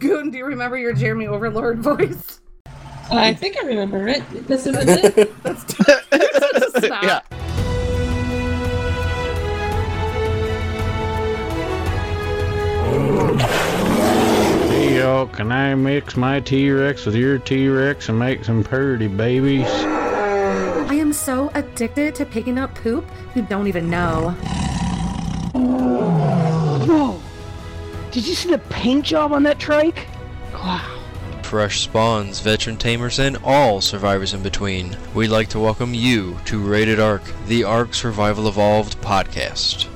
Goon, do you remember your Jeremy Overlord voice? I think I remember it. This is it. That's too stop. Yeah. Hey y'all, can I mix my T-Rex with your T-Rex and make some purdy babies? I am so addicted to picking up poop, you don't even know. Did you see the paint job on that trike? Wow. fresh spawns, veteran tamers, and all survivors in between. We'd like to welcome you to Rated Ark, the Ark Survival Evolved podcast.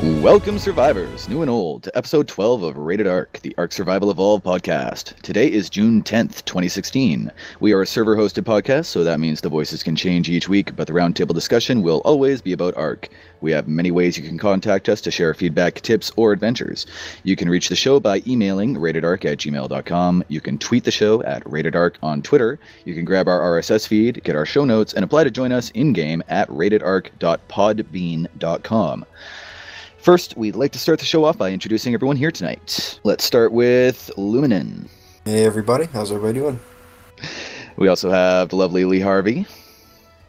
Welcome, survivors, new and old, to episode 12 of Rated Ark, the Ark Survival Evolve podcast. Today is June 10th, 2016. We are a server hosted podcast, so that means the voices can change each week, but the roundtable discussion will always be about Ark. We have many ways you can contact us to share feedback, tips, or adventures. You can reach the show by emailing ratedark at gmail.com. You can tweet the show at ratedark on Twitter. You can grab our RSS feed, get our show notes, and apply to join us in game at ratedark.podbean.com. First, we'd like to start the show off by introducing everyone here tonight. Let's start with Luminen. Hey everybody, how's everybody doing? We also have the lovely Lee Harvey.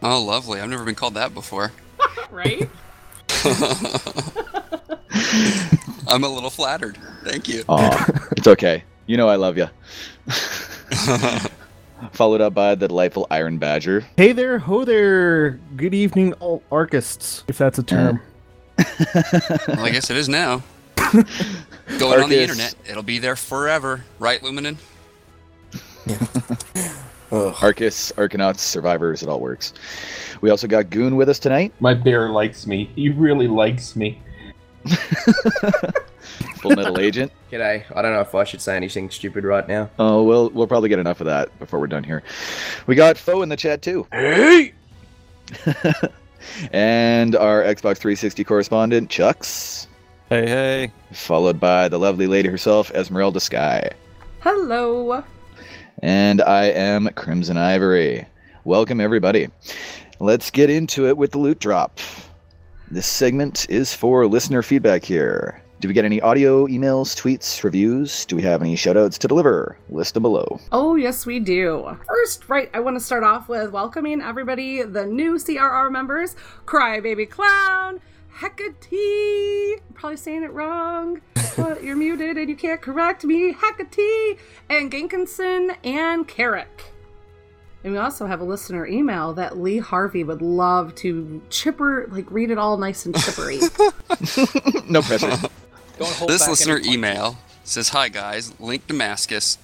Oh, lovely. I've never been called that before. Right? I'm a little flattered. Thank you. Aw, it's okay. You know I love you. Followed up by the delightful Iron Badger. Hey there, ho there. Good evening, all archists, if that's a term. Well, I guess it is now. Going on the internet, it'll be there forever, right, Luminen? Ugh. Uh, Arcus, Arcanauts, Survivors, it all works. We also got Goon with us tonight. My bear likes me. He really likes me. Full Metal Agent. G'day. I don't know if I should say anything stupid right now. Oh, we'll we'll probably get enough of that before we're done here. We got Foe in the chat too. Hey! And our Xbox 360 correspondent, Chucks. Hey, hey. Followed by the lovely lady herself, Esmeralda Sky. Hello. And I am Crimson Ivory. Welcome, everybody. Let's get into it with the loot drop. This segment is for listener feedback here. Do we get any audio, emails, tweets, reviews? Do we have any shoutouts to deliver? List them below. Oh, yes, we do. First, right, I want to start off with welcoming everybody, the new CRR members Crybaby Clown, Hecate, I'm probably saying it wrong, but you're muted and you can't correct me, Hecate, and Genkinson and Carrick. And we also have a listener email that Lee Harvey would love to chipper, like read it all nice and chippery. no pressure. This listener email says, Hi guys, Link Damascus,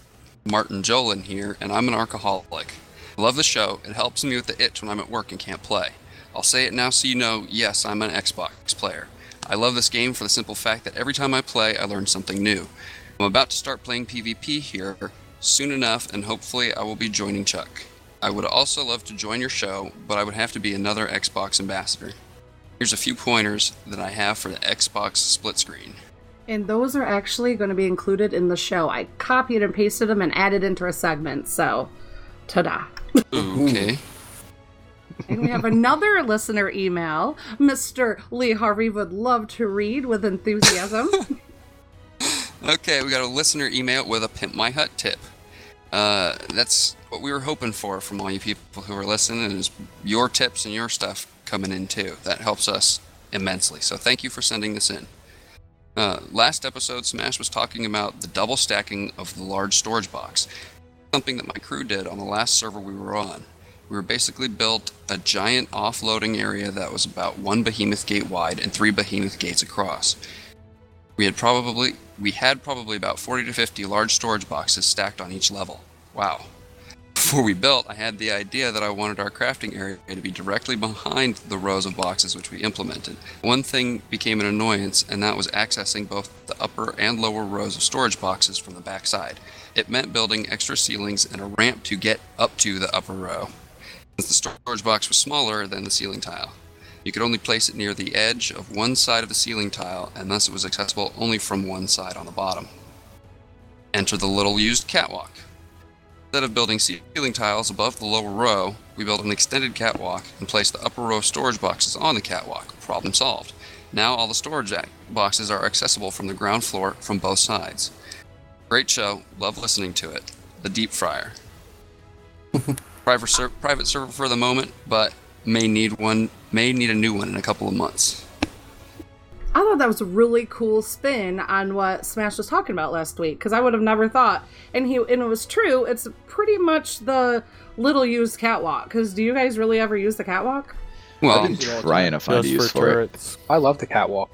Martin Jolin here, and I'm an alcoholic. Love the show. It helps me with the itch when I'm at work and can't play. I'll say it now so you know, yes, I'm an Xbox player. I love this game for the simple fact that every time I play, I learn something new. I'm about to start playing PvP here soon enough, and hopefully I will be joining Chuck. I would also love to join your show, but I would have to be another Xbox ambassador. Here's a few pointers that I have for the Xbox split screen. And those are actually going to be included in the show. I copied and pasted them and added into a segment, so ta da. Okay. And we have another listener email. Mr. Lee Harvey would love to read with enthusiasm. Okay, we got a listener email with a Pimp My Hut tip. Uh, that's what we were hoping for from all you people who are listening, is your tips and your stuff coming in too. That helps us immensely. So thank you for sending this in. Uh, last episode, Smash was talking about the double stacking of the large storage box, something that my crew did on the last server we were on. We were basically built a giant offloading area that was about one behemoth gate wide and three behemoth gates across. We had probably we had probably about 40 to 50 large storage boxes stacked on each level. Wow. Before we built, I had the idea that I wanted our crafting area to be directly behind the rows of boxes which we implemented. One thing became an annoyance, and that was accessing both the upper and lower rows of storage boxes from the back side. It meant building extra ceilings and a ramp to get up to the upper row, since the storage box was smaller than the ceiling tile. You could only place it near the edge of one side of the ceiling tile, and thus it was accessible only from one side on the bottom. Enter the little used catwalk. Instead of building ceiling tiles above the lower row, we built an extended catwalk and placed the upper row storage boxes on the catwalk. Problem solved. Now all the storage boxes are accessible from the ground floor from both sides. Great show. Love listening to it. The Deep Fryer. private, ser- private server for the moment, but may need one. May need a new one in a couple of months. I thought that was a really cool spin on what Smash was talking about last week because I would have never thought. And he and it was true. It's pretty much the little used catwalk. Because do you guys really ever use the catwalk? Well, I've been trying to find a use for for it. I love the catwalk.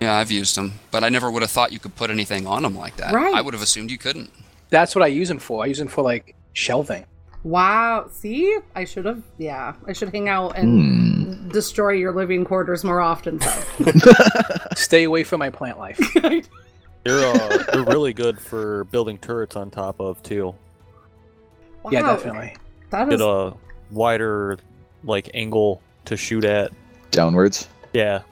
yeah, I've used them, but I never would have thought you could put anything on them like that. Right. I would have assumed you couldn't. That's what I use them for. I use them for like shelving. Wow. See, I should have. Yeah, I should hang out and hmm. Destroy your living quarters more often. So. Stay away from my plant life. They're uh, they're really good for building turrets on top of too. Yeah, definitely. That Get is a wider like angle to shoot at. Downwards. Yeah.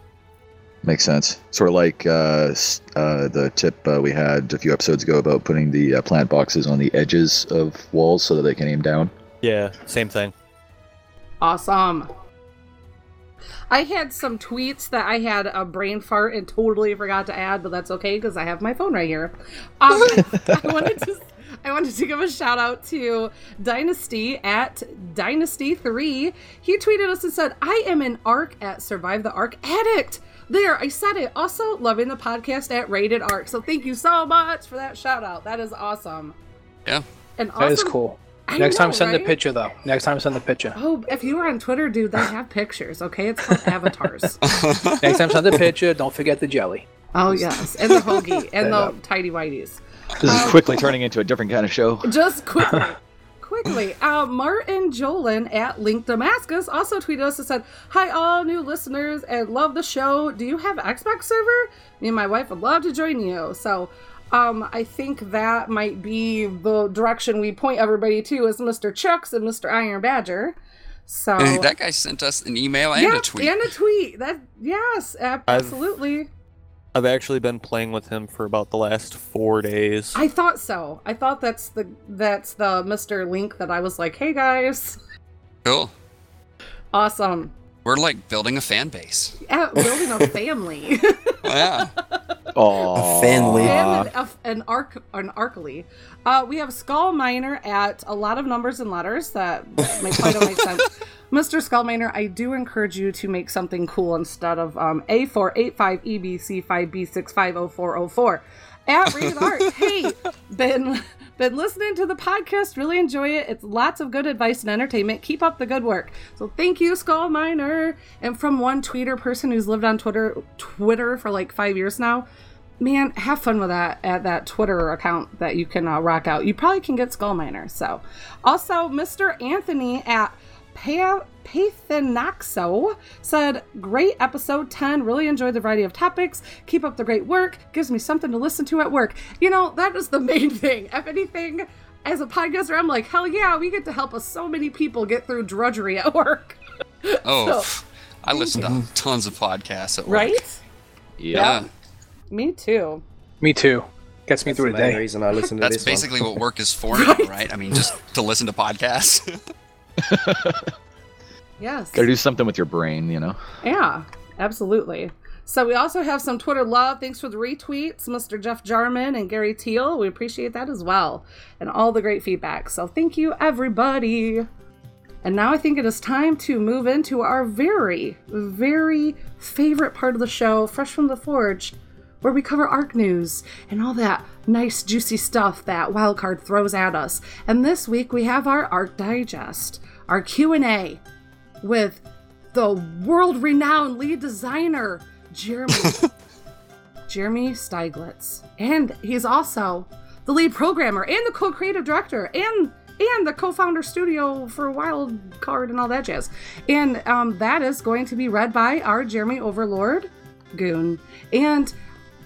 Makes sense. Sort of like uh, uh, the tip uh, we had a few episodes ago about putting the uh, plant boxes on the edges of walls so that they can aim down. Yeah, same thing. awesome. I had some tweets that I had a brain fart and totally forgot to add, but that's okay because I have my phone right here. Um, I wanted to. I wanted to give a shout out to Dynasty at Dynasty3. He tweeted us and said, I am an ARK at Survive the ARK addict. There, I said it. Also, loving the podcast at Rated ARK. So thank you so much for that shout out. That is awesome. Yeah. And That is cool. I Next time, send right? the picture though. Next time, send the picture. Oh, if you were on Twitter, dude, they have pictures, okay? It's called avatars. Next time, send the picture. Don't forget the jelly. Oh, yes. And the hoagie and the up. tidy whiteys. This is quickly turning into a different kind of show. Just quickly. quickly. Uh, Martin Jolin at Link Damascus also tweeted us and said, Hi, all new listeners, and love the show. Do you have Xbox server? Me and my wife would love to join you. So, um, I think that might be the direction we point everybody to is Mr. Chucks and Mr. Iron Badger. So Hey, that guy sent us an email and yeah, a tweet. and a tweet. That yes, ab- I've- absolutely. I've actually been playing with him for about the last four days. I thought so. I thought that's the that's the Mr. Link that I was like, hey guys, Cool. awesome. We're like building a fan base. Yeah, building a family. yeah. Oh, family. and an, an arc an arcly. Uh, we have Skull Miner at a lot of numbers and letters that make quite don't make sense. Mr. Skull Miner, I do encourage you to make something cool instead of um, A485 EBC5B650404 at Rated Ark. Hey, been been listening to the podcast, really enjoy it. It's lots of good advice and entertainment. Keep up the good work. So thank you, Skull Miner. And from one tweeter person who's lived on Twitter Twitter for like five years now. Man, have fun with that at that Twitter account that you can uh, rock out. You probably can get Skull Miner. So, also Mr. Anthony at Pathanaxo said, Great episode 10. Really enjoyed the variety of topics. Keep up the great work. Gives me something to listen to at work. You know, that is the main thing. If anything, as a podcaster, I'm like, hell yeah, we get to help us so many people get through drudgery at work. Oh, So- I listen to tons of podcasts at work. Right? Yeah. Me too. Me too. Gets me That's through the the day. reason I listen to That's this one. basically what work is for now, right? I mean, just to listen to podcasts. Yes. Gotta do something with your brain, you know? Yeah, absolutely. So we also have some Twitter love. Thanks for the retweets, Mr. Jeff Jarman and Gary Teal. We appreciate that as well. And all the great feedback. So thank you, everybody. And now I think it is time to move into our very, very favorite part of the show, Fresh from the Forge, where we cover ARK news and all that nice, juicy stuff that Wildcard throws at us. And this week we have our ARK Digest, our Q&A with the world-renowned lead designer, Jeremy Jeremy Stieglitz. And he's also the lead programmer and the co-creative director and and the co-founder studio for Wild Card and all that jazz. And um, that is going to be read by our Jeremy Overlord Goon. And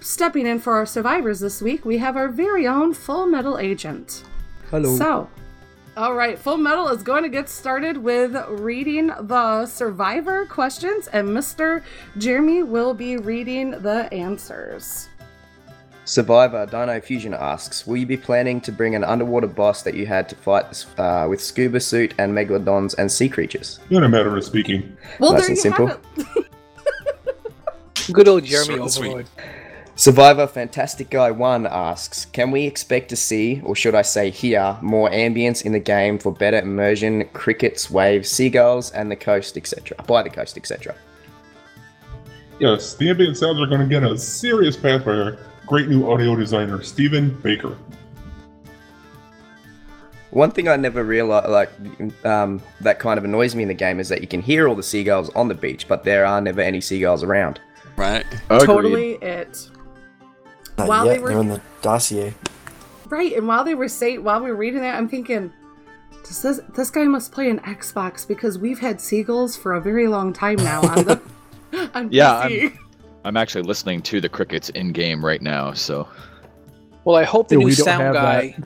stepping in for our survivors this week, we have our very own Full Metal Agent. Hello. So, all right, Full Metal is going to get started with reading the survivor questions, and Mr. Jeremy will be reading the answers. Survivor Dino Fusion asks, will you be planning to bring an underwater boss that you had to fight uh, with scuba suit and megalodons and sea creatures? In a matter of speaking. Well, Nice there and you simple. have it. Good old Jeremy Short and sweet. Overlord. Survivor Fantastic Guy 1 asks Can we expect to see, or should I say hear, more ambience in the game for better immersion, crickets, waves, seagulls, and the coast, etc.? By the coast, etc. Yes, the ambient sounds are going to get a serious path by our great new audio designer, Stephen Baker. One thing I never realized, like, um, that kind of annoys me in the game is that you can hear all the seagulls on the beach, but there are never any seagulls around. Right. Totally it. Not While yet. they were- They're in the dossier. Right, and while they were say while we were reading that, I'm thinking, does this this guy must play an Xbox because we've had seagulls for a very long time now on the on Yeah, PC. I'm, I'm actually listening to the crickets in game right now. So Well, I hope the Yeah, new sound guy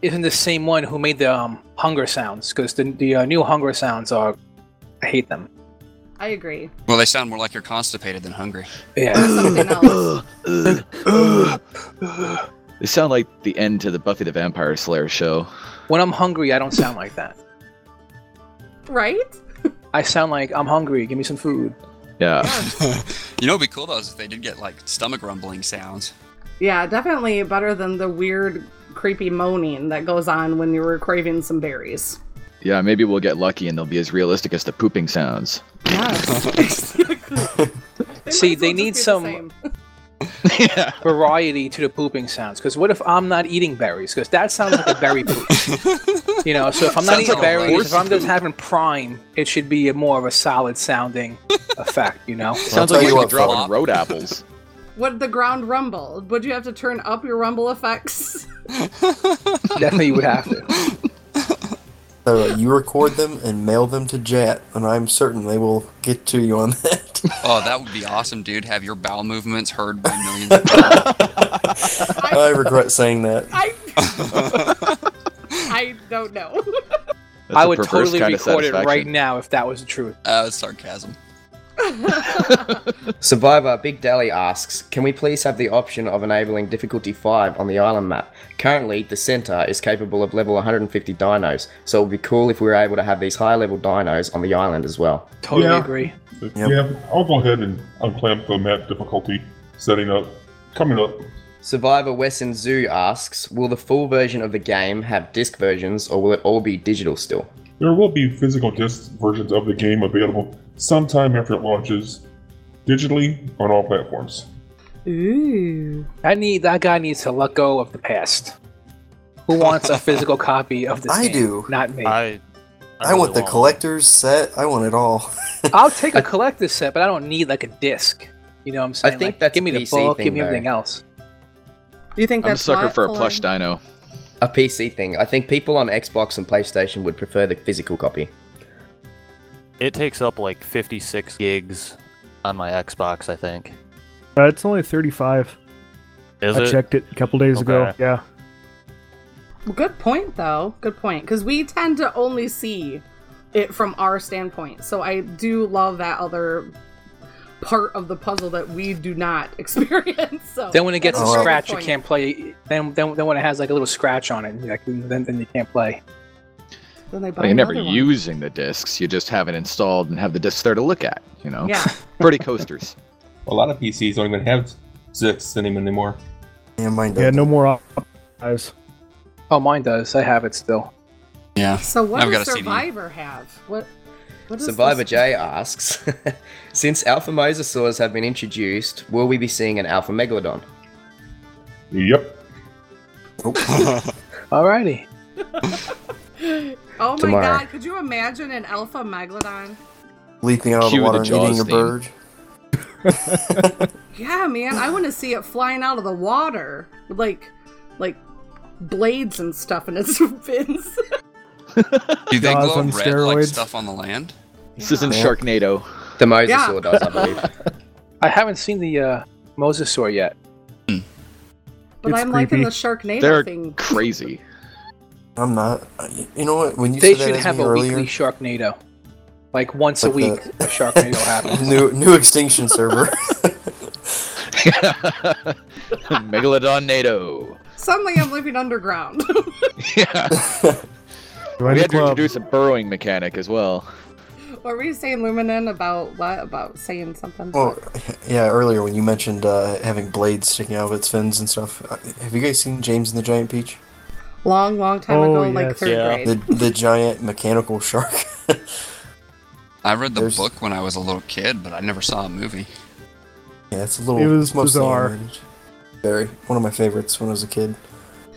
isn't the same one who made the um, hunger sounds, because the, the uh, new hunger sounds are. I hate them. I agree. Well, they sound more like you're constipated than hungry. Yeah. They sound like the end to the Buffy the Vampire Slayer show. When I'm hungry, I don't sound like that. right? I sound like I'm hungry. Give me some food. Yeah. you know, it'd be cool though is if they did get like stomach rumbling sounds. Yeah, definitely better than the weird, creepy moaning that goes on when you were craving some berries. Yeah, maybe we'll get lucky and they'll be as realistic as the pooping sounds. Yes. See, they need some variety to the pooping sounds. Because what if I'm not eating berries? Because that sounds like a berry poop. you know, so if I'm not Sounds eating like berries, if I'm just having prime, it should be a more of a solid sounding effect. You know, Sounds like you're dropping road apples. Would the ground rumble? Would you have to turn up your rumble effects? Definitely, you would have to. So you record them and mail them to Jat, and I'm certain they will get to you on that. Oh, that would be awesome, dude. Have your bowel movements heard by millions of people. I regret saying that. I I don't know. I would totally record it right now if that was the truth. Uh, it's sarcasm. Survivor Big Dally asks, Can we please have the option of enabling difficulty 5 on the island map? Currently, the center is capable of level 150 dinos, so it would be cool if we were able to have these high level dinos on the island as well. Totally Yeah. agree. Yeah, I'll go ahead and unclamp the map difficulty setting up. Coming up. Survivor Wesson Zoo asks, Will the full version of the game have disc versions, or will it all be digital still? There will be physical disc versions of the game available sometime after it launches, digitally on all platforms. Ooh. I need that guy needs to let go of the past. Who wants a physical copy of this I game? do. Not me. I I want the collector's set. I want it all. I'll take a collector's set, but I don't need like a disc. You know what I'm saying? I think Like, that's give me a the PC book, give me though. everything else. Do you think I'm a sucker for a plush dino. A PC thing. I think people on Xbox and PlayStation would prefer the physical copy. It takes up like 56 gigs on my Xbox, I think. Uh, it's only 35. Is I it? checked it a couple days ago. Yeah. Well, good point, though. Good point. Because we tend to only see it from our standpoint. So I do love that other part of the puzzle that we do not experience. So Then when it gets that's a scratch, you can't play. Then, then, then when it has like a little scratch on it, like, then, then you can't play. Then they buy Well, you're never one. using the discs. You just have it installed and have the discs there to look at. You know. Yeah. Pretty coasters. A lot of PCs don't even have discs in them anymore. Yeah, mine Yeah, no more op- Oh, mine does. I have it still. Yeah. So what I've got does a CD. Survivor have? What? What is Survivor this? J asks, Since alpha mosasaurs have been introduced, will we be seeing an alpha megalodon? Yep. Oh. Alrighty. Oh my god! Could you imagine an alpha megalodon? Leaping out of the Cue the water and Jaws eating a theme. bird. Yeah, man, I want to see it flying out of the water with like, like blades and stuff in its fins. Do they Jaws glow on red like steroids. stuff on the land? This isn't Yeah. Sharknado. The mosasaur Yeah. does, I believe. I haven't seen the uh, mosasaur yet. But It's I'm liking creepy. the Sharknado They're thing. crazy. I'm not. You know what? When you They said should that have to a me earlier, weekly Sharknado. Like once a week, the- a Sharknado happens. new new extinction server. Megalodon NATO. Suddenly, I'm living underground. Yeah. Join we the had to introduce a burrowing mechanic as well. what were you saying, Luminen, about what? About saying something? Well, yeah, earlier when you mentioned uh, having blades sticking out of its fins and stuff, uh, have you guys seen James and the Giant Peach? Long, long time Oh, ago, like third Yeah. grade. The the giant mechanical shark. I read the There's- book when I was a little kid, but I never saw a movie. yeah, it's a little. It was mostly bizarre. Very one of my favorites when I was a kid.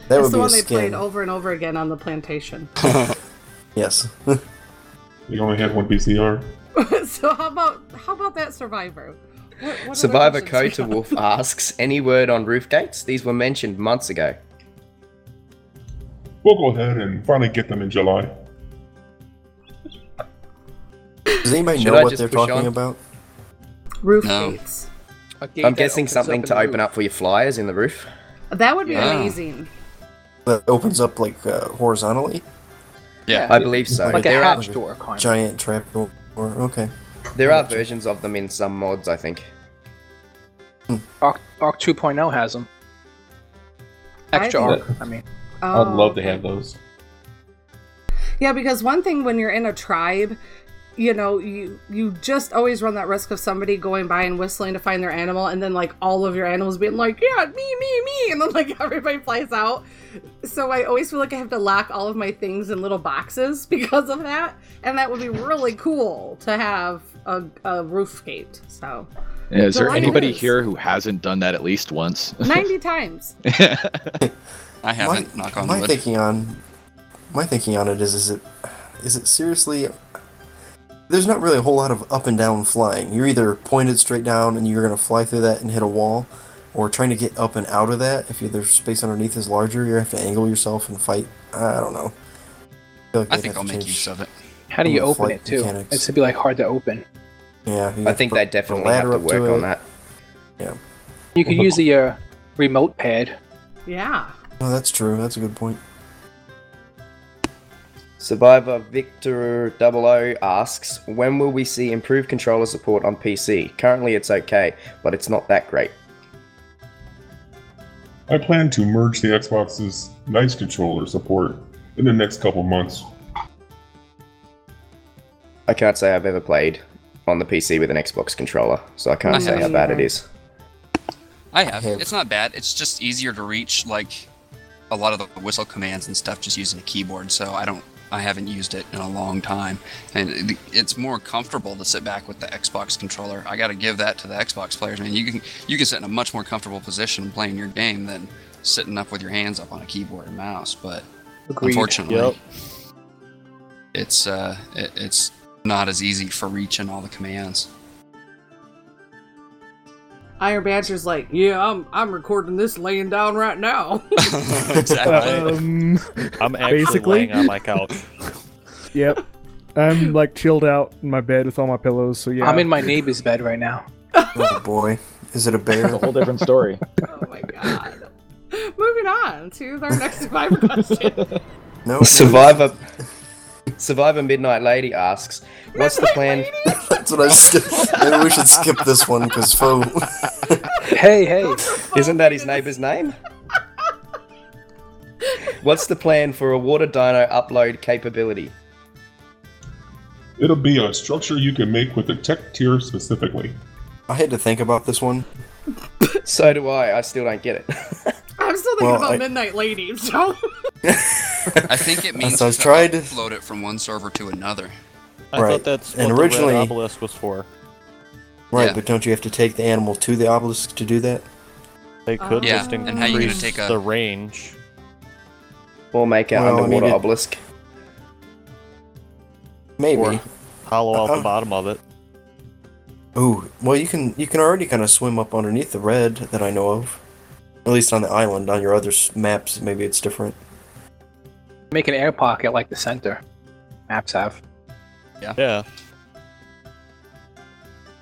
That it's would the be one they skin. played over and over again on the plantation. Yes. You only had one PCR. so how about how about that Survivor? What, what Survivor questions Kota? Wolf asks, any word on roof gates? These were mentioned months ago. We'll go ahead and finally get them in July. Does anybody Should know I what just they're push talking on? about? Roof No. gates. Gate I'm guessing something to in open up for your flyers in the roof. That would be Yeah. amazing. That opens up like uh, horizontally. Yeah. I believe so. Like a there are hatch door, kind of. Giant trap door. Okay. there are versions of them in some mods, I think. Ark, Ark 2.0 has them. Extra I Ark, I mean. I'd Oh, love to have those. Yeah, because one thing when you're in a tribe, you know, you you just always run that risk of somebody going by and whistling to find their animal, and then like all of your animals being like, "Yeah, me, me, me," and then like everybody flies out. So I always feel like I have to lock all of my things in little boxes because of that, and that would be really cool to have a, a roof gate. So Yeah, is there anybody is. here who hasn't done that at least once? ninety times. I haven't. knock on my wood. thinking on my thinking on it is is it is it seriously there's not really a whole lot of up and down flying you're either pointed straight down and you're going to fly through that and hit a wall or trying to get up and out of that if you, the space underneath is larger you have to angle yourself and fight i don't know feel like I think I'll make use of it. How do you open it, too? mechanics. It's to be like hard to open. yeah you I think to they put a definitely have to work it. on that. yeah You could use the uh, remote pad. Yeah. Oh that's true that's a good point Survivor Victor 00 asks, when will we see improved controller support on PC? Currently it's okay, but it's not that great. I plan to merge the Xbox's nice controller support in the next couple months. I can't say I've ever played on the PC with an Xbox controller, so I can't I say how bad it is. I have. have- It's not bad. It's just easier to reach like a lot of the whistle commands and stuff just using a keyboard. So I don't. I haven't used it in a long time, and it's more comfortable to sit back with the Xbox controller. I got to give that to the Xbox players, man. You can you can sit in a much more comfortable position playing your game than sitting up with your hands up on a keyboard and mouse. But Agreed. unfortunately, Yep. it's uh, it, it's not as easy for reaching all the commands. Iron Badger's like, yeah, I'm I'm recording this laying down right now. exactly. Um, I'm actually Basically. laying on my couch. yep. I'm like chilled out in my bed with all my pillows. So yeah. I'm in my neighbor's bed right now. oh boy is it a bear That's a whole different story. oh my god. Moving on to our next survivor question. no Survivor Survivor Midnight Lady asks, what's the plan? that's what i skipped maybe we should skip this one because foe Hey, hey. Isn't that his neighbor's name? What's the plan for a water dino upload capability? It'll be a structure you can make with the tech tier specifically. i had to think about this one So do I. I still don't get it. I'm still thinking Well, about I- Midnight Lady, so I think it means So I to tried- upload it from one server to another. I Right. thought that's And what originally- the obelisk was for. right Yeah. but don't you have to take the animal to the obelisk to do that They could Yeah, just and how you gonna increase take a- the range. Or make an Well, I underwater mean, it- obelisk. maybe Or hollow out the uh-huh. bottom of it. Ooh, well, you can you can already kind of swim up underneath the red that I know of. At least on the island. On your other maps, maybe it's different. Make an air pocket like the center. Maps have. Yeah. Yeah.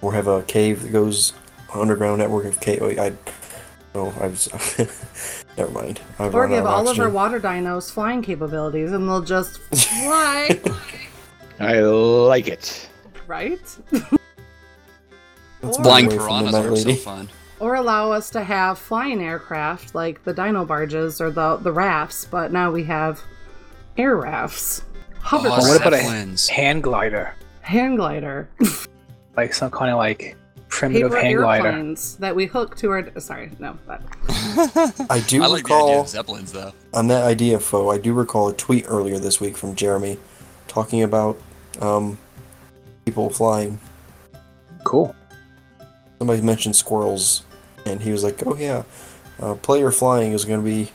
Or have a cave that goes underground network of cave. Oh, I, no, I was. never mind. I've or run out give all of our water dinos flying capabilities, and they'll just fly, I like it. right? Let's Or- move Flying piranhas Midnight are so fun. Or allow us to have flying aircraft like the dino barges or the the rafts, but now we have air rafts, Oh, what about a hand glider? Hand glider. Like some kind of like primitive Paper hang glider. airplanes that we hook to our. Sorry, no, but I do I like the recall idea of zeppelins though. on that idea, Foe. I do recall a tweet earlier this week from Jeremy talking about um, people flying. Cool. Somebody mentioned squirrels, and he was like, "Oh yeah, uh, player flying is going to be."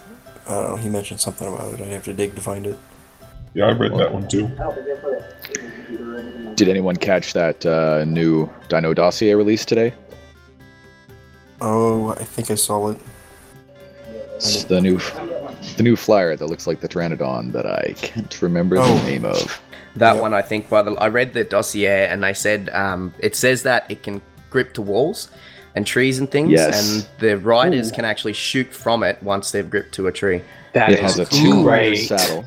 I don't know. He mentioned something about it. I have to dig to find it. Yeah, I read that one too. Did anyone catch that uh, new Dino dossier release today? Oh, I think I saw it. It's the new, the new flyer that looks like the Pteranodon that I can't remember the Oh. name of. That one, I think, by the I read the dossier and they said um, it says that it can grip to walls and trees and things, Yes. and the riders can actually shoot from it once they've gripped to a tree. That it is has a two-rider saddle.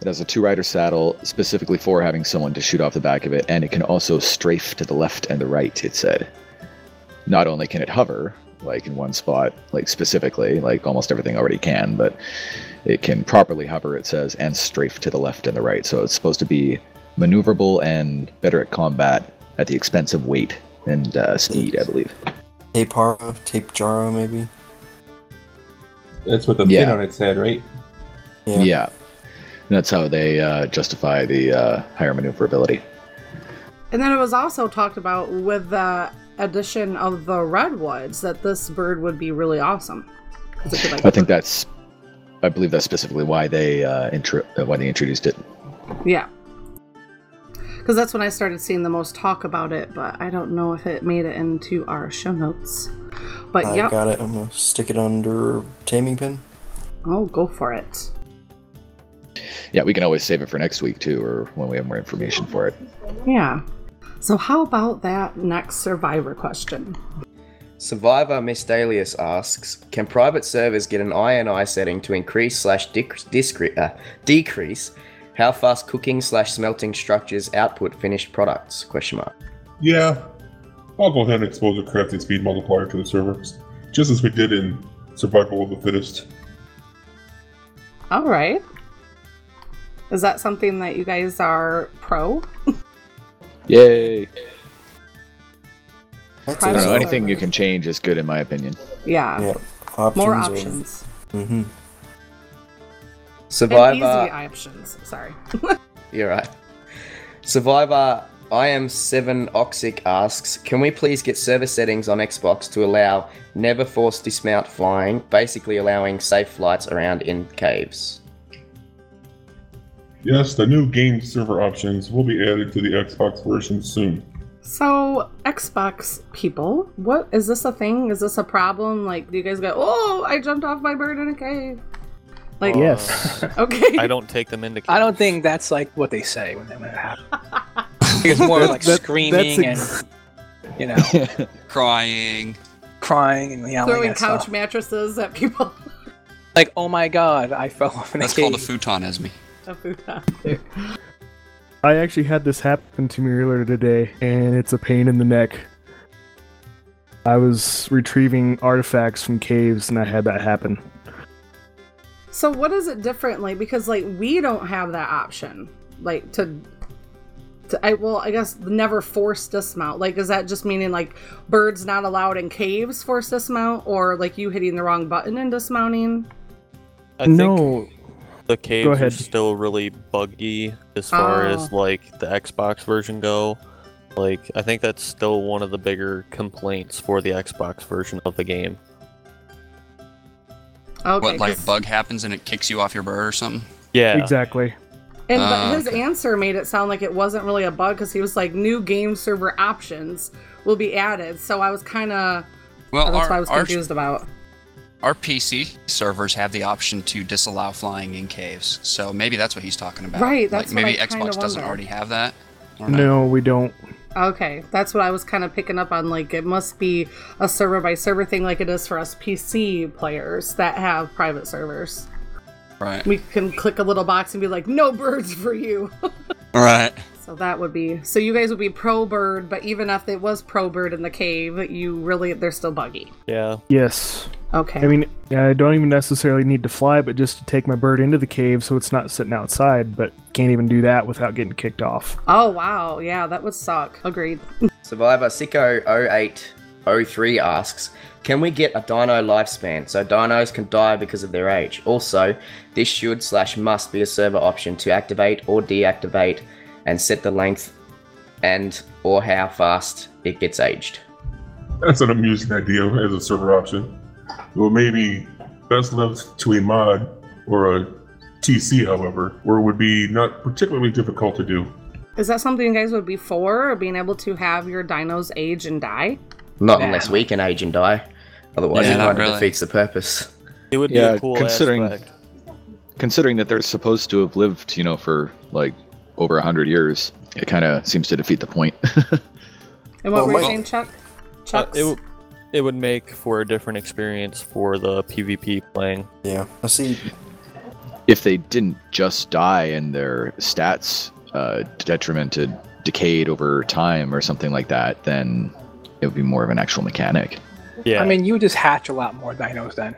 It has a two-rider saddle specifically for having someone to shoot off the back of it, and it can also strafe to the left and the right. It said. Not only can it hover, like in one spot, like specifically, like almost everything already can, but it can properly hover. It says and strafe to the left and the right. So it's supposed to be maneuverable and better at combat at the expense of weight and uh, speed, I believe. Tapara, Tapejara, maybe. That's with the pin on its head, right? Yeah. And that's how they uh, justify the uh, higher maneuverability. and then it was also talked about with the addition of the redwoods that this bird would be really awesome. 'Cause it could, like, I think that's, I believe that's specifically why they uh, intro, uh, why they introduced it. Yeah. Because that's when I started seeing the most talk about it, but I don't know if it made it into our show notes. But I yep. got it. I'm gonna stick it under taming pin. Oh, go for it. Yeah, we can always save it for next week too, or when we have more information for it. Yeah. So how about that next survivor question? Survivor Mistalius asks, can private servers get an INI setting to increase slash discre- uh, decrease how fast cooking slash smelting structures output finished products? Question mark. Yeah, I'll go ahead and expose a crafting speed multiplier to the servers, just as we did in Survival of the Fittest. All right. Is that something that you guys are pro? Yay! That's I don't know. Anything you can change is good in my opinion. Yeah. Yeah, More are- Mm-hmm. Survivor. And easy options. Sorry. You're right. Survivor I am 7 Oxic asks, can we please get server settings on Xbox to allow never force dismount flying, basically allowing safe flights around in caves? Yes, the new game server options will be added to the Xbox version soon. So, Xbox people, what is this a thing? Is this a problem? Like, do you guys go, oh, I jumped off my bird in a cave? Like, uh, Yes. okay. I don't take them into. I don't think that's like what they say when, when it happens. it's more like That- screaming that's and you know Crying. crying and yelling Throwing at couch stuff. mattresses at people. Like, oh my god, I fell off in a That's cave. called a futon, Esme. A futon. I actually had this happen to me earlier today, and it's a pain in the neck. I was retrieving artifacts from caves, and I had that happen. So, what is it differently? Because, like, we don't have that option. Like, to. To, I, well, I guess never force dismount. Like, is that just meaning like birds not allowed in caves force dismount, or like you hitting the wrong button and dismounting? I think no, the caves are still really buggy as far oh. as Oh. like the Xbox version go. Like I think that's still one of the bigger complaints for the Xbox version of the game. Okay. what, like 'cause- bug happens and it kicks you off your bird or something? Yeah. exactly. And but his okay. answer made it sound like it wasn't really a bug because he was like, new game server options will be added. So I was kind of. Well, that's our, what I was our, confused about. Our PC servers have the option to disallow flying in caves, so maybe that's what he's talking about. Right, that's like what maybe I kinda Xbox doesn't wonder. already have that. I don't know. No, we don't. Okay, that's what I was kind of picking up on. Like, it must be a server by server thing, like it is for us PC players that have private servers. Right. We can click a little box and be like, no birds for you. Right. So that would be so you guys would be pro bird, but even if it was pro bird in the cave, you really they're still buggy. Yeah. Yes. Okay. I mean, I don't even necessarily need to fly, but just to take my bird into the cave so it's not sitting outside. But can't even do that without getting kicked off. Oh wow, yeah, that would suck. Agreed. Survivor Sicko0803 asks, can we get a dino lifespan so dinos can die because of their age? Also, this should slash must be a server option to activate or deactivate and set the length and or how fast it gets aged. That's an amusing idea as a server option. Well, maybe best left to a mod or a TC, however, where it would be not particularly difficult to do. Is that something you guys would be for, being able to have your dinos age and die? Not unless we can age and die. Otherwise, Yeah, it not kind of really. defeats the purpose. It would yeah, be cool considering considering that they're supposed to have lived, you know, for like over a hundred years, it kind of seems to defeat the point. And what Well, were you saying, Chuck? Uh, it, w- it would make for a different experience for the PvP playing. Yeah. I see. if they didn't just die and their stats uh, detrimented, decayed over time or something like that, then it would be more of an actual mechanic. Yeah. I mean, you would just hatch a lot more dinos then.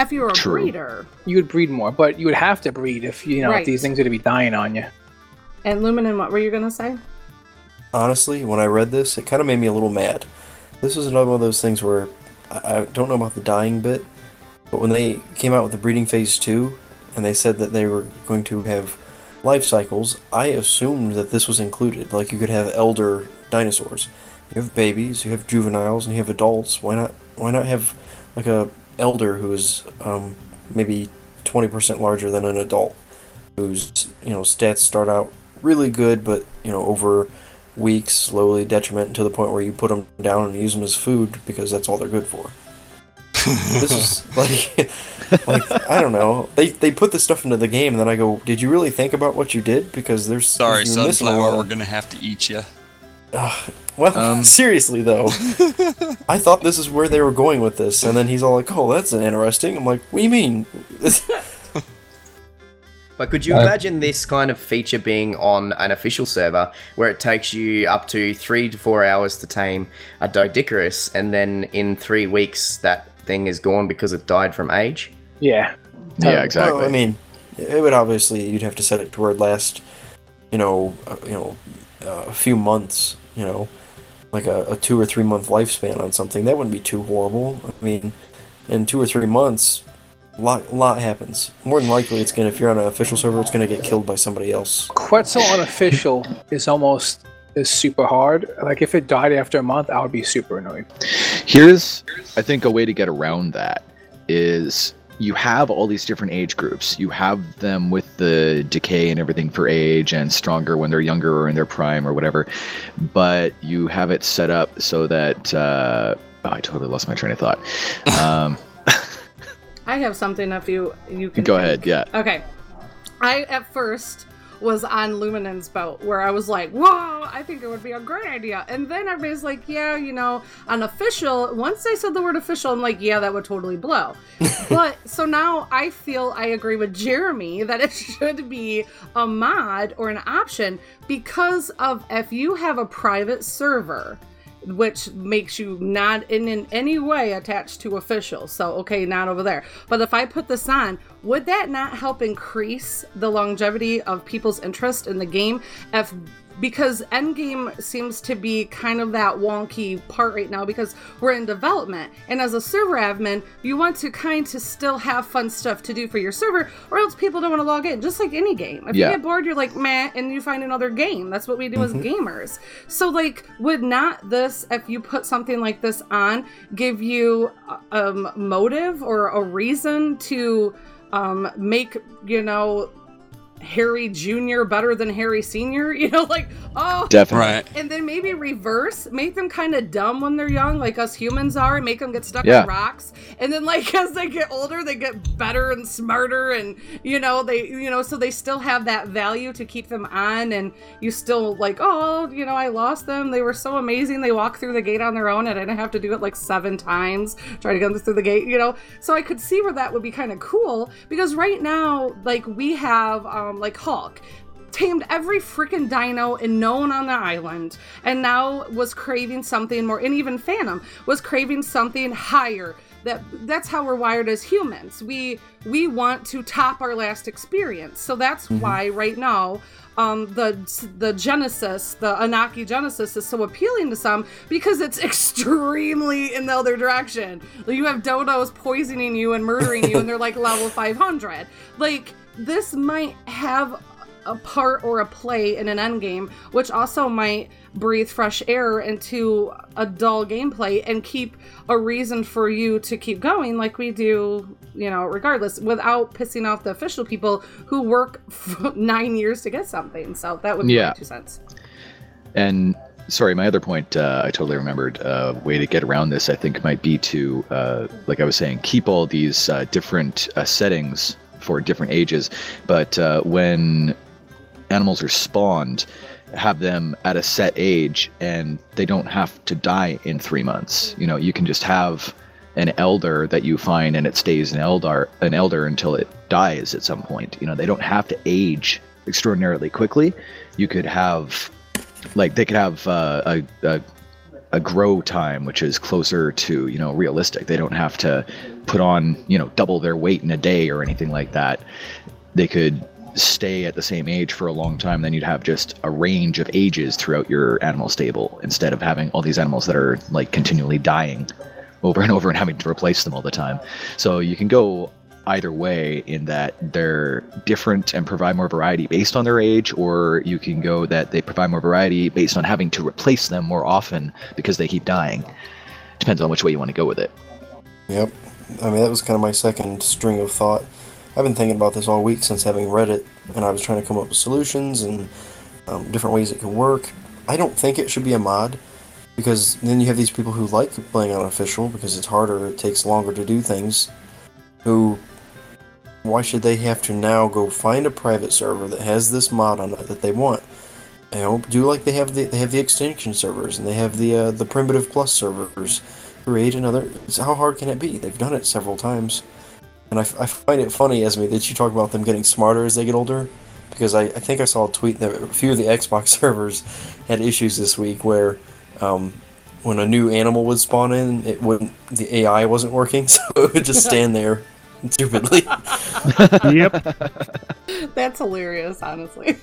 If you were a True. breeder. You would breed more, but you would have to breed if you know Right. if these things are to be dying on you. And Luminen, what were you gonna say? honestly, when I read this, it kind of made me a little mad. This was another one of those things where I, I don't know about the dying bit, but when they came out with the breeding phase two, and they said that they were going to have life cycles, I assumed that this was included. Like you could have elder dinosaurs. You have babies, you have juveniles, and you have adults. Why not? Why not have like a elder who is um, maybe twenty percent larger than an adult, whose you know stats start out really good, but you know over weeks slowly detriment to the point where you put them down and use them as food because that's all they're good for. this is like, like I don't know. They they put this stuff into the game, and then I go, "Did you really think about what you did?" Because there's Sorry, you're missing a lot Sunflower, we're gonna have to eat you. Well, Um, seriously though, I thought this is where they were going with this, and then he's all like, "Oh, that's interesting." I'm like, "What do you mean?" But could you Uh, imagine this kind of feature being on an official server where it takes you up to three to four hours to tame a Doedicurus, and then in three weeks that thing is gone because it died from age? Yeah. Yeah, exactly. Well, I mean, it would obviously you'd have to set it to where it last, you know, uh, you know, uh, a few months. You know, like a, a two or three month lifespan on something that wouldn't be too horrible. I mean, in two or three months, lot lot happens. More than likely, it's gonna if you're on an official server, it's gonna get killed by somebody else. Quetzal unofficial is almost is super hard. Like if it died after a month, I would be super annoyed. Here's, I think, a way to get around that is you have all these different age groups. You have them with the decay and everything for age and stronger when they're younger or in their prime or whatever. But you have it set up so that. Uh, oh, I totally lost my train of thought. Um, I have something if you you can go think. ahead. Yeah. Okay. I at first was on Luminen's boat where I was like, whoa, I think it would be a great idea. And then everybody's like, yeah, you know, unofficial. Once they said the word official, I'm like, yeah, that would totally blow. but so now I feel I agree with Jeremy that it should be a mod or an option because of if you have a private server which makes you not in, in any way attached to officials. So, okay, not over there. But if I put this on, would that not help increase the longevity of people's interest in the game? If because endgame seems to be kind of that wonky part right now because we're in development and as a server admin you want to kind of still have fun stuff to do for your server or else people don't want to log in just like any game if Yeah. you get bored you're like meh and you find another game that's what we do as Mhm. gamers so like would not this if you put something like this on give you um motive or a reason to um make you know Harry Jr. better than Harry Sr. You know, like, oh. Definitely. Right. And then maybe reverse, make them kind of dumb when they're young, like us humans are, and make them get stuck Yeah. on rocks. And then, like, as they get older, they get better and smarter, and, you know, they, you know, so they still have that value to keep them on. And you still, like, oh, you know, I lost them. They were so amazing. They walked through the gate on their own, and I didn't have to do it like seven times, try to get them through the gate, you know? So I could see where that would be kind of cool because right now, like, we have, um, like, Hulk tamed every freaking dino and known on the island and now was craving something more and even phantom was craving something higher. That that's how we're wired as humans. We we want to top our last experience. So that's Mhm. why right now um the the genesis the anaki genesis is so appealing to some because it's extremely in the other direction. Like, you have dodos poisoning you and murdering you and they're like level 500 like this might have a part or a play in an endgame, which also might breathe fresh air into a dull gameplay and keep a reason for you to keep going, like we do, you know, regardless, without pissing off the official people who work f- nine years to get something. So that would be Yeah. two cents. And sorry, my other point, uh, I totally remembered. A way to get around this, I think, might be to, uh, like I was saying, keep all these uh, different uh, settings for different ages. But uh, when animals are spawned, have them at a set age, and they don't have to die in three months. You know, you can just have an elder that you find, and it stays an elder, an elder until it dies at some point. You know, they don't have to age extraordinarily quickly. You could have like they could have uh, a, a a grow time which is closer to you know realistic. They don't have to put on you know double their weight in a day or anything like that. They could stay at the same age for a long time then you'd have just a range of ages throughout your animal stable instead of having all these animals that are like continually dying over and over and having to replace them all the time. So you can go either way in that they're different and provide more variety based on their age, or you can go that they provide more variety based on having to replace them more often because they keep dying. Depends on which way you want to go with it. Yep. I mean, that was kind of my second string of thought. I've been thinking about this all week since having read it, and I was trying to come up with solutions and um, different ways it could work. I don't think it should be a mod, because then you have these people who like playing on official because it's harder, it takes longer to do things. Who, why should they have to now go find a private server that has this mod on it that they want? You know, do like they have the they have the extinction servers and they have the uh, the primitive plus servers. Create another. so How hard can it be? They've done it several times, and I, I find it funny, Esme, that you talk about them getting smarter as they get older, because I, I think I saw a tweet that a few of the Xbox servers had issues this week where um, when a new animal would spawn in, it wouldn't the AI wasn't working, so it would just stand there stupidly. yep. That's hilarious, honestly.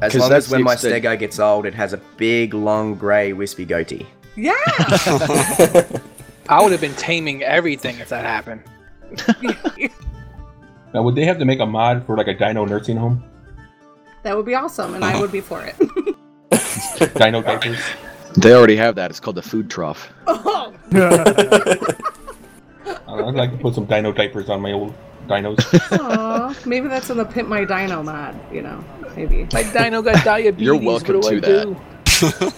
As 'Cause long that's as when my extent- stego gets old, it has a big, long, grey, wispy goatee. yeah. I would have been taming everything if that happened. Now, would they have to make a mod for like a dino nursing home? That would be awesome, and I would be for it. Dino diapers? They already have that. It's called the food trough. oh, I'd like to put some dino diapers on my old dinos. aw. maybe that's in the Pimp My Dino mod, you know, maybe. My dino got diabetes. You're welcome what do to I that. do?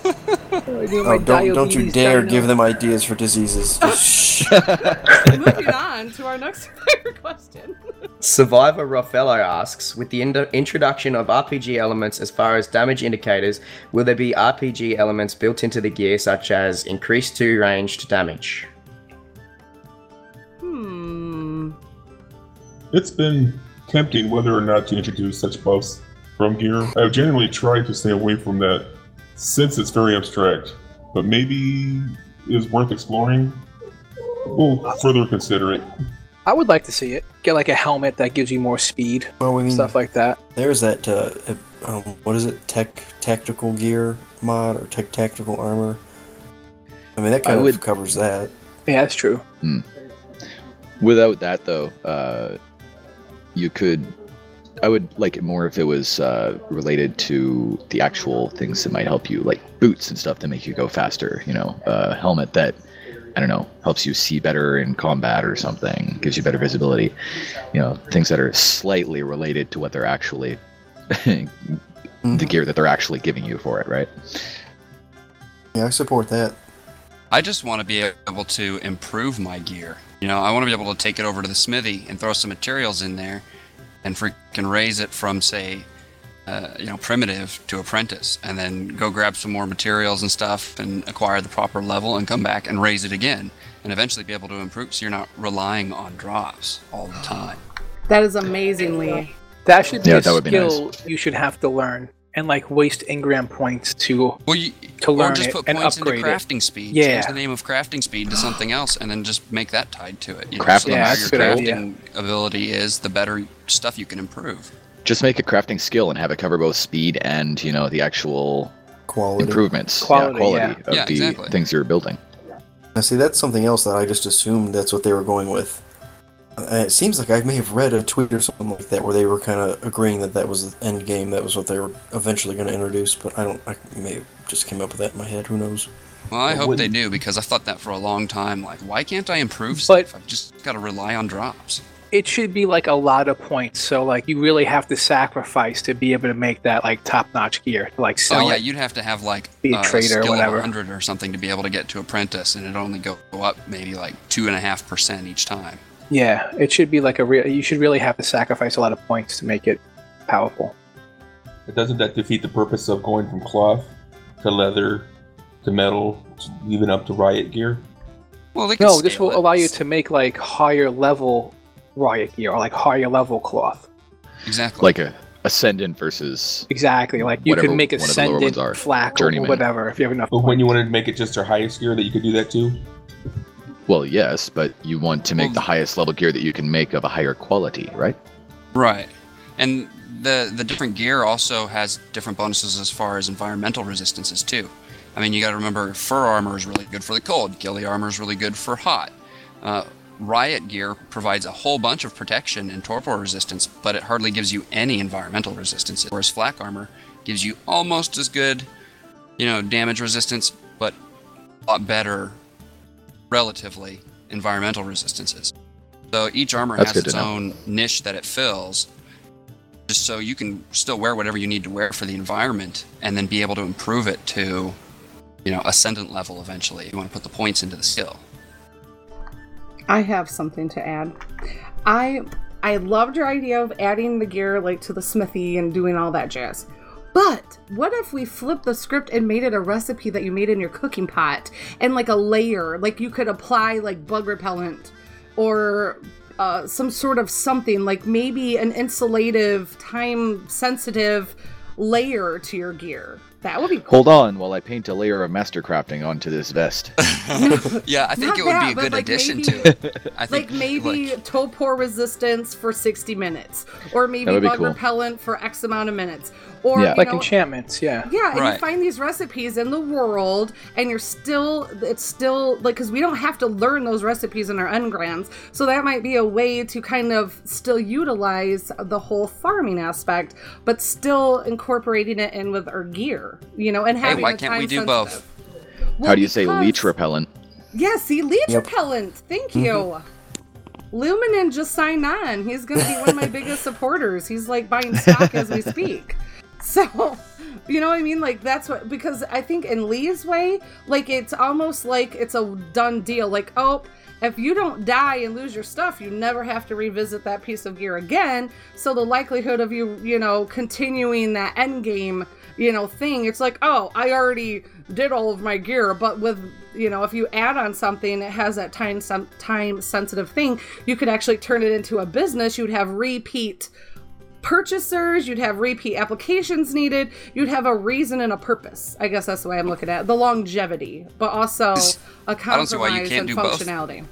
What do I do Oh, don't don't you dare dino? give them ideas for diseases. Shh. Moving on to our next survivor question. Survivor Raffello asks, with the ind- introduction of RPG elements as far as damage indicators, will there be RPG elements built into the gear such as increased to ranged damage? It's been tempting whether or not to introduce such buffs from gear. I've generally tried to stay away from that since it's very abstract, but maybe is worth exploring. We'll further consider it. I would like to see it. Get like a helmet that gives you more speed, Well, I mean, stuff like that. There's that, uh, um, what is it? Tech tactical gear mod or tech tactical armor. I mean, that I kind of would- covers that. Yeah, that's true. Without that, though, uh, you could. I would like it more if it was uh, related to the actual things that might help you, like boots and stuff that make you go faster. You know, a helmet that I don't know helps you see better in combat or something, gives you better visibility. You know, things that are slightly related to what they're actually the gear that they're actually giving you for it, right? Yeah, I support that. I just want to be able to improve my gear. You know, I want to be able to take it over to the smithy and throw some materials in there and freaking raise it from, say, uh, you know, primitive to apprentice, and then go grab some more materials and stuff and acquire the proper level and come back and raise it again and eventually be able to improve so you're not relying on drops all the time. That is amazingly That should be Yeah, a that would be skill you should have to learn and like waste Engram points to Well, you, to or learn just it put and points into upgrade crafting it. speed. Yeah. Change the name of crafting speed to something else, and then just make that tied to it. You know, Crafting so the Yeah, higher your a good crafting ability is, the better stuff you can improve. Just make a crafting skill and have it cover both speed and you know the actual Quality. improvements, Quality, yeah, quality yeah. of Yeah, the exactly. things you're building. Now, see, that's something else that I just assumed that's what they were going with. Uh, it seems like I may have read a tweet or something like that where they were kind of agreeing that that was the end game, that was what they were eventually going to introduce. But I don't, I may have just came up with that in my head. Who knows? Well, I It hope they wouldn't- do because I thought that for a long time. Like, why can't I improve stuff? I've just got to rely on drops. it should be like a lot of points. So like you really have to sacrifice to be able to make that like top notch gear. to, Like sell oh yeah, it. you'd have to have like Be a uh, trader or whatever. 100 or something to be able to get to apprentice, and it only go, go up maybe like two and a half percent each time. Yeah, it should be like a real. You should really have to sacrifice a lot of points to make it powerful. But doesn't that defeat the purpose of going from cloth to leather to metal, to even up to riot gear? Well, they No, this will allow you to make like higher level riot gear or like higher level cloth. Exactly. Like a ascendant versus Exactly, like you Whatever could make one of the lower ascendant ones are. flak or whatever if you have enough. But when you wanted to make it just your highest gear, that you could do that too. Well, yes, but you want to make the highest level gear that you can make of a higher quality, right? Right. And the the different gear also has different bonuses as far as environmental resistances too. I mean, you got to remember fur armor is really good for the cold. Ghillie armor is really good for hot. Uh, riot gear provides a whole bunch of protection and torpor resistance, but it hardly gives you any environmental resistance. Whereas flak armor gives you almost as good, you know, damage resistance, but a lot better, relatively, environmental resistances. So each armor That's has good to its know. own niche that it fills, just so you can still wear whatever you need to wear for the environment, and then be able to improve it to, you know, ascendant level eventually. You want to put the points into the skill. I have something to add. I I loved your idea of adding the gear like to the smithy and doing all that jazz. But what if we flipped the script and made it a recipe that you made in your cooking pot and like a layer, like you could apply like bug repellent or uh, some sort of something, like maybe an insulative, time sensitive layer to your gear. That would be cool. Hold on while I paint a layer of master crafting onto this vest. yeah, I think Not it would that, be a good like, addition maybe- to it. I think like maybe torpor resistance for 60 minutes or maybe That would be bug cool. repellent for x amount of minutes or yeah, you like know, enchantments. Yeah. yeah and you find these recipes in the world and you're still it's still like because we don't have to learn those recipes in our engrams so that might be a way to kind of still utilize the whole farming aspect but still incorporating it in with our gear you know and Hey, why can't we do sensitive- both? Well, How do you say because- leech repellent? yeah, see, leech Yep. repellent. Thank mm-hmm. you. Luminen just signed on. He's going to be one of my biggest supporters. He's like buying stock as we speak. So, you know what I mean? Like, that's what, because I think in Lee's way, like, it's almost like it's a done deal. Like, oh, if you don't die and lose your stuff, you never have to revisit that piece of gear again. So, the likelihood of you, you know, continuing that end game, you know, thing, it's like, oh, I already did all of my gear, but with you know, if you add on something it has that time some time sensitive thing, you could actually turn it into a business. You'd have repeat purchasers, you'd have repeat applications needed, you'd have a reason and a purpose. I guess that's the way I'm looking at it. the longevity, but also a I don't see why you compromise can't and do both. functionality.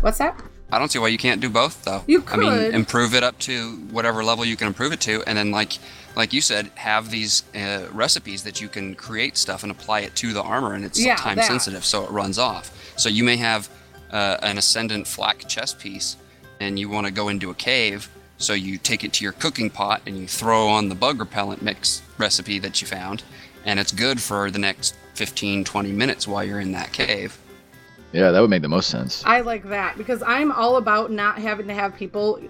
What's that? I don't see why you can't do both though. You could. I mean, improve it up to whatever level you can improve it to, and then like like you said, have these uh, recipes that you can create stuff and apply it to the armor, and it's Yeah, time that. sensitive, so it runs off. So you may have uh, an ascendant flak chest piece, and you want to go into a cave. So you take it to your cooking pot and you throw on the bug repellent mix recipe that you found, and it's good for the next 15, 20 minutes while you're in that cave. Yeah, that would make the most sense. I like that because I'm all about not having to have people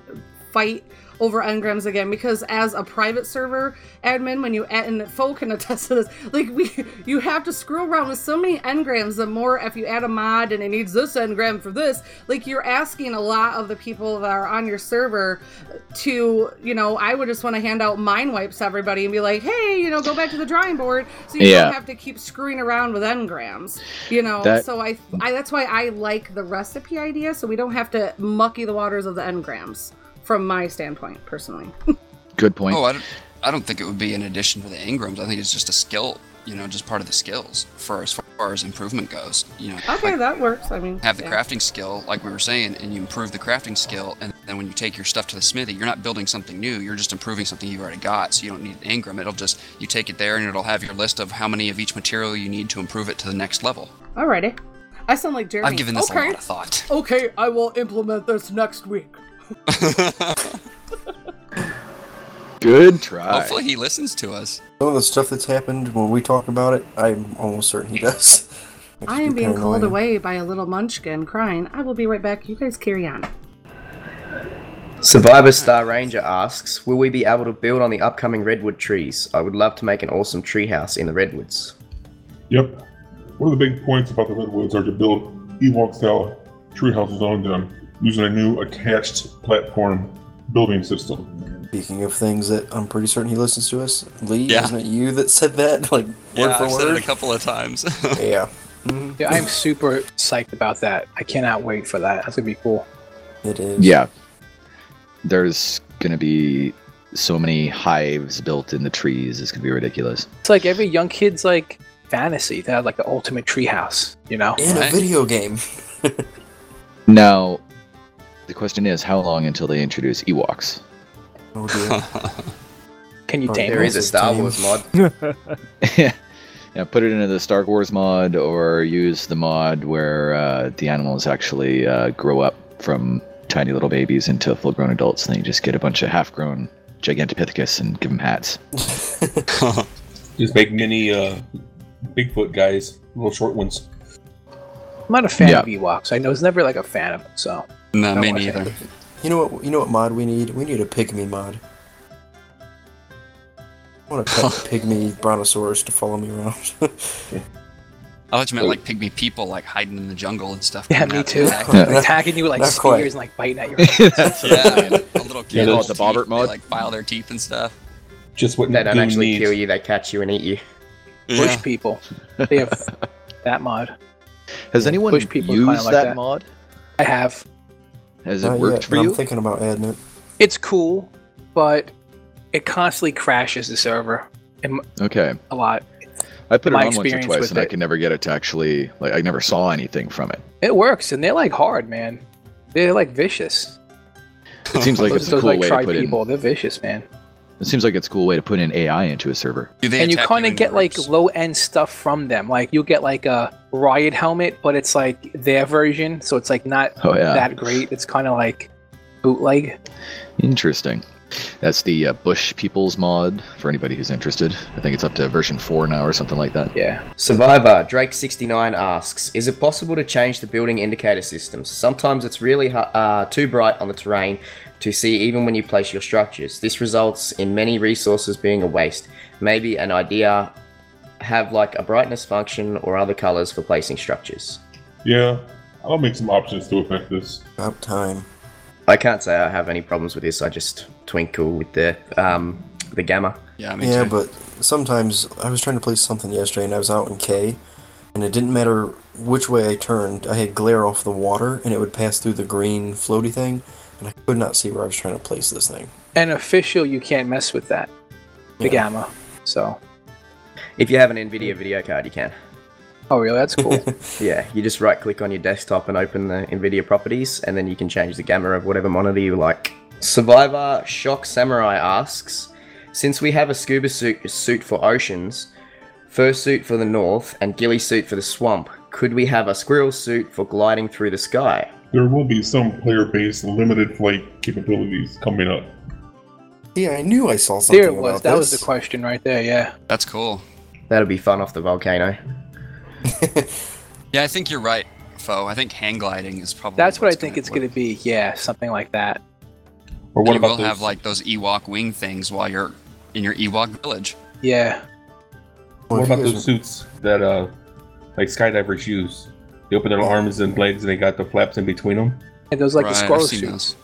fight over engrams again because as a private server admin when you add and folk can attest to this like we you have to screw around with so many engrams the more if you add a mod and it needs this engram for this like you're asking a lot of the people that are on your server to you know i would just want to hand out mind wipes to everybody and be like hey you know go back to the drawing board so you Yeah. don't have to keep screwing around with engrams you know That- so I, I that's why i like the recipe idea so we don't have to mucky the waters of the engrams from my standpoint personally Good point. Oh, I don't, I don't think it would be in addition to the Engrams. I think it's just a skill, you know, just part of the skills for as far as improvement goes. You know, Okay, like, that works. I mean, have the yeah. crafting skill, like we were saying, and you improve the crafting skill, and then when you take your stuff to the smithy, you're not building something new. You're just improving something you've already got. So you don't need an Engram. It'll just you take it there, and it'll have your list of how many of each material you need to improve it to the next level. Alrighty. I sound like Jeremy. I've given this okay. a lot of thought. Okay, I will implement this next week. Good try. Hopefully, he listens to us. Some of the stuff that's happened when we talk about it, I'm almost certain he does. I am being kinda called away by a little munchkin crying. I will be right back. You guys carry on. Survivor Star Ranger asks, "Will we be able to build on the upcoming redwood trees? I would love to make an awesome treehouse in the redwoods." Yep. One of the big points about the redwoods are to build Ewok-style tree houses on them using a new attached platform building system. Speaking of things that I'm pretty certain he listens to us, Lee, Yeah. isn't it you that said that? Like word Yeah, for I've said it a couple of times. yeah. Mm-hmm. Yeah, I'm super psyched about that. I cannot wait for that. That's gonna be cool. It is. Yeah. There's gonna be so many hives built in the trees. It's gonna be ridiculous. It's like every young kid's like fantasy to have like the ultimate treehouse. You know? In a video game. Now, the question is, how long until they introduce Ewoks? Oh dear. Can you Oh, tame There them? is a Star Wars mod. yeah. Yeah, put it into the Star Wars mod, or use the mod where uh, the animals actually uh, grow up from tiny little babies into full-grown adults, and then you just get a bunch of half-grown Gigantopithecus and give them hats. Just make mini uh, Bigfoot guys, little short ones. I'm not a fan Yeah. of Ewoks. I know I was never like a fan of them. So no, me neither. You know what? You know what mod we need? We need a pygmy mod. I want a pet pygmy brontosaurus to follow me around. I thought you meant like pygmy people, like hiding in the jungle and stuff. Yeah, me too. attack. Like, attacking you with like Not spears quite. and like biting at your. That's yeah, a little Yeah, kid. call with it the teeth, Bobbert they, mod. like file their teeth and stuff. Just what They don't actually needs. kill you; they catch you and eat you. Bush people. They have that mod. Has anyone Bush people kinda used like that, that. mod? I have. Has it worked yet, for you? I'm thinking about adding it. It's cool, but it constantly crashes the server in Okay. a lot. I put it on once or twice, with and I can never get it to actually like. I never saw anything from it. It works, and they're like hard, man. They're like vicious. It seems like it's a those, cool like way to try put people, in. they're vicious, man. It seems like it's a cool way to put in AI into a server. Do they and you kind of in get like low end stuff from them. Like you'll get like a riot helmet, but it's like their version, so it's like not Oh yeah, that great. It's kind of like bootleg. interesting. That's the uh, Bush Peoples mod for anybody who's interested. I think it's up to version four now or something like that. Yeah. Survivor Drake69 asks, "Is it possible to change the building indicator systems? Sometimes it's really uh, too bright on the terrain to see even when you place your structures. This results in many resources being a waste. Maybe an idea have like a brightness function or other colors for placing structures." Yeah, I'll make some options to affect this. About time. I can't say I have any problems with this. I just twinkle with the um, the gamma. Yeah, me Yeah, too. but sometimes I was trying to place something yesterday and I was out in K, and it didn't matter which way I turned. I had glare off the water, and it would pass through the green floaty thing, and I could not see where I was trying to place this thing. An official, you can't mess with that. The Yeah. gamma. So. If you have an Nvidia video card, you can. Oh, really? That's cool. Yeah, you just right click on your desktop and open the NVIDIA properties, and then you can change the gamma of whatever monitor you like. Survivor Shock Samurai asks Since we have a scuba suit, suit for oceans, fursuit for the north, and ghillie suit for the swamp, could we have a squirrel suit for gliding through the sky? There will be some player-based limited flight capabilities coming up. Yeah, I knew I saw something there it was. about That was the question right there. Yeah. That's cool. That'll be fun off the volcano. Yeah, I think you're right, Fo. I think hang gliding is probably. That's what I think it's going to be. Yeah, something like that. Or And what you about will those, have like those Ewok wing things while you're in your Ewok village. Yeah. Well, what about those suits that uh like skydivers use? They open their arms and legs and they got the flaps in between them. And those like Right, the I've squirrel suits.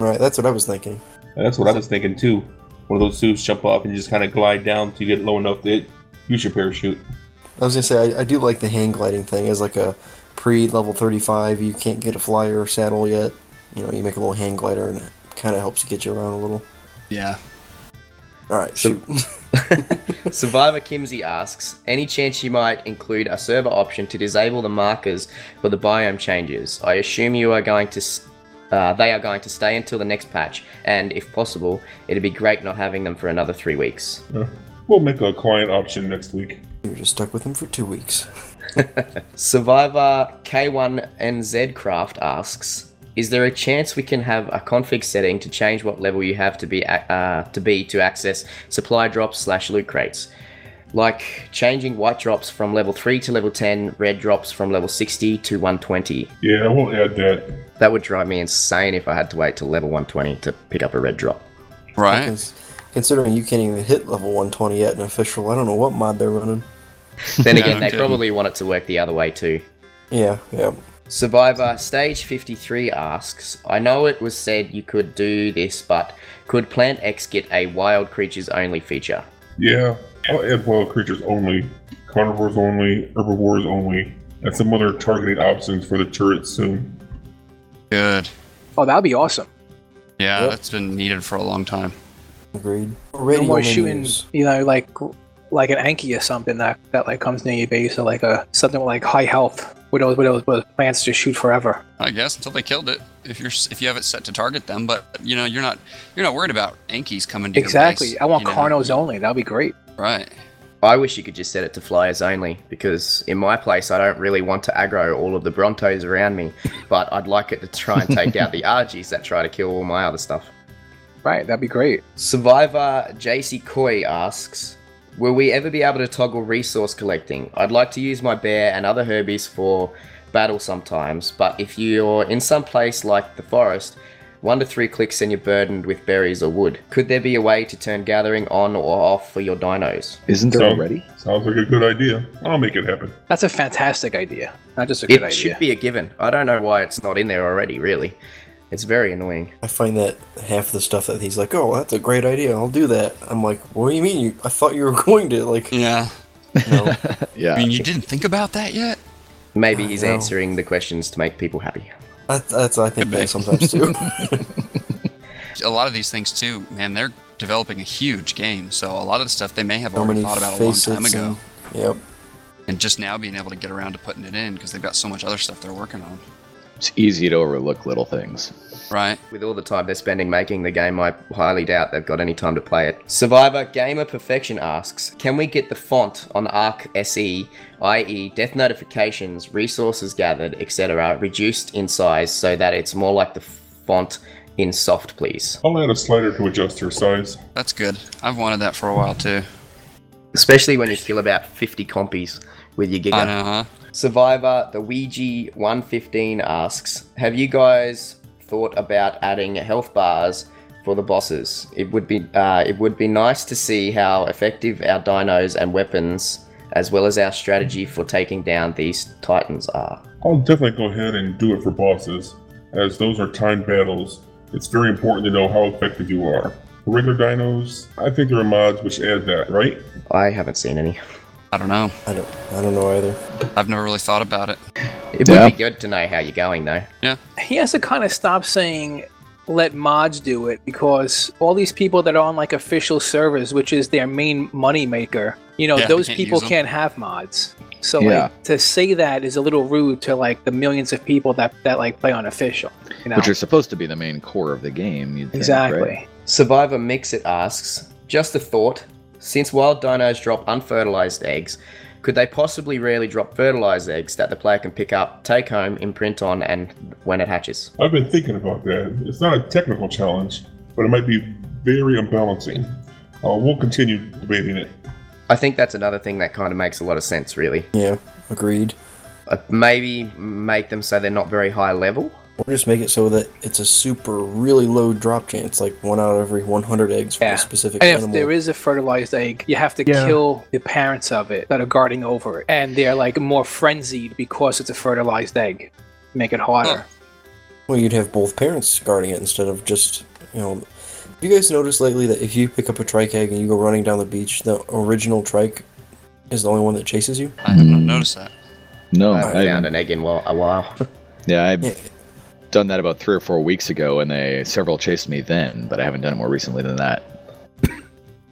Right, that's what I was thinking. That's what I was thinking too. One of those suits jump off and just kind of glide down to get low enough to use your parachute. I was gonna say I, I do like the hang gliding thing as like a pre level thirty five. You can't get a flyer or saddle yet. You know, you make a little hang glider and it kind of helps you get you around a little. Yeah. All right, shoot. Survivor Kimsey asks, any chance you might include a server option to disable the markers for the biome changes? I assume you are going to, s- uh, they are going to stay until the next patch, and if possible, it'd be great not having them for another three weeks. Uh, we'll make a client option next week. You're just stuck with them for two weeks. Survivor K1NZ Craft asks, is there a chance we can have a config setting to change what level you have to be uh, to be to access supply drops slash loot crates? Like changing white drops from level 3 to level 10, red drops from level 60 to 120. Yeah, we'll add that. That would drive me insane if I had to wait till level 120 to pick up a red drop. Cons- Considering you can't even hit level 120 yet in official, I don't know what mod they're running. Then again, no they kidding. probably want it to work the other way too. Yeah, yeah. Survivor Stage 53 asks, I know it was said you could do this, but could Plant X get a wild creatures only feature? Yeah, I'll add wild creatures only, carnivores only, herbivores only, and some other targeting options for the turrets soon. Good. Oh, that'd be awesome. Yeah, Yep. that's been needed for a long time. Agreed. No more shooting, menus. you know, like like an Anki or something that, that like comes near your base, or like a something with like high health with those with those, with those plants to shoot forever. I guess until they killed it. If you're if you have it set to target them, but you know you're not you're not worried about Ankies coming to Exactly. Your base, I want you know? Carnos only. That'd be great. Right. I wish you could just set it to flyers only, because in my place I don't really want to aggro all of the Brontos around me, but I'd like it to try and take out the Argies that try to kill all my other stuff. Right, that'd be great. Survivor JC Coy asks, Will we ever be able to toggle resource collecting? I'd like to use my bear and other herbies for battle sometimes, but if you're in some place like the forest, one to three clicks and you're burdened with berries or wood. Could there be a way to turn gathering on or off for your dinos? Isn't there Sounds- already? Sounds like a good idea. I'll make it happen. That's a fantastic idea. Not just a It good idea. should be a given. I don't know why it's not in there already, really. It's very annoying. I find that half the stuff that he's like, "Oh, that's a great idea. I'll do that." I'm like, "What do you mean? You, I thought you were going to like." Yeah. No. Yeah. I mean, you didn't think about that yet? Maybe I he's know. answering the questions to make people happy. That, that's I think that sometimes too. A lot of these things too, man, they're developing a huge game. So a lot of the stuff they may have So already thought about a long time ago. and- Yep. And just now being able to get around to putting it in because they've got so much other stuff they're working on. It's easy to overlook little things. Right. With all the time they're spending making the game, I highly doubt they've got any time to play it. Survivor Gamer Perfection asks, can we get the font on Ark SE, i.e., death notifications, resources gathered, etc., reduced in size so that it's more like the font in SotF, please? I'll add a slider to adjust your size. That's good. I've wanted that for a while too. Especially when you kill about 50 compies with your Giga. I know, huh? Survivor, the Ouija 115 asks, Have you guys thought about adding health bars for the bosses? It would be uh, it would be nice to see how effective our dinos and weapons, as well as our strategy for taking down these titans are. I'll definitely go ahead and do it for bosses, as those are timed battles. It's very important to know how effective you are. For regular dinos, I think there are mods which add that, right? I haven't seen any. I don't know. I don't. I don't know either. I've never really thought about it. It Yeah. would be good to know how you're going though. Yeah. he has to kind of stop saying let mods do it because all these people that are on like official servers which is their main money maker you know Yeah, they those can't people use 'em. can't have mods so Yeah. like to say that is a little rude to like the millions of people that that like play on official you know Which are supposed to be the main core of the game. You'd think, exactly right? Survivor Mixit asks, just a thought. Since wild dinos drop unfertilized eggs, could they possibly rarely drop fertilized eggs that the player can pick up, take home, imprint on, and when it hatches? I've been thinking about that. It's not a technical challenge, but it might be very unbalancing. Uh, we'll continue debating it. I think that's another thing that kind of makes a lot of sense, really. Yeah. Agreed. Uh, maybe make them so they're not very high level. Or just make it so that it's a super really low drop chance, like one out of every 100 eggs for Yeah. a specific and if animal. there is a fertilized egg you have to Yeah. kill the parents of it that are guarding over it and they're like more frenzied because it's a fertilized egg make it harder Well, you'd have both parents guarding it instead of just, you know. Have you guys noticed lately that if you pick up a trike egg and you go running down the beach, the original trike is the only one that chases you? I have not noticed that. No, I I haven't found haven't. an egg in whi- a while. Yeah, I Yeah. Done that about three or four weeks ago, and they several chased me then, but I haven't done it more recently than that.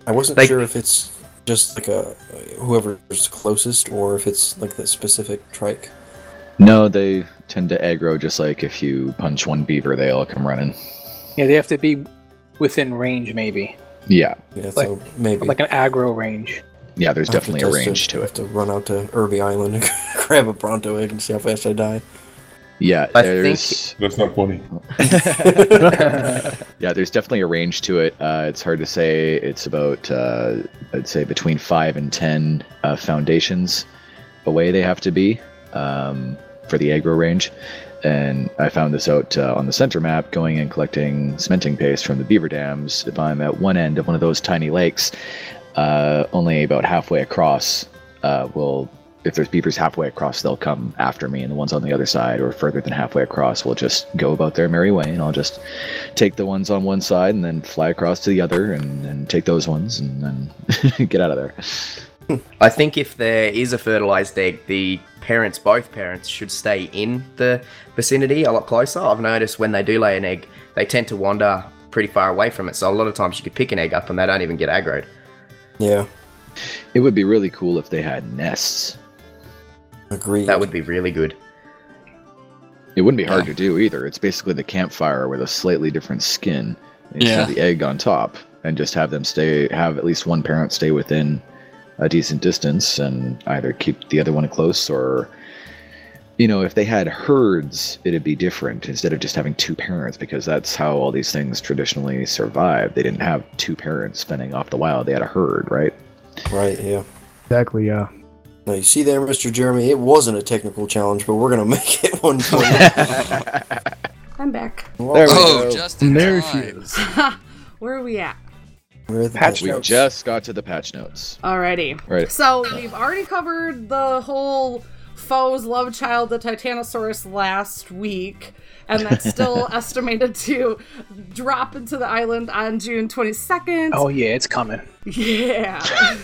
I wasn't Like- sure if it's just like a whoever's closest or if it's like the specific trike. No, they tend to aggro just like if you punch one beaver, they all come running. Yeah, they have to be within range, maybe. Yeah, Yeah, Like- so maybe Like an aggro range. yeah. There's I have to definitely a test range to I it. have to run out to Irby Island and grab a Bronto egg and see how fast I die. Yeah, I there's That's not funny. yeah, there's definitely a range to it. Uh, it's hard to say. It's about uh, I'd say between five and ten uh, foundations away they have to be um, for the aggro range. And I found this out uh, on the center map, going and collecting cementing paste from the beaver dams. If I'm at one end of one of those tiny lakes, uh, only about halfway across uh, will if there's beavers halfway across, they'll come after me, and the ones on the other side or further than halfway across will just go about their merry way, and I'll just take the ones on one side and then fly across to the other, and, and take those ones, and then get out of there. I think if there is a fertilized egg, the parents, both parents, should stay in the vicinity a lot closer. I've noticed when they do lay an egg, they tend to wander pretty far away from it. So a lot of times you could pick an egg up and they don't even get aggroed. Yeah, It would be really cool if they had nests. Agreed. That would be really good. It wouldn't be hard to do either. It's basically the campfire with a slightly different skin. You just have Yeah. the egg on top, and just have them stay, have at least one parent stay within a decent distance, and either keep the other one close or, you know, if they had herds, it'd be different instead of just having two parents, because that's how all these things traditionally survived. They didn't have two parents fending off the wild; they had a herd, right? right. Yeah. Exactly, yeah. Now you see there, Mr. Jeremy. It wasn't a technical challenge, but we're gonna make it one for you. I'm back. There we Oh, go. just in There she is. Where are we at? Where are the Patch We notes. just got to the patch notes. Alrighty. Right. So we've already covered the whole foe's love child, the Titanosaurus, last week, and that's still estimated to drop into the island on June 22nd. Oh yeah, it's coming. yeah.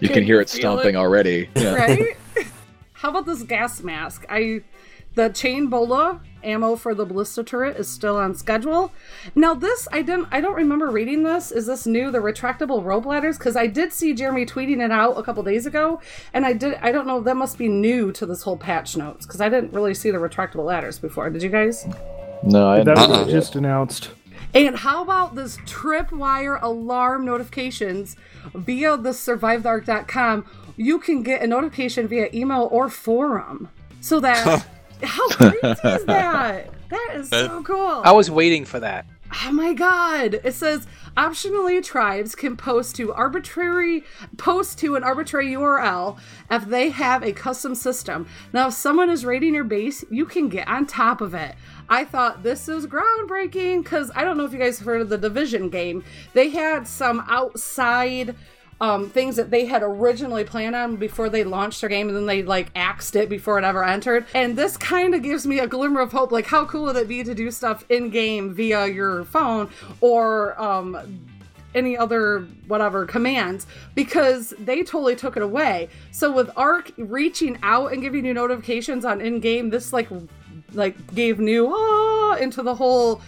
You Can can hear you it stomping it? already. Yeah. right? How about this gas mask? I the chain bola ammo for the ballista turret is still on schedule. Now this I didn't I don't remember reading this. Is this new? The retractable rope ladders? Because I did see Jeremy tweeting it out a couple days ago, and I did I don't know that must be new to this whole patch notes because I didn't really see the retractable ladders before. Did you guys? No, I That was just announced. And how about this tripwire alarm notifications via the survivetheark.com? You can get a notification via email or forum. So that how crazy is that? That is so cool. I was waiting for that. Oh my god. It says optionally tribes can post to arbitrary post to an arbitrary URL if they have a custom system. Now if someone is raiding your base, you can get on top of it. I thought this is groundbreaking cuz I don't know if you guys have heard of the Division game. They had some outside um, things that they had originally planned on before they launched their game and then they like axed it before it ever entered. And this kind of gives me a glimmer of hope. Like, how cool would it be to do stuff in game via your phone or um, any other whatever commands because they totally took it away. So with Ark reaching out and giving you notifications on in game, this like like gave new ah into the whole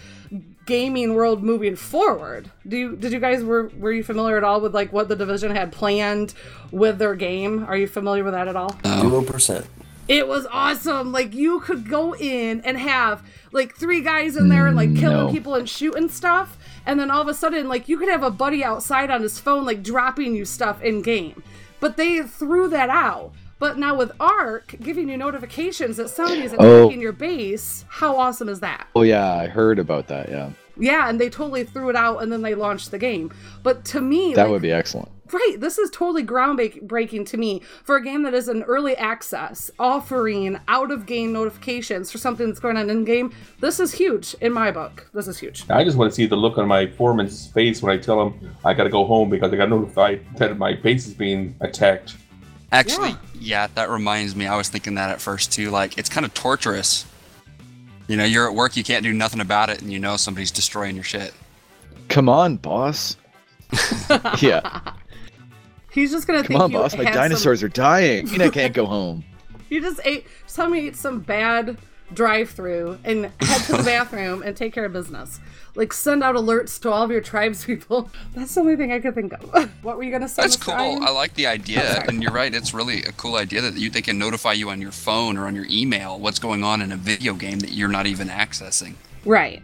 gaming world moving forward. Do you did you guys were were you familiar at all with like what the division had planned with their game? Are you familiar with that at all? Zero percent. It was awesome. Like you could go in and have like three guys in there and like mm, killing No. people and shooting stuff, and then all of a sudden like you could have a buddy outside on his phone like dropping you stuff in game. But they threw that out. But now with Ark giving you notifications that somebody is Oh. attacking your base, how awesome is that? Oh yeah, I heard about that. Yeah, Yeah, and they totally threw it out and then they launched the game. But to me, that like, would be excellent. Right, this is totally groundbreaking to me for a game that is an early access, offering out of game notifications for something that's going on in game. This is huge in my book. This is huge. I just want to see the look on my foreman's face when I tell him I got to go home because I got notified that my base is being attacked. Actually, yeah. that reminds me. I was thinking that at first too. Like, it's kind of torturous. You know, you're at work, you can't do nothing about it, and you know somebody's destroying your shit. Come on, boss. yeah, He's just gonna come think on, you boss. My had dinosaurs are dying. I can't go home. You just ate. Tell me ate some bad drive through and head to the bathroom and take care of business. Like send out alerts to all of your tribes people. That's the only thing I could think of. what were you gonna say? That's cool. Ryan? I like the idea, and you're right. It's really a cool idea that you they can notify you on your phone or on your email what's going on in a video game that you're not even accessing. Right.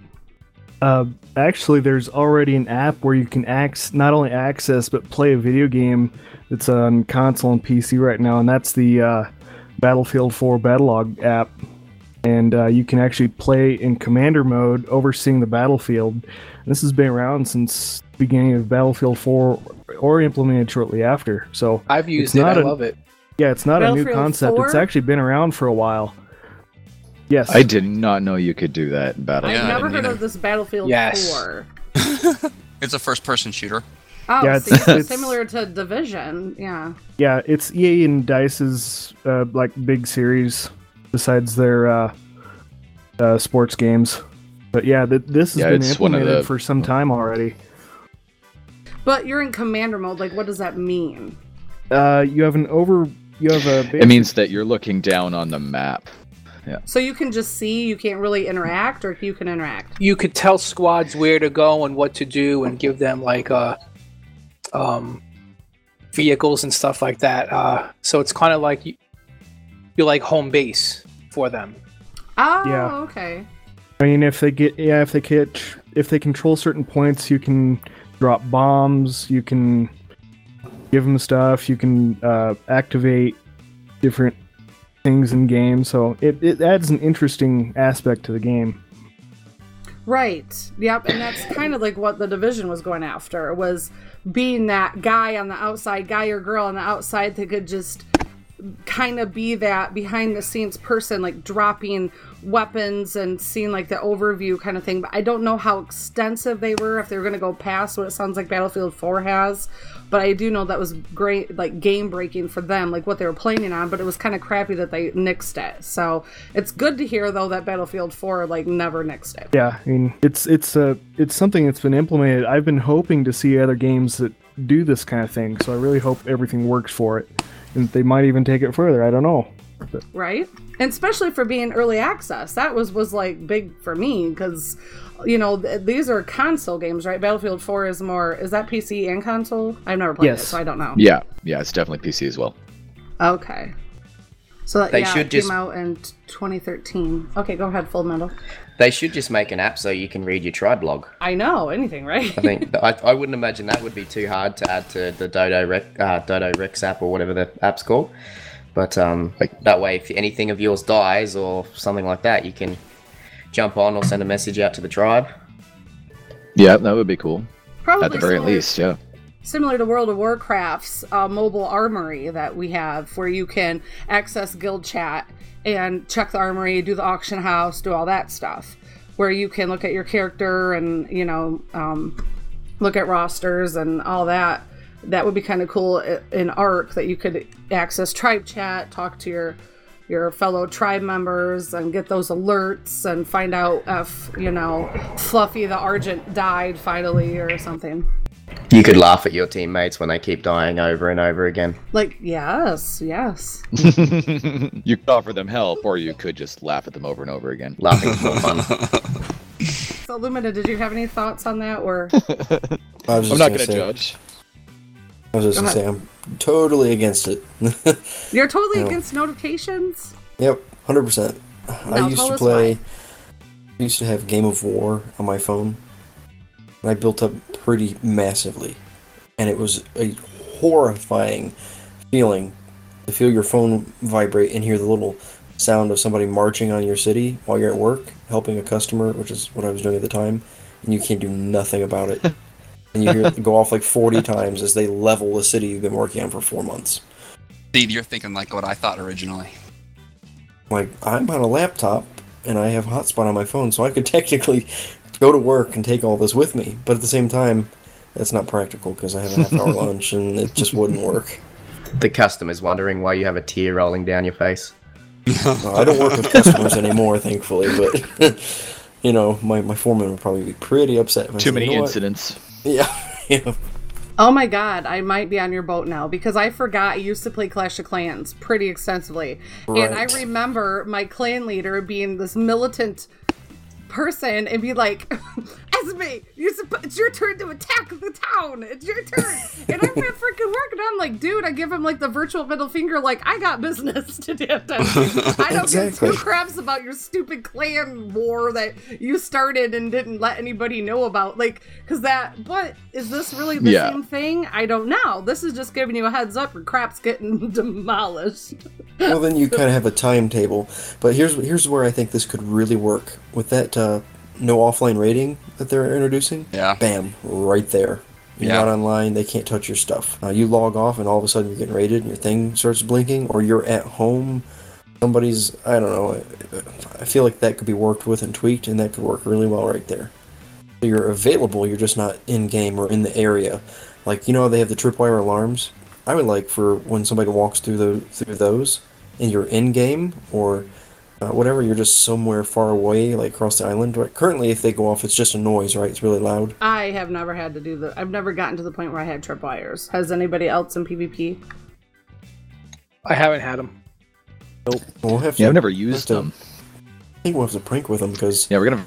Uh, actually, there's already an app where you can ac- not only access but play a video game that's on console and PC right now, and that's the uh, Battlefield 4 Battlelog app. And uh, you can actually play in commander mode, overseeing the battlefield. This has been around since the beginning of Battlefield 4, or implemented shortly after. So I've used it. not I a- love it. Yeah, it's not a new Battlefield concept. It's actually been around for a while. Yes. I did not know you could do that in Battlefield. I've never heard of this Battlefield Yes. 4. It's a first-person shooter. Oh, Yeah, it's- so it's- similar to Division. Yeah. Yeah, it's EA and Dice's uh, like big series besides their uh, uh, sports games. But yeah, th- this has Yeah, been it's one of implemented the- for some time already. But you're in commander mode. Like, what does that mean? Uh, you have an over. You have a. It means that you're looking down on the map. Yeah. So you can just see, you can't really interact, or you can interact. You could tell squads where to go and what to do, and give them like uh, um, vehicles and stuff like that. Uh, so it's kind of like you, you're like home base for them. Oh, Yeah. okay. I mean, if they get yeah, if they catch if they control certain points, you can drop bombs. You can give them stuff. You can uh, activate different things in game. So it, it adds an interesting aspect to the game. Right. Yep. And that's kind of like what the division was going after was being that guy on the outside, guy or girl on the outside that could just kind of be that behind the scenes person, like dropping weapons and seeing like the overview kind of thing. But I don't know how extensive they were, if they were going to go past what it sounds like Battlefield 4 has. But I do know that was great, like game breaking for them, like what they were planning on. But it was kind of crappy that they nixed it. So it's good to hear though that Battlefield 4 like never nixed it. Yeah, I mean, it's it's uh, it's something that's been implemented. I've been hoping to see other games that do this kind of thing, so I really hope everything works for it, they might even take it further. I don't know. But, right? And especially for being early access that was was like big for me because you know th- these are console games right? Battlefield 4 is more is that pc and console? I've never played it so i don't know. Yeah, yeah, it's definitely PC as well. okay. So that They yeah, should it came out in 2013 okay go ahead full metal They should just make an app so you can read your tribe log. i know anything right I think I, I wouldn't imagine that would be too hard to add to the Dodo Rec, uh, Dodo Rex app or whatever the app's called. But um, that way, if anything of yours dies or something like that, you can jump on or send a message out to the tribe. Yeah, that would be cool. Probably At the very similar- least, yeah. similar to World of Warcraft's uh, mobile armory that we have, where you can access guild chat and check the armory, do the auction house, do all that stuff. Where you can look at your character and you know um, look at rosters and all that. That would be kind of cool in Ark that you could access tribe chat, talk to your your fellow tribe members and get those alerts and find out if you know Fluffy the Argent died finally or something. You could laugh at your teammates when they keep dying over and over again. Like, yes, yes. you could offer them help, or you could just laugh at them over and over again. Laughing for fun. So, Luminen, did you have any thoughts on that? Or I was just I'm not gonna gonna judge. I was just gonna say. I'm totally against it. you're totally No. against notifications? Yep, hundred percent. I used to us play. I used to have Game of War on my phone, and I built up pretty massively, and it was a horrifying feeling to feel your phone vibrate and hear the little sound of somebody marching on your city while you're at work helping a customer, which is what I was doing at the time, and you can't do nothing about it. and you hear it go off like 40 times as they level the city you've been working on for four months. See, you're thinking like what I thought originally. like I'm on a laptop and I have hotspot on my phone, so I could technically go to work and take all this with me. But at the same time, that's not practical because I have a half hour lunch and it just wouldn't work. The customer's wondering why you have a tear rolling down your face. Well, I don't work with customers anymore, thankfully, but you know, my, my foreman would probably be pretty upset. If I Too said, many "You know incidents. Yeah, yeah. Oh my god, I might be on your boat now because I forgot I used to play Clash of Clans pretty extensively. And I remember my clan leader being this militant person and be like, Esme, you're suppo- it's your turn to attack the town. It's your turn. and I'm at freaking work and I'm like, dude, I give him like the virtual middle finger, like, I got business to do. I don't give Exactly. two craps about your stupid clan war that you started and didn't let anybody know about. Like, because that, but is this really the Yeah. same thing? I don't know. This is just giving you a heads up your crap's getting demolished. well, then you kind of have a timetable. But here's here's where I think this could really work with that uh, no offline rating that they're introducing. Yeah. Bam, right there. You're Yeah. not online; they can't touch your stuff. Uh, you log off, and all of a sudden you're getting rated, and your thing starts blinking, or you're at home. Somebody's I don't know. I feel like that could be worked with and tweaked, and that could work really well right there. So you're available. You're just not in game or in the area. Like you know, they have the tripwire alarms. I would like for when somebody walks through the through those, and you're in game or uh, whatever, you're just somewhere far away, like across the island. Right? Currently, if they go off, it's just a noise, right? It's really loud. I have never had to do the. I've never gotten to the point where I had tripwires. Has anybody else in PvP? I haven't had them. Nope. We'll have Yeah, I've never we'll used to- them. I think we'll have to prank with them because Yeah, we're gonna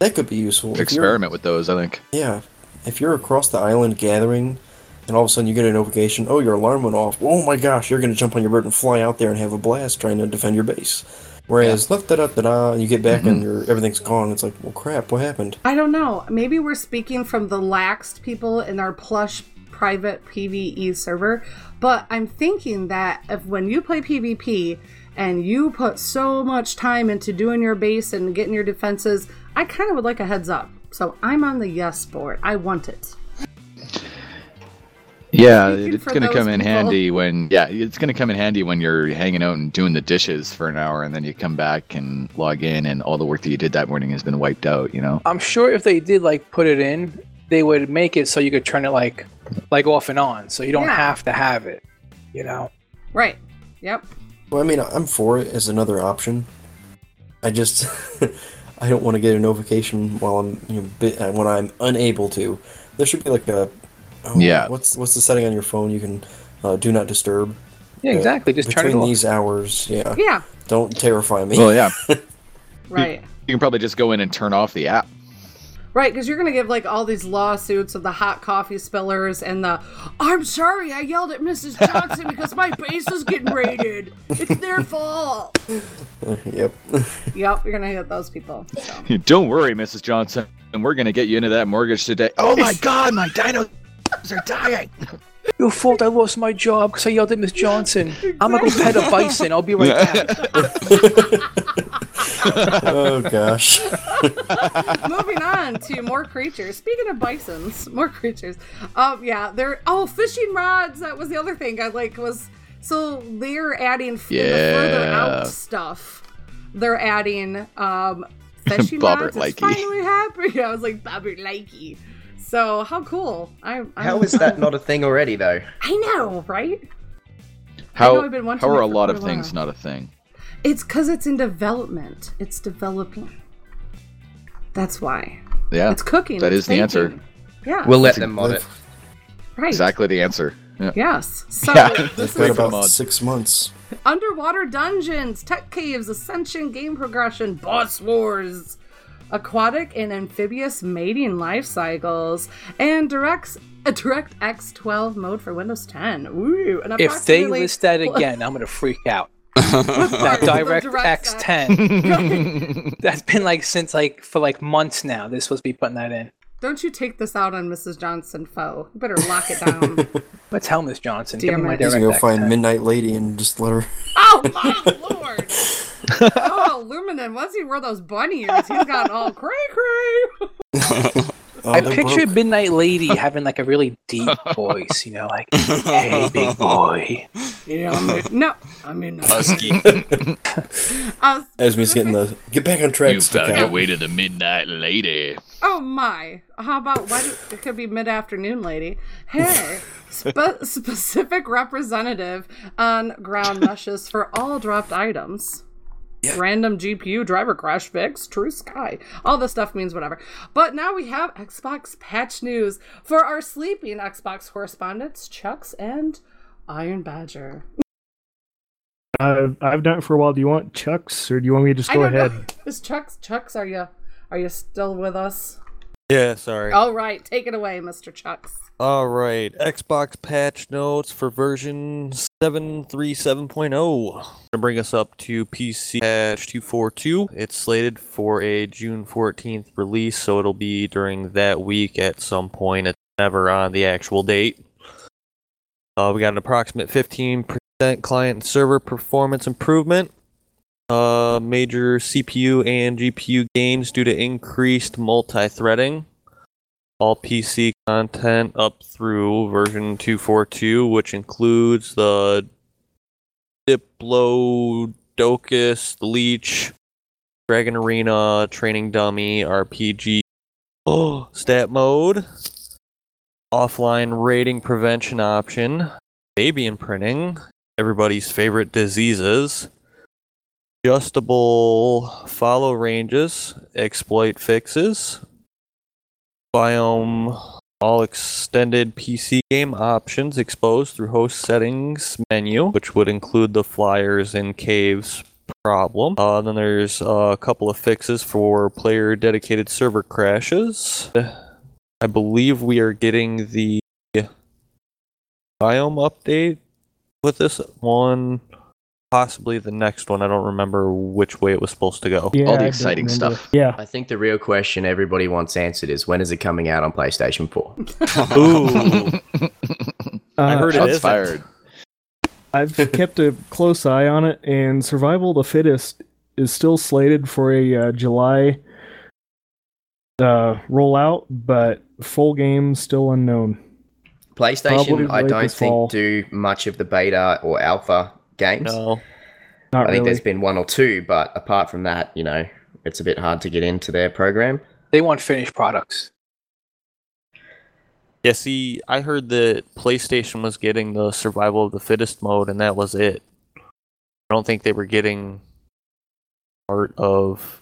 that could be useful. Experiment with those. I think. Yeah, if you're across the island gathering, and all of a sudden you get a notification, oh, your alarm went off. Oh my gosh, you're gonna jump on your bird and fly out there and have a blast trying to defend your base. Whereas, da da da da da, and you get back and mm-hmm. your everything's gone. It's like, well, crap, what happened? I don't know. Maybe we're speaking from the laxed people in our plush private PvE server, but I'm thinking that if when you play PvP and you put so much time into doing your base and getting your defenses, I kind of would like a heads up. So I'm on the yes board. I want it. Yeah, it's gonna those come in people. handy when yeah, it's gonna come in handy when you're hanging out and doing the dishes for an hour, and then you come back and log in, and all the work that you did that morning has been wiped out. You know. I'm sure if they did like put it in, they would make it so you could turn it like like off and on, so you don't Yeah. have to have it. You know. Right. Yep. Well, I mean, I'm for it as another option. I just, I don't want to get a notification while I'm, you know, uh, when I'm unable to. There should be like a, oh, Yeah. What's what's the setting on your phone? You can uh, do not disturb. Yeah, Uh, exactly. Just turn it between off. these hours. Yeah. Yeah. Don't terrify me. Well, yeah. Right. You can probably just go in and turn off the app. Right, because you're gonna give like all these lawsuits of the hot coffee spillers and the I'm sorry I yelled at Mrs. Johnson because my base is getting raided. It's their fault. yep. Yep, you're gonna hit those people. So. Don't worry, Mrs. Johnson, and we're gonna get you into that mortgage today. Oh my God, my dinos are dying. Your fault. I lost my job because I yelled at Miss Johnson. I'm gonna go pet a bison. I'll be right back. oh gosh. Moving on to more creatures. Speaking of bisons, more creatures. Um, yeah, they're oh fishing rods. That was the other thing I like was so they're adding f- in the further out stuff. They're adding um fishing Bobbert rods. It's likey. finally happening. I was like Bobbert likey. So how cool! I I'm, How is that not a thing already, though? I know, right? How, I've been wanting how are a lot of things while. not a thing? It's because it's in development. It's developing. That's why. Yeah, It's cooking. That it's is the answer. Yeah. We'll let That's them mod it. Right. Exactly the answer. Yeah. Yes. So Yeah. this Got is about six months. underwater dungeons, tech caves, ascension, game progression, boss wars, aquatic and amphibious mating life cycles, and directs a direct X12 mode for Windows 10. Ooh, and If they list that again, I'm gonna freak out. that direct Direct X10. That's been like since like for like months now. They're supposed to be putting that in. Don't you take this out on Mrs. Johnson, foe. You better lock it down. Let's tell Miss Johnson. Dear Give me my. He's direct gonna go find X10. Midnight Lady and just let her. Oh my lord! oh, Luminen, once he wore those bunny ears, he's got all cray cray. Oh, I they're picture broke. Midnight Lady having like a really deep voice, you know, like, "Hey, big boy." You know, I mean, no, I mean, no. Husky. Uh, Esme's getting the get back on track. stick out. way to the midnight lady. oh my! How about why? Do, it could be mid afternoon, lady. Hey, spe- specific representative on ground meshes for all dropped items. Random GPU driver crash fix, trueSKY. All this stuff means whatever. But now we have Xbox patch news for our sleeping Xbox correspondents, Chucks and Iron Badger. I've, I've done it for a while. Do you want Chucks or do you want me to just go ahead? know. Is Chucks Chucks are you are you still with us? Yeah, sorry. All right, take it away, Mr. Chucks. All right, Xbox patch notes for version 737.0. Gonna bring us up to PC patch 242. It's slated for a June 14th release, so it'll be during that week at some point. It's never on the actual date. Uh, we got an approximate 15% client and server performance improvement. Uh, major CPU and GPU gains due to increased multi-threading all PC content up through version 242, which includes the Diplodocus, the Leech, Dragon Arena, Training Dummy, RPG, oh, stat mode, offline raiding prevention option, baby imprinting, everybody's favorite diseases, adjustable follow ranges, exploit fixes, biome all extended PC game options exposed through host settings menu, which would include the flyers and caves problem. Uh, then there's a couple of fixes for player dedicated server crashes. I believe we are getting the biome update with this one. Possibly the next one. I don't remember which way it was supposed to go. All the exciting stuff. Yeah. I think the real question everybody wants answered is when is it coming out on PlayStation 4? Ooh. I heard it fired. I've kept a close eye on it, and Survival of the Fittest is still slated for a uh, July uh, rollout, but full game still unknown. Probably PlayStation, I don't think fall. do much of the beta or alpha games. No. Not I think really. there's been one or two, but apart from that, you know, it's a bit hard to get into their program. They want finished products. Yeah, see, I heard that PlayStation was getting the survival of the fittest mode, and that was it. I don't think they were getting part of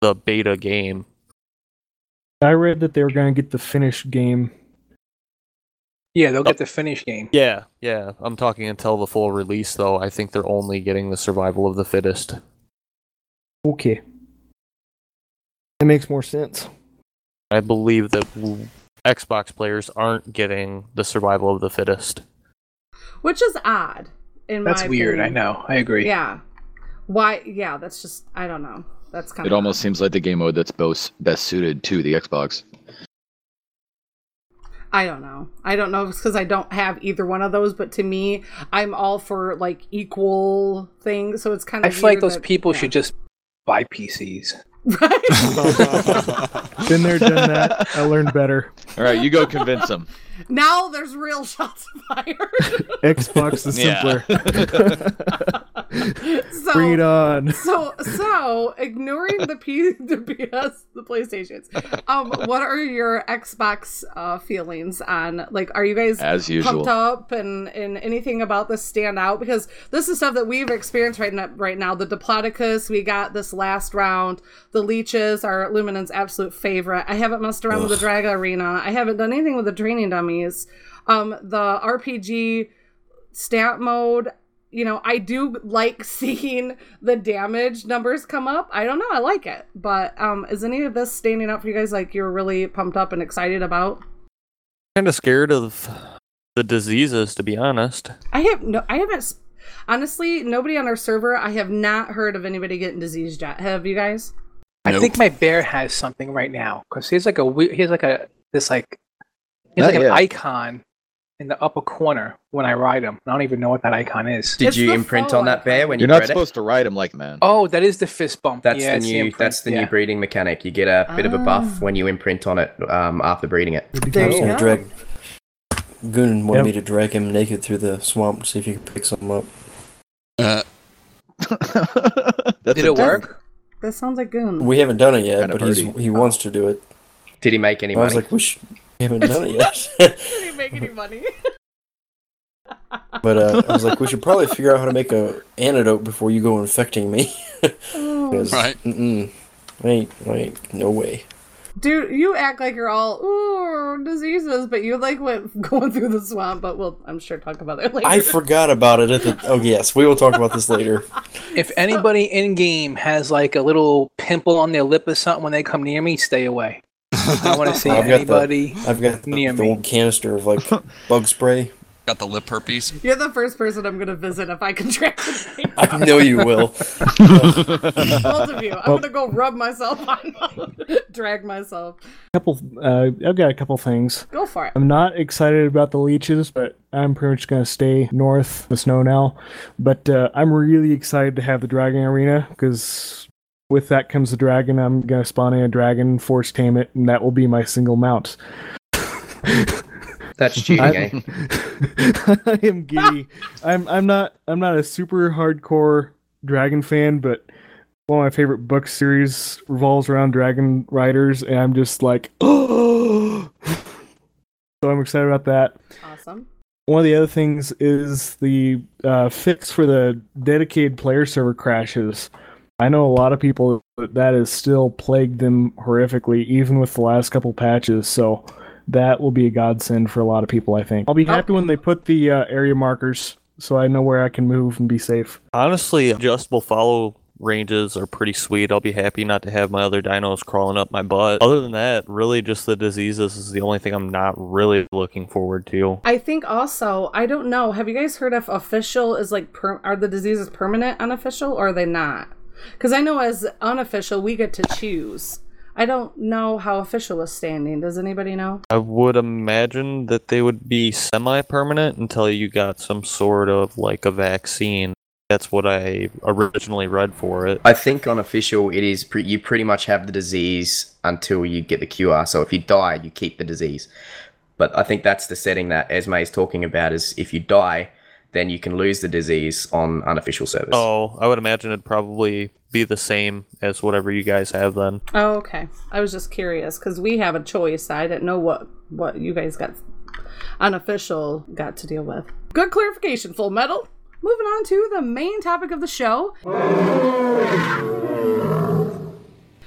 the beta game. I read that they were going to get the finished game. Yeah, they'll oh. get the finish game. Yeah, yeah. I'm talking until the full release, though. I think they're only getting the survival of the fittest. Okay. It makes more sense. I believe that Xbox players aren't getting the survival of the fittest. Which is odd. In That's my weird. I know. I agree. Yeah. Why? Yeah, that's just I don't know. That's kind It of It almost seems like the game mode that's both best suited to the Xbox. I don't know. I don't know because I don't have either one of those. But to me, I'm all for like equal things. So it's kind of. I feel like those that- people yeah. should just buy PCs. Been there, done that. I learned better. All right, you go convince them. Now there's real shots fired. Xbox is simpler. so, Bring it on. So, so ignoring the P, the PS, the PlayStations. Um, what are your Xbox uh, feelings on? Like, are you guys As usual. pumped up and and anything about this stand out? Because this is stuff that we've experienced right now. Right now, the Diplodocus we got this last round. The leeches are Luminen's absolute favorite. I haven't messed around with the Dragon Arena. I haven't done anything with the training dummies. Um, the RPG stat mode you know i do like seeing the damage numbers come up i don't know i like it but um is any of this standing out for you guys like you're really pumped up and excited about Kind of scared of the diseases, to be honest. i have no i haven't honestly nobody on our server i have not heard of anybody getting diseased yet have you guys I think my bear has something right now because he's like a we- he's like a this like he's Not like yet. an icon in the upper corner when I ride him. I don't even know what that icon is. Did you imprint on that bear when You're you not bred it? supposed to ride him like man. Oh, that is the fist bump. That's yeah, the new. imprint, that's the yeah. new breeding mechanic. You get a bit of a buff Ah. when you imprint on it um, after breeding it. I was you go. drag. Goon wanted Yep. me to drag him naked through the swamp to see if you could pick something up. Uh, That's Did it work? That sounds like goon We haven't done it yet, Kinda but he's, birdie. he wants to do it. Did he make any money? I was like, we, sh- we haven't done it yet. did he make any money But uh, I was like, we should probably figure out how to make a antidote before you go infecting me. 'Cause, Right. Mm-mm. Wait, wait, no way. Dude, you act like you're all ooh diseases, but you like went going through the swamp. But we'll, I'm sure, talk about it later. I forgot about it at the. Oh yes, we will talk about this later. If anybody in game has like a little pimple on their lip or something when they come near me, stay away. I want to see I've got anybody. The, I've got the, near the me. old canister of like bug spray. Got the lip herpes. You're the first person I'm gonna visit if I contract it. I know you will. Both of you. I'm gonna go rub myself on, drag myself. couple uh, I've got a couple things. Go for it. I'm not excited about the leeches, but I'm pretty much gonna stay north of the snow now. But uh, I'm really excited to have the dragon arena because with that comes the dragon. I'm gonna spawn in a dragon, force tame it, and that will be my single mount. That's cheating, I- eh? I am giddy. I'm I'm not I'm not a super hardcore dragon fan, but one of my favorite book series revolves around dragon riders, and I'm just like, oh. so I'm excited about that. Awesome. One of the other things is the uh, fix for the dedicated player server crashes. I know a lot of people that that has still plagued them horrifically, even with the last couple patches. So that will be a godsend for a lot of people. I think I'll be happy when they put the uh, area markers, so I know where I can move and be safe. Honestly, adjustable follow ranges are pretty sweet. I'll be happy not to have my other dinos crawling up my butt. Other than that, really just the diseases is the only thing I'm not really looking forward to. I think also, I don't know. Have you guys heard if official is like per- are the diseases permanent unofficial or are they not? Because I know as unofficial we get to choose. I don't know how official is standing. Does anybody know? I would imagine that they would be semi-permanent until you got some sort of like a vaccine. That's what I originally read for it. I think on official, it is pre- you pretty much have the disease until you get the cure. So if you die, you keep the disease. But I think that's the setting that Esme is talking about. Is if you die, then you can lose the disease on unofficial service. Oh, I would imagine it'd probably be the same as whatever you guys have then. Oh, okay. I was just curious because we have a choice. I didn't know what what you guys got unofficial got to deal with. Good clarification, Full Metal. Moving on to the main topic of the show.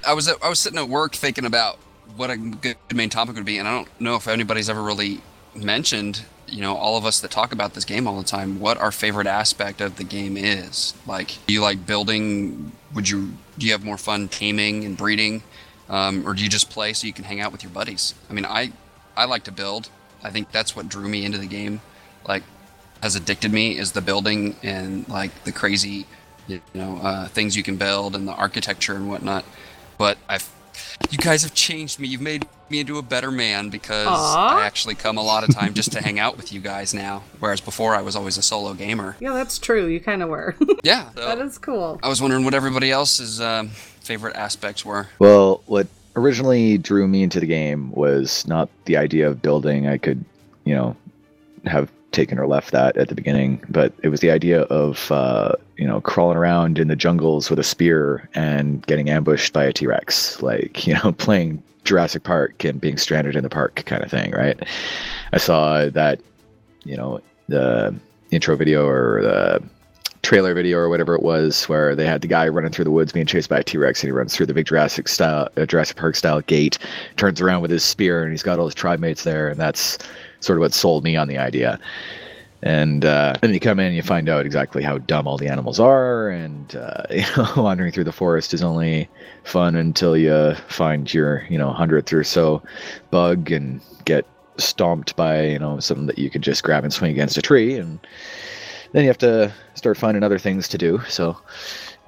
I was I was sitting at work thinking about what a good main topic would be, and I don't know if anybody's ever really mentioned. You know, all of us that talk about this game all the time, what our favorite aspect of the game is. Like, do you like building? Would you do you have more fun taming and breeding, um, or do you just play so you can hang out with your buddies? I mean, I I like to build. I think that's what drew me into the game. Like, has addicted me is the building and like the crazy, you know, uh, things you can build and the architecture and whatnot. But I've, you guys have changed me. You've made me into a better man because Aw. I actually come a lot of time just to hang out with you guys now. Whereas before I was always a solo gamer. Yeah, that's true. You kind of were. Yeah, that is cool. I was wondering what everybody else's um, favorite aspects were. Well, what originally drew me into the game was not the idea of building. I could, you know, have taken or left that at the beginning, but it was the idea of, uh, you know, crawling around in the jungles with a spear and getting ambushed by a T Rex, like, you know, playing Jurassic Park and being stranded in the park kind of thing, right? I saw that, you know, the intro video or the trailer video or whatever it was where they had the guy running through the woods being chased by a T-Rex and he runs through the big Jurassic style uh, Jurassic Park style gate turns around with his spear and he's got all his tribe mates there and that's sort of what sold me on the idea and uh, then you come in and you find out exactly how dumb all the animals are and uh, you know wandering through the forest is only fun until you find your you know hundredth or so bug and get stomped by you know something that you could just grab and swing against a tree and then you have to start finding other things to do. So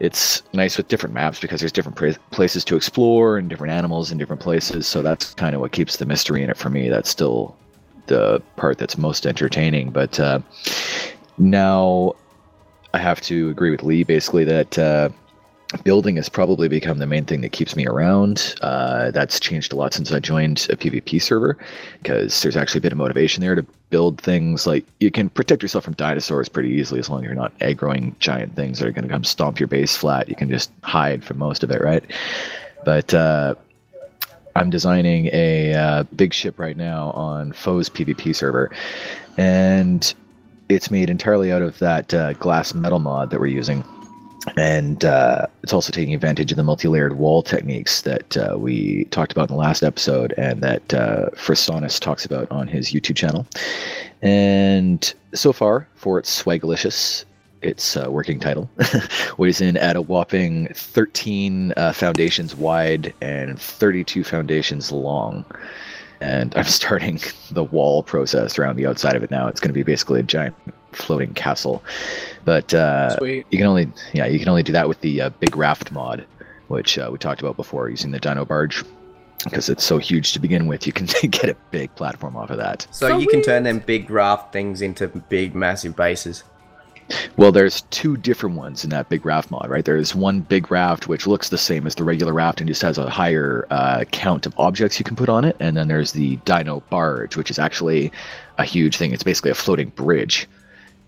it's nice with different maps because there's different places to explore and different animals in different places. So that's kind of what keeps the mystery in it for me. That's still the part that's most entertaining. But uh, now I have to agree with Lee basically that. Uh, building has probably become the main thing that keeps me around. Uh, that's changed a lot since I joined a PvP server because there's actually a bit of motivation there to build things like you can protect yourself from dinosaurs pretty easily as long as you're not aggroing giant things that are going to come stomp your base flat. You can just hide from most of it, right? But uh, I'm designing a uh, big ship right now on Foe's PvP server, and it's made entirely out of that uh, glass metal mod that we're using. And uh, it's also taking advantage of the multi-layered wall techniques that uh, we talked about in the last episode, and that uh, talks about on his YouTube channel. And so far, for its Swagalicious, its uh, working title, weighs in at a whopping 13 uh, foundations wide and 32 foundations long. And I'm starting the wall process around the outside of it now. It's going to be basically a giant floating castle, but uh, Sweet. you can only yeah you can only do that with the uh, big raft mod, which uh, we talked about before using the Dino Barge. Because it's so huge to begin with, you can get a big platform off of that. So, you can turn them big raft things into big, massive bases. Well, there's two different ones in that big raft mod, right? There's one big raft which looks the same as the regular raft and just has a higher uh, count of objects you can put on it, and then there's the Dino Barge, which is actually a huge thing. It's basically a floating bridge,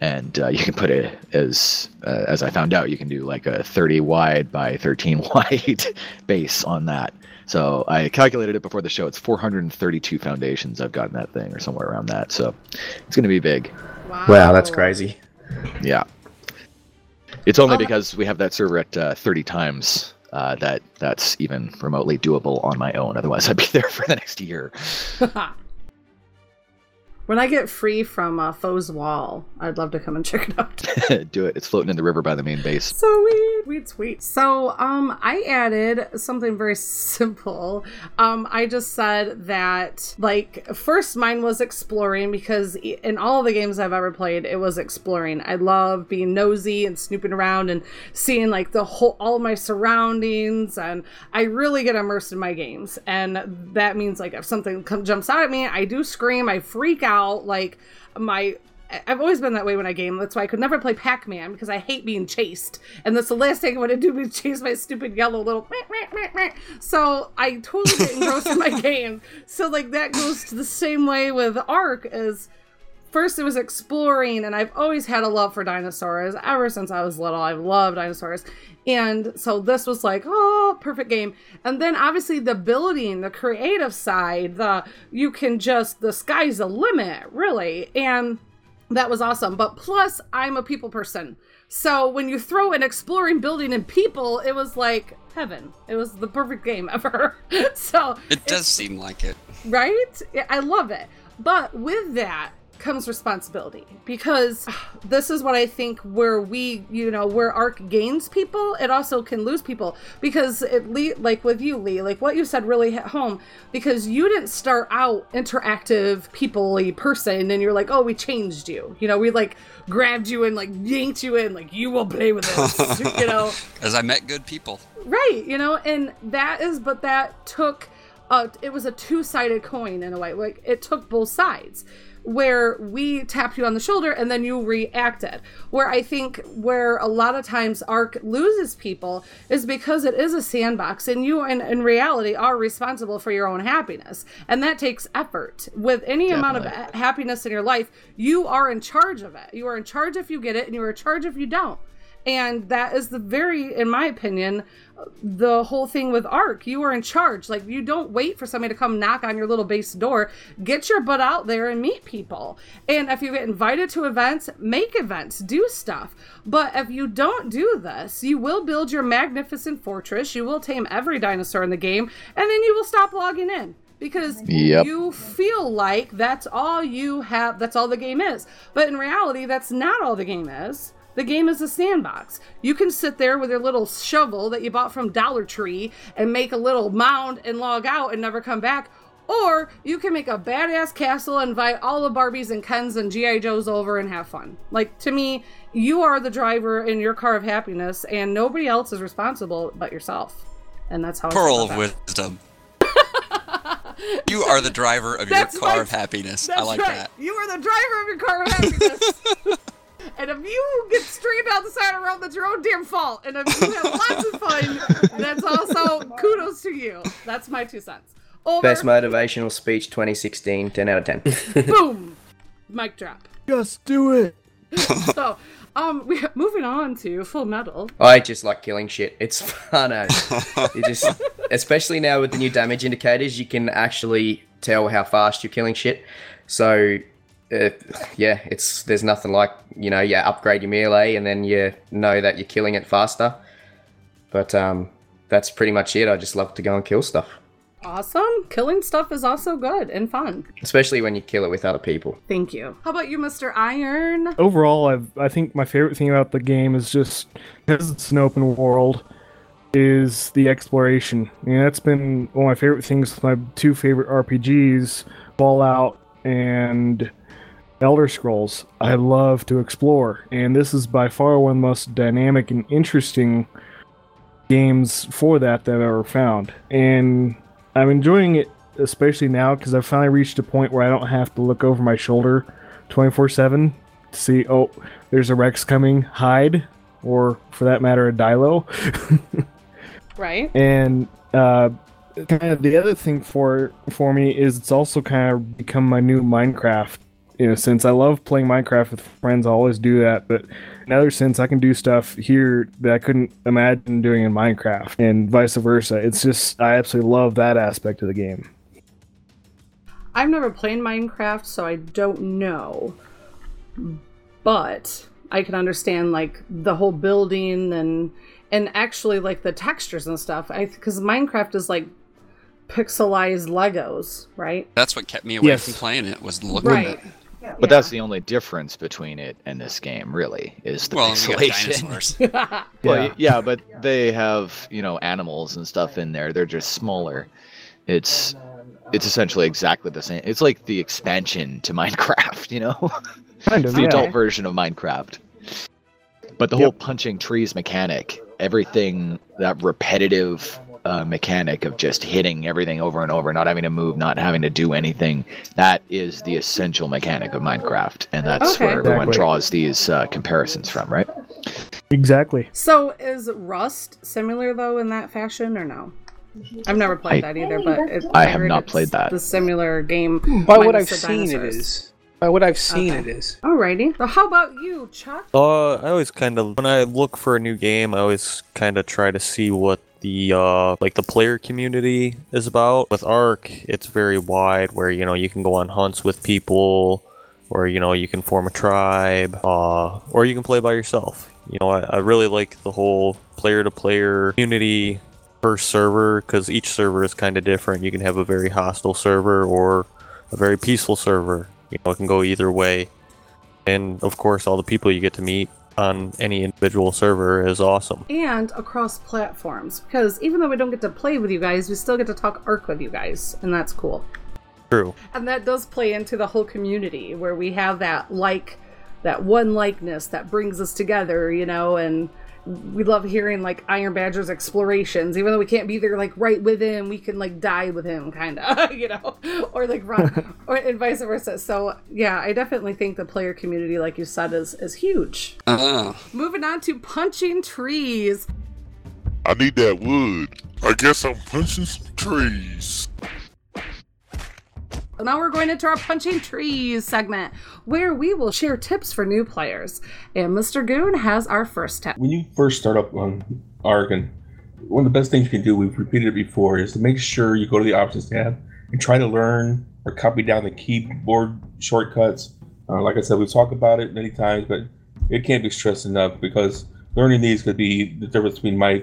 and uh, you can put it as uh, as I found out, you can do like a 30 wide by 13 wide base on that. So I calculated it before the show. It's 432 foundations I've gotten that thing, or somewhere around that. So it's going to be big. Wow, that's crazy. Yeah. It's only because we have that server at uh, 30 times uh, that that's even remotely doable on my own. Otherwise, I'd be there for the next year. when I get free from uh, Foe's Wall, I'd love to come and check it out. Do it. It's floating in the river by the main base. so weird, sweet, sweet. So, um, I added something very simple. Um, I just said that, like, first mine was exploring because in all the games I've ever played, it was exploring. I love being nosy and snooping around and seeing like the whole all my surroundings, and I really get immersed in my games. And that means like if something come, jumps out at me, I do scream, I freak out, like my I've always been that way when I game. That's why I could never play Pac Man because I hate being chased. And that's the last thing I want to do is chase my stupid yellow little. So I totally get engrossed in my game. So, like, that goes to the same way with Ark as first it was exploring, and I've always had a love for dinosaurs. Ever since I was little, I've loved dinosaurs. And so this was like, oh, perfect game. And then obviously the building, the creative side, the you can just the sky's the limit, really. And that was awesome. But plus, I'm a people person. So when you throw an exploring building and people, it was like heaven. It was the perfect game ever. so It does seem like it. right? I love it. But with that comes responsibility because this is what I think where we, you know, where Ark gains people, it also can lose people because it le- like with you, Lee, like what you said really hit home because you didn't start out interactive, people-y person and you're like, oh, we changed you. You know, we like grabbed you and like yanked you in, like you will play with us, you know. As I met good people. Right, you know, and that is, but that took, uh, it was a two sided coin in a way. Like it took both sides, where we tapped you on the shoulder and then you reacted. Where I think where a lot of times Ark loses people is because it is a sandbox and you, in, in reality, are responsible for your own happiness. And that takes effort. With any amount of happiness in your life, you are in charge of it. You are in charge if you get it and you are in charge if you don't and that is the very in my opinion the whole thing with Ark you are in charge. Like you don't wait for somebody to come knock on your little base door. Get your butt out there and meet people. And if you get invited to events make events. Do stuff. But if you don't do this you will build your magnificent fortress. You will tame every dinosaur in the game. And then you will stop logging in. Because Yep. you feel like that's all you have that's all the game is. But in reality that's not all the game is the game is a sandbox. You can sit there with your little shovel that you bought from Dollar Tree and make a little mound and log out and never come back. Or you can make a badass castle, and invite all the Barbies and Kens and G.I. Joes over and have fun. Like, to me, you are the driver in your car of happiness, and nobody else is responsible but yourself. And that's how Pearl of wisdom. you are the driver of your car right. of happiness. I like right. that. You are the driver of your car of happiness. and if you get streamed down the side of the road, that's your own damn fault. And if you have lots of fun, that's also kudos to you. That's my two cents. Over. Best motivational speech 2016, 10 out of 10. Boom. Mic drop. Just do it. so, um, we moving on to Full Metal. I just like killing shit. It's fun. eh? you just, especially now with the new damage indicators, you can actually tell how fast you're killing shit. So uh, yeah, it's there's nothing like you know you upgrade your melee and then you know that you're killing it faster. But um, that's pretty much it. I just love to go and kill stuff, Awesome. Killing stuff is also good and fun. especially when you kill it with other people. Thank you. How about you, Mr. Iron? Overall, I've, I think my favorite thing about the game is just because it's an open world, is the exploration. And that's been one of my favorite things. My two favorite RPGs, Fallout and Elder Scrolls. I love to explore, and this is by far one of the most dynamic and interesting games for that that I've ever found. And I'm enjoying it, especially now because I've finally reached a point where I don't have to look over my shoulder 24 7 to see, oh, there's a Rex coming, hide, or for that matter, a Dilo. Right? And uh, kind of the other thing for for me is it's also kind of become my new Minecraft in know since I love playing Minecraft with friends. I always do that, but in other sense, I can do stuff here that I couldn't imagine doing in Minecraft, and vice versa. It's just I absolutely love that aspect of the game. I've never played Minecraft, so I don't know. But I can understand like the whole building and and actually like the textures and stuff. I because Minecraft is like pixelized Legos, right? That's what kept me away Yes. from playing it was looking Right. at it. But that's the only difference between it and this game, really, is the Well, we got pixelation. dinosaurs. well, Yeah. yeah. yeah, but they have you know animals and stuff in there. They're just smaller. It's it's essentially exactly the same. It's like the expansion to Minecraft, you know, Kind it's of, the yeah. adult version of Minecraft. But the whole punching trees mechanic, everything that repetitive uh, mechanic of just hitting everything over and over, not having to move, not having to do anything, that is the essential mechanic of Minecraft, and that's Okay. where everyone Exactly. draws these uh, comparisons from, right? Exactly. So is Rust similar though in that fashion or no? I've never played I- that either, but it, I have not it's played that. The similar game. By what I've seen, it dinosaurs. is. By what I've seen, Okay. it is. Alrighty. So how about you, Chuck? Uh, I always kind of when I look for a new game, I always kind of try to see what the uh like the player community is about. With Ark, it's very wide, where you know you can go on hunts with people, or you know you can form a tribe, uh, or you can play by yourself. You know, I, I really like the whole player-to-player community per server because each server is kind of different. You can have a very hostile server or a very peaceful server. You know, it can go either way and of course all the people you get to meet on any individual server is awesome And across platforms, because even though we don't get to play with you guys, we still get to talk Ark with you guys, and that's cool. true And that does play into the whole community where we have that like, that one likeness that brings us together, you know, and we love hearing like Iron Badger's explorations, even though we can't be there like right with him, we can like die with him, kind of, you know, or like run, or and vice versa. So yeah, I definitely think the player community, like you said, is is huge. Oh. Moving on to punching trees. I need that wood. I guess I'm punching some trees. Now we're going into our punching trees segment, where we will share tips for new players. And Mr. Goon has our first tip. When you first start up on Argon, one of the best things you can do, we've repeated it before, is to make sure you go to the options tab and try to learn or copy down the keyboard shortcuts. Uh, like I said, we've talked about it many times, but it can't be stressed enough because learning these could be the difference between my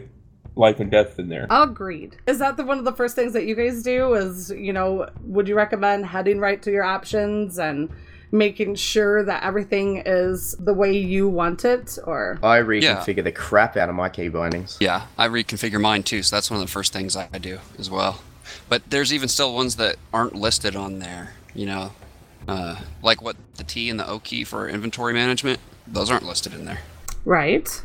life and death in there. Agreed. Is that the one of the first things that you guys do? Is you know, would you recommend heading right to your options and making sure that everything is the way you want it, or I reconfigure the crap out of my key bindings. Yeah, I reconfigure mine too, so that's one of the first things I do as well. But there's even still ones that aren't listed on there, you know, uh, like what the T and the O key for inventory management. Those aren't listed in there. right?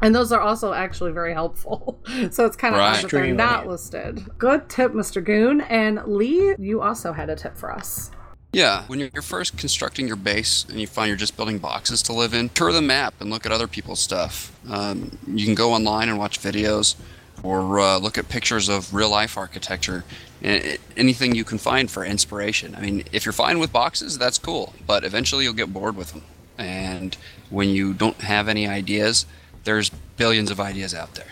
And those are also actually very helpful. so it's kind of Right. that they're Extremely. not listed. Good tip, Mr. Goon. And Lee, you also had a tip for us. Yeah, when you're first constructing your base and you find you're just building boxes to live in, tour the map and look at other people's stuff. Um, you can go online and watch videos or uh, look at pictures of real life architecture. Anything you can find for inspiration. I mean, if you're fine with boxes, that's cool, but eventually you'll get bored with them. And when you don't have any ideas, there's billions of ideas out there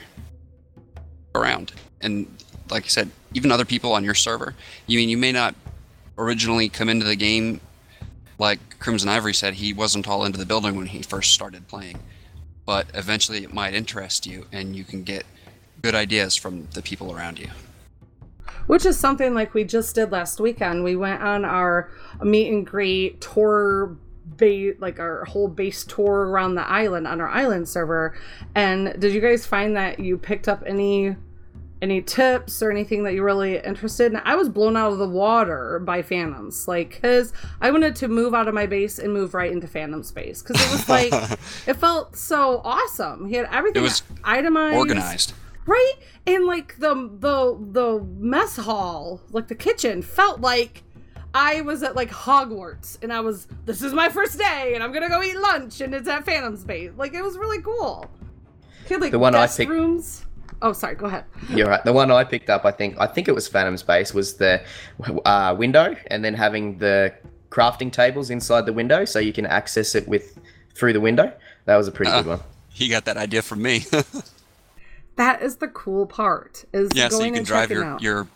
around. And like I said, even other people on your server, you mean you may not originally come into the game like Crimson Ivory said, he wasn't all into the building when he first started playing, but eventually it might interest you, and you can get good ideas from the people around you. Which is something like we just did last weekend. We went on our meet and greet tour base like our whole base tour around the island on our island server. And did you guys find that you picked up any any tips or anything that you're really interested in? I was blown out of the water by Phantoms, like because I wanted to move out of my base and move right into Phantom space because it was like it felt so awesome. He had everything It was itemized, organized. right? And like the the the mess hall, like the kitchen, felt like I was at like Hogwarts, and I was this is my first day, and I'm gonna go eat lunch, and it's at Phantom Space. Like it was really cool. He had like The one I guest picked- rooms. Oh, sorry. Go ahead. You're right. The one I picked up, I think, I think it was Phantom Space, was the uh, window, and then having the crafting tables inside the window, so you can access it with through the window. That was a pretty Uh, good one. He got that idea from me. That is the cool part. Is yeah, going so you can drive your your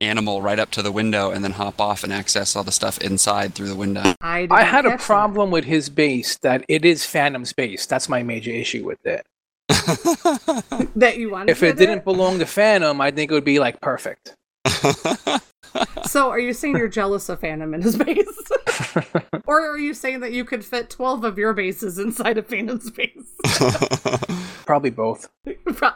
animal right up to the window and then hop off and access all the stuff inside through the window. I, I had a catch that. problem with his base that it is Phantom's base. That's my major issue with it. that you wanted. If it it didn't belong to Phantom, I think it would be like perfect. So, are you saying you're jealous of Phantom in his base, or are you saying that you could fit twelve of your bases inside of Phantom's base? Probably both.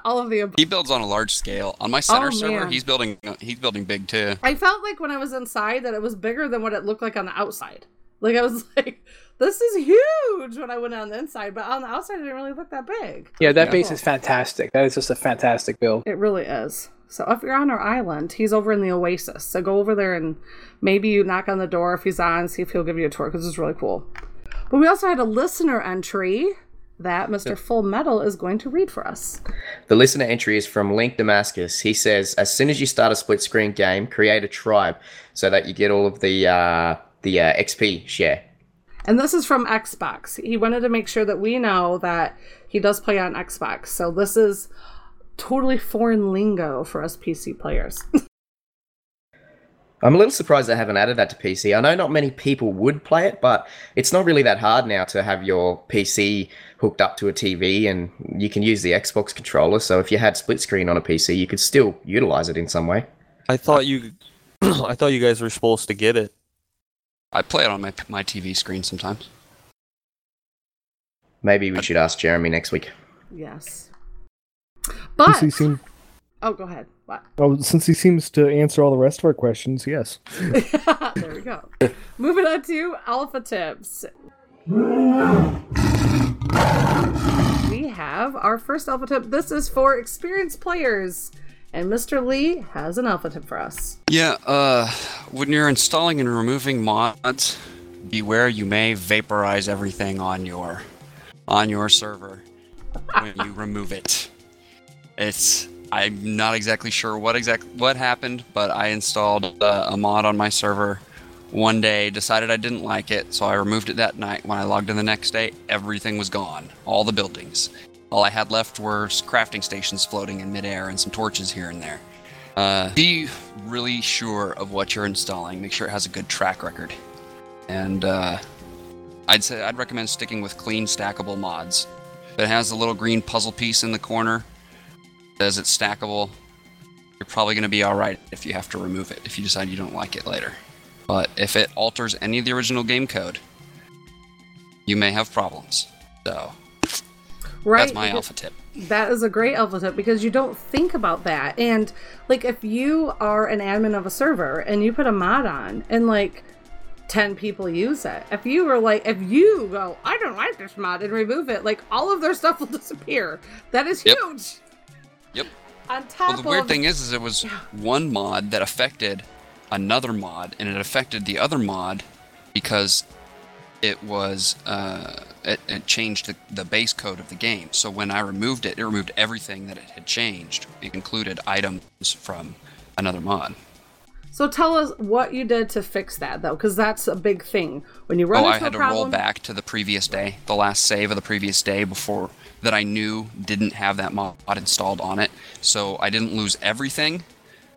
All of the above. He builds on a large scale. On my center Oh, server, man. he's building he's building big too. I felt like when I was inside that it was bigger than what it looked like on the outside. Like I was like, "This is huge" when I went on the inside, but on the outside it didn't really look that big. Yeah, that Yeah. base is fantastic. That is just a fantastic build. It really is. So if you're on our island, he's over in the Oasis. So go over there and maybe you knock on the door if he's on, see if he'll give you a tour because it's really cool. But we also had a listener entry that Mr. Full Metal is going to read for us. The listener entry is from Link Damascus. He says, as soon as you start a split screen game, create a tribe so that you get all of the uh, the uh, XP share. And this is from Xbox. He wanted to make sure that we know that he does play on Xbox. So this is totally foreign lingo for us PC players. I'm a little surprised they haven't added that to PC. I know not many people would play it, but it's not really that hard now to have your PC hooked up to a TV and you can use the Xbox controller. So if you had split screen on a PC, you could still utilize it in some way. I thought you, I thought you guys were supposed to get it. I play it on my my TV screen sometimes. Maybe we should ask Jeremy next week. yes. Since But he seem, oh, go ahead. What? oh, since he seems to answer all the rest of our questions, yes. there we go. Moving on to alpha tips. We have our first alpha tip. This is for experienced players, and Mr. Lee has an alpha tip for us. Yeah, uh, when you're installing and removing mods, beware you may vaporize everything on your on your server when you remove it. It's I'm not exactly sure what exact what happened, but I installed uh, a mod on my server one day, decided I didn't like it, so I removed it that night. When I logged in the next day, everything was gone, all the buildings. All I had left were crafting stations floating in midair and some torches here and there. Uh, be really sure of what you're installing. Make sure it has a good track record. And uh, I'd say I'd recommend sticking with clean stackable mods. It has a little green puzzle piece in the corner, says it's stackable, you're probably going to be all right if you have to remove it if you decide you don't like it later. But if it alters any of the original game code, you may have problems. So Right? that's my alpha tip. That is a great alpha tip because you don't think about that. And like if you are an admin of a server and you put a mod on and like 10 people use it, if you were like if you go, I don't like this mod and remove it, like all of their stuff will disappear. That is Yep. huge. Yep. On top Well, the weird of thing is, is it was one mod that affected another mod, and it affected the other mod because it was uh, it, it changed the, the base code of the game. So when I removed it, it removed everything that it had changed. It included items from another mod. So tell us what you did to fix that though, because that's a big thing. When you run oh, into I had a to roll back to the previous day, the last save of the previous day before that I knew didn't have that mod installed on it. So I didn't lose everything,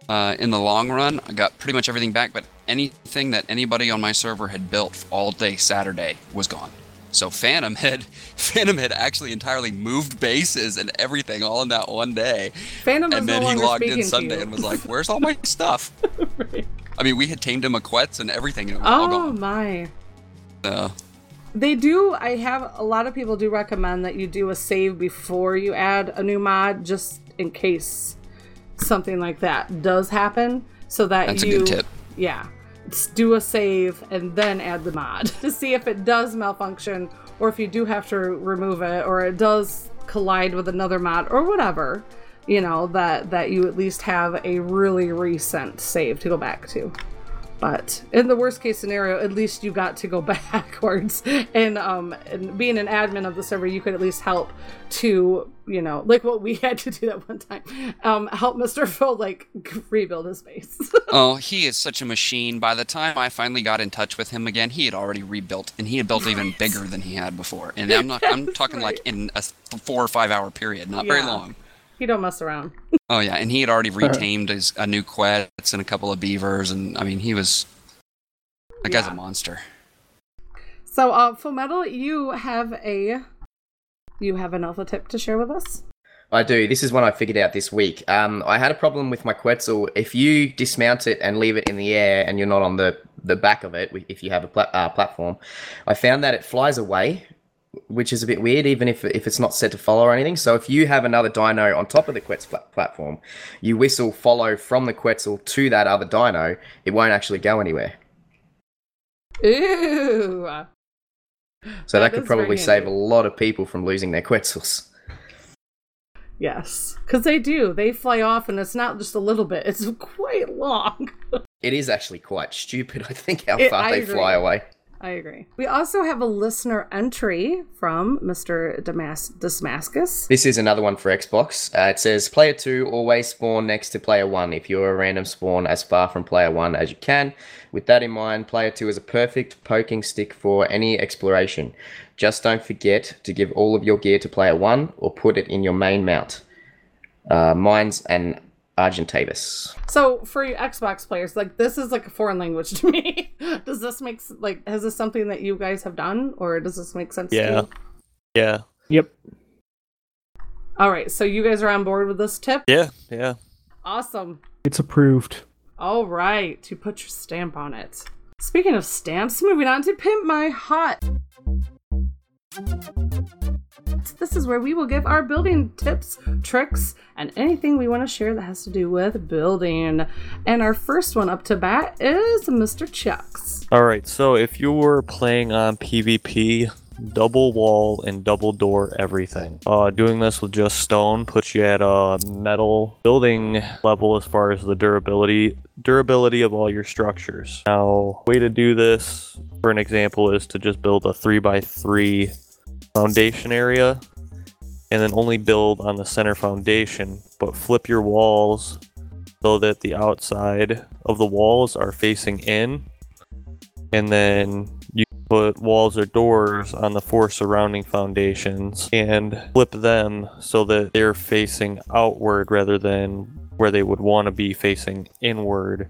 Uh, in the long run, I got pretty much everything back, but anything that anybody on my server had built all day Saturday was gone. So Phantom had Phantom had actually entirely moved bases and everything all in that one day. Phantom and no then he logged in Sunday and was like, "Where's all my stuff?" I mean, we had tamed him a Quetz and everything, and it was all Oh my. So, They do. I have a lot of people do recommend that you do a save before you add a new mod, just in case something like that does happen, so that That's a you. good tip. Yeah, do a save and then add the mod to see if it does malfunction or if you do have to remove it or it does collide with another mod or whatever. You know that that you at least have a really recent save to go back to. But in the worst case scenario, at least you got to go backwards. And um, and being an admin of the server, you could at least help to, you know, like what we had to do that one time, um, help Mr. Phil like rebuild his base. oh, he is such a machine. By the time I finally got in touch with him again, he had already rebuilt, and he had built even bigger than he had before. And I'm not. I'm talking like in a four or five hour period, not very long. He don't mess around. Oh yeah, and he had already retamed his a new Quetz and a couple of beavers, and I mean he was. That guy's a monster. So, uh, Full Metal, you have a you have an alpha tip to share with us. I do. This is one I figured out this week. Um, I had a problem with my Quetzal. If you dismount it and leave it in the air and you're not on the, the back of it, if you have a pla- uh, platform, I found that it flies away, which is a bit weird, even if, if it's not set to follow or anything. So if you have another dino on top of the Quetzal pla- platform, you whistle follow from the Quetzal to that other dino, it won't actually go anywhere. Ooh. So that, That could probably save a lot of people from losing their Quetzals. Yes, because they do. They fly off, and it's not just a little bit; it's quite long. It is actually quite stupid, I think, how It- far I they agree. fly away. I agree. We also have a listener entry from Mr. Damas- Damascus. This is another one for Xbox. Uh, it says player 2 always spawn next to player 1 if you're a random spawn as far from player 1 as you can. With that in mind, player 2 is a perfect poking stick for any exploration. Just don't forget to give all of your gear to player 1 or put it in your main mount. Uh, Mines and Argentavis. So, for you Xbox players, like this is like a foreign language to me. does this make like is this something that you guys have done, or does this make sense to Yeah. you? Yeah. Yep. All right, so you guys are on board with this tip. Yeah. Yeah. Awesome. It's approved. All right, to put your stamp on it. Speaking of stamps, moving on to Pimp My Hut. This is where we will give our building tips, tricks, and anything we want to share that has to do with building. And our first one up to bat is Mr. Chucks. All right. So if you were playing on PvP, double wall and double door everything. Uh, doing this with just stone puts you at a metal building level as far as the durability durability of all your structures. Now, way to do this, for an example, is to just build a three by three foundation area, and then only build on the center foundation, but flip your walls so that the outside of the walls are facing in and then you put walls or doors on the four surrounding foundations and flip them so that they're facing outward rather than where they would want to be facing inward.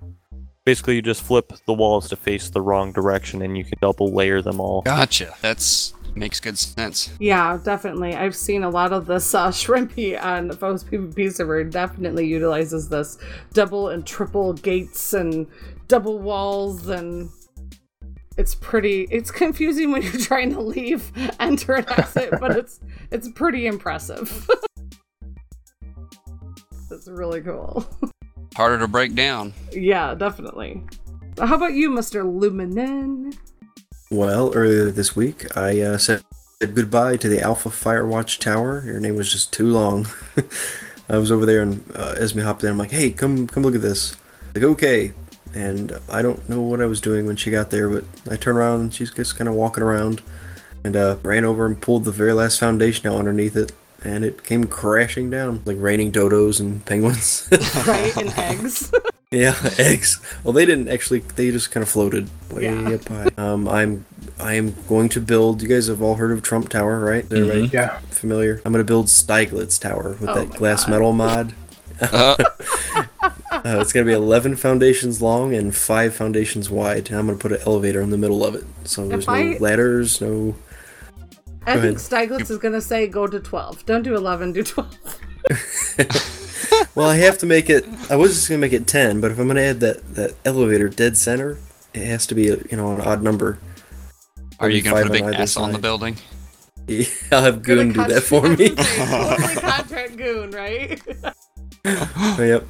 Basically, you just flip the walls to face the wrong direction and you can double layer them all. Gotcha. That's makes good sense. Yeah, definitely. I've seen a lot of this uh, shrimpy on Foes PvP server. Definitely utilizes this double and triple gates and double walls, and it's pretty. It's confusing when you're trying to leave, enter, and exit, but it's it's pretty impressive. It's really cool. Harder to break down. yeah, definitely. How about you, Mr. Luminen? Well, earlier this week, I uh, said goodbye to the Alpha Firewatch Tower. Your name was just too long. I was over there, and uh, Esme hopped in. I'm like, "Hey, come, come look at this." Like, okay. And I don't know what I was doing when she got there, but I turned around and she's just kind of walking around, and uh, ran over and pulled the very last foundation out underneath it, and it came crashing down, like raining dodos and penguins. Right, and eggs. Yeah, eggs. Well, they didn't actually. They just kind of floated way Yeah. up high. Um, I'm I am going to build. You guys have all heard of Trump Tower, right? Is everybody. Yeah. Familiar. I'm going to build Stieglitz Tower with Oh that glass God. metal mod. Uh, Uh, it's gonna be 11 foundations long and five foundations wide. And I'm gonna put an elevator in the middle of it, so there's no I- ladders, no. I Go think ahead. Stieglitz is gonna say go to twelve. Don't do eleven, do twelve. Well, I have to make it. I was just gonna make it 10, but if I'm gonna add that that elevator dead center, it has to be a, you know an odd number. Are you going to put a big either S on the building? Yeah, I'll have Goon do that for me. Totally contract goon, right? yep.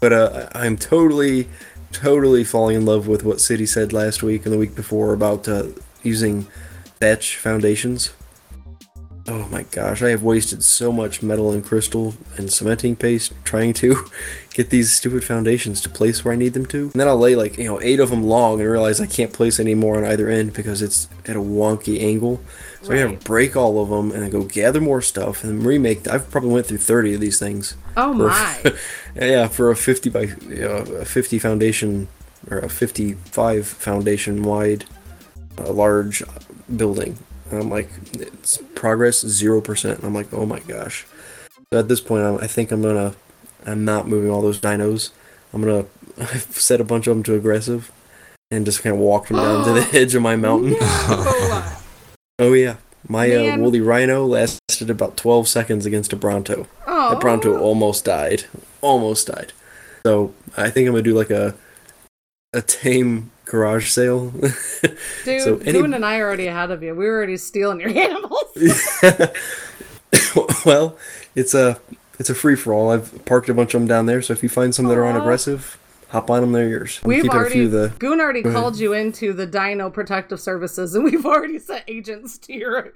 But uh, I- I'm totally, totally falling in love with what City said last week and the week before about uh, using thatch foundations. Oh my gosh, I have wasted so much metal and crystal and cementing paste trying to get these stupid foundations to place where I need them to. And then I'll lay like, you know, eight of them long and realize I can't place any more on either end because it's at a wonky angle. So I gotta break all of them and then go gather more stuff and remake. I've probably went through 30 of these things. Oh my. yeah, for a 50 by you know, a 50 foundation or a 55 foundation wide, uh, large building. And I'm like, it's progress zero percent. And I'm like, oh my gosh. So at this point, I'm, I think I'm gonna, I'm not moving all those dinos. I'm gonna set a bunch of them to aggressive, and just kind of walk them down to the edge of my mountain. oh yeah, my uh, woolly rhino lasted about 12 seconds against a Bronto. Oh. That Bronto almost died. Almost died. So I think I'm gonna do like a a tame garage sale. Dude, so any, Goon and I are already ahead of you. We were already stealing your animals. well, it's a it's a free for all. I've parked a bunch of them down there. So if you find some that are unaggressive, hop on them. They're yours. I'm We've already a few of the. Goon already Go called you into the Dino Protective Services, and we've already sent agents to your.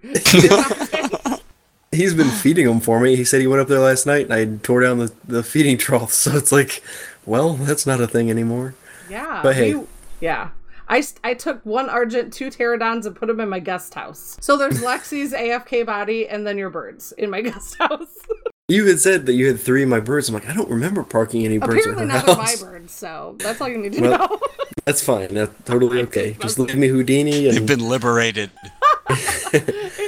He's been feeding them for me. He said he went up there last night and I tore down the, the feeding trough. So it's like, well, that's not a thing anymore. yeah, But hey. we- yeah. I, I took one Argent, two pterodons, and put them in my guest house. So there's Lexi's AFK body, and then your birds in my guest house. You had said that you had three of my birds. I'm like, I don't remember parking any birds Apparently in her not are my house. birds, so that's all you need to Well, know. That's fine. That's totally okay. Just leave me Houdini and They've been liberated. And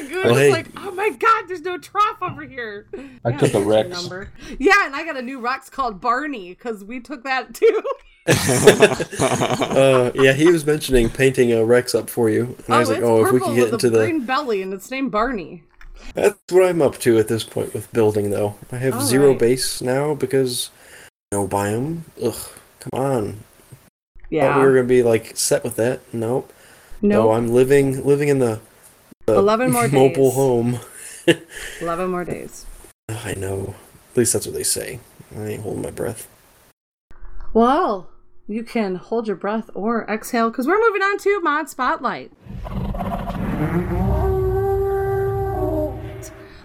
Goon Well, is hey. like, oh my god, there's no trough over here. I Yeah, took a Rex. Number. Yeah, and I got a new Rex called Barney because we took that too. Uh, yeah, he was mentioning painting a Rex up for you, and I was like, it's oh, if we could get into a the. green belly, and it's named Barney. That's what I'm up to at this point with building, though. I have All zero right. base now because no biome. Ugh, come on. Yeah. Thought we were gonna be like set with that. Nope. Nope. No, I'm living living in the, the 11 more mobile days. home. Eleven more days. I know. At least that's what they say. I ain't holding my breath. Well, you can hold your breath or exhale because we're moving on to Mod Spotlight.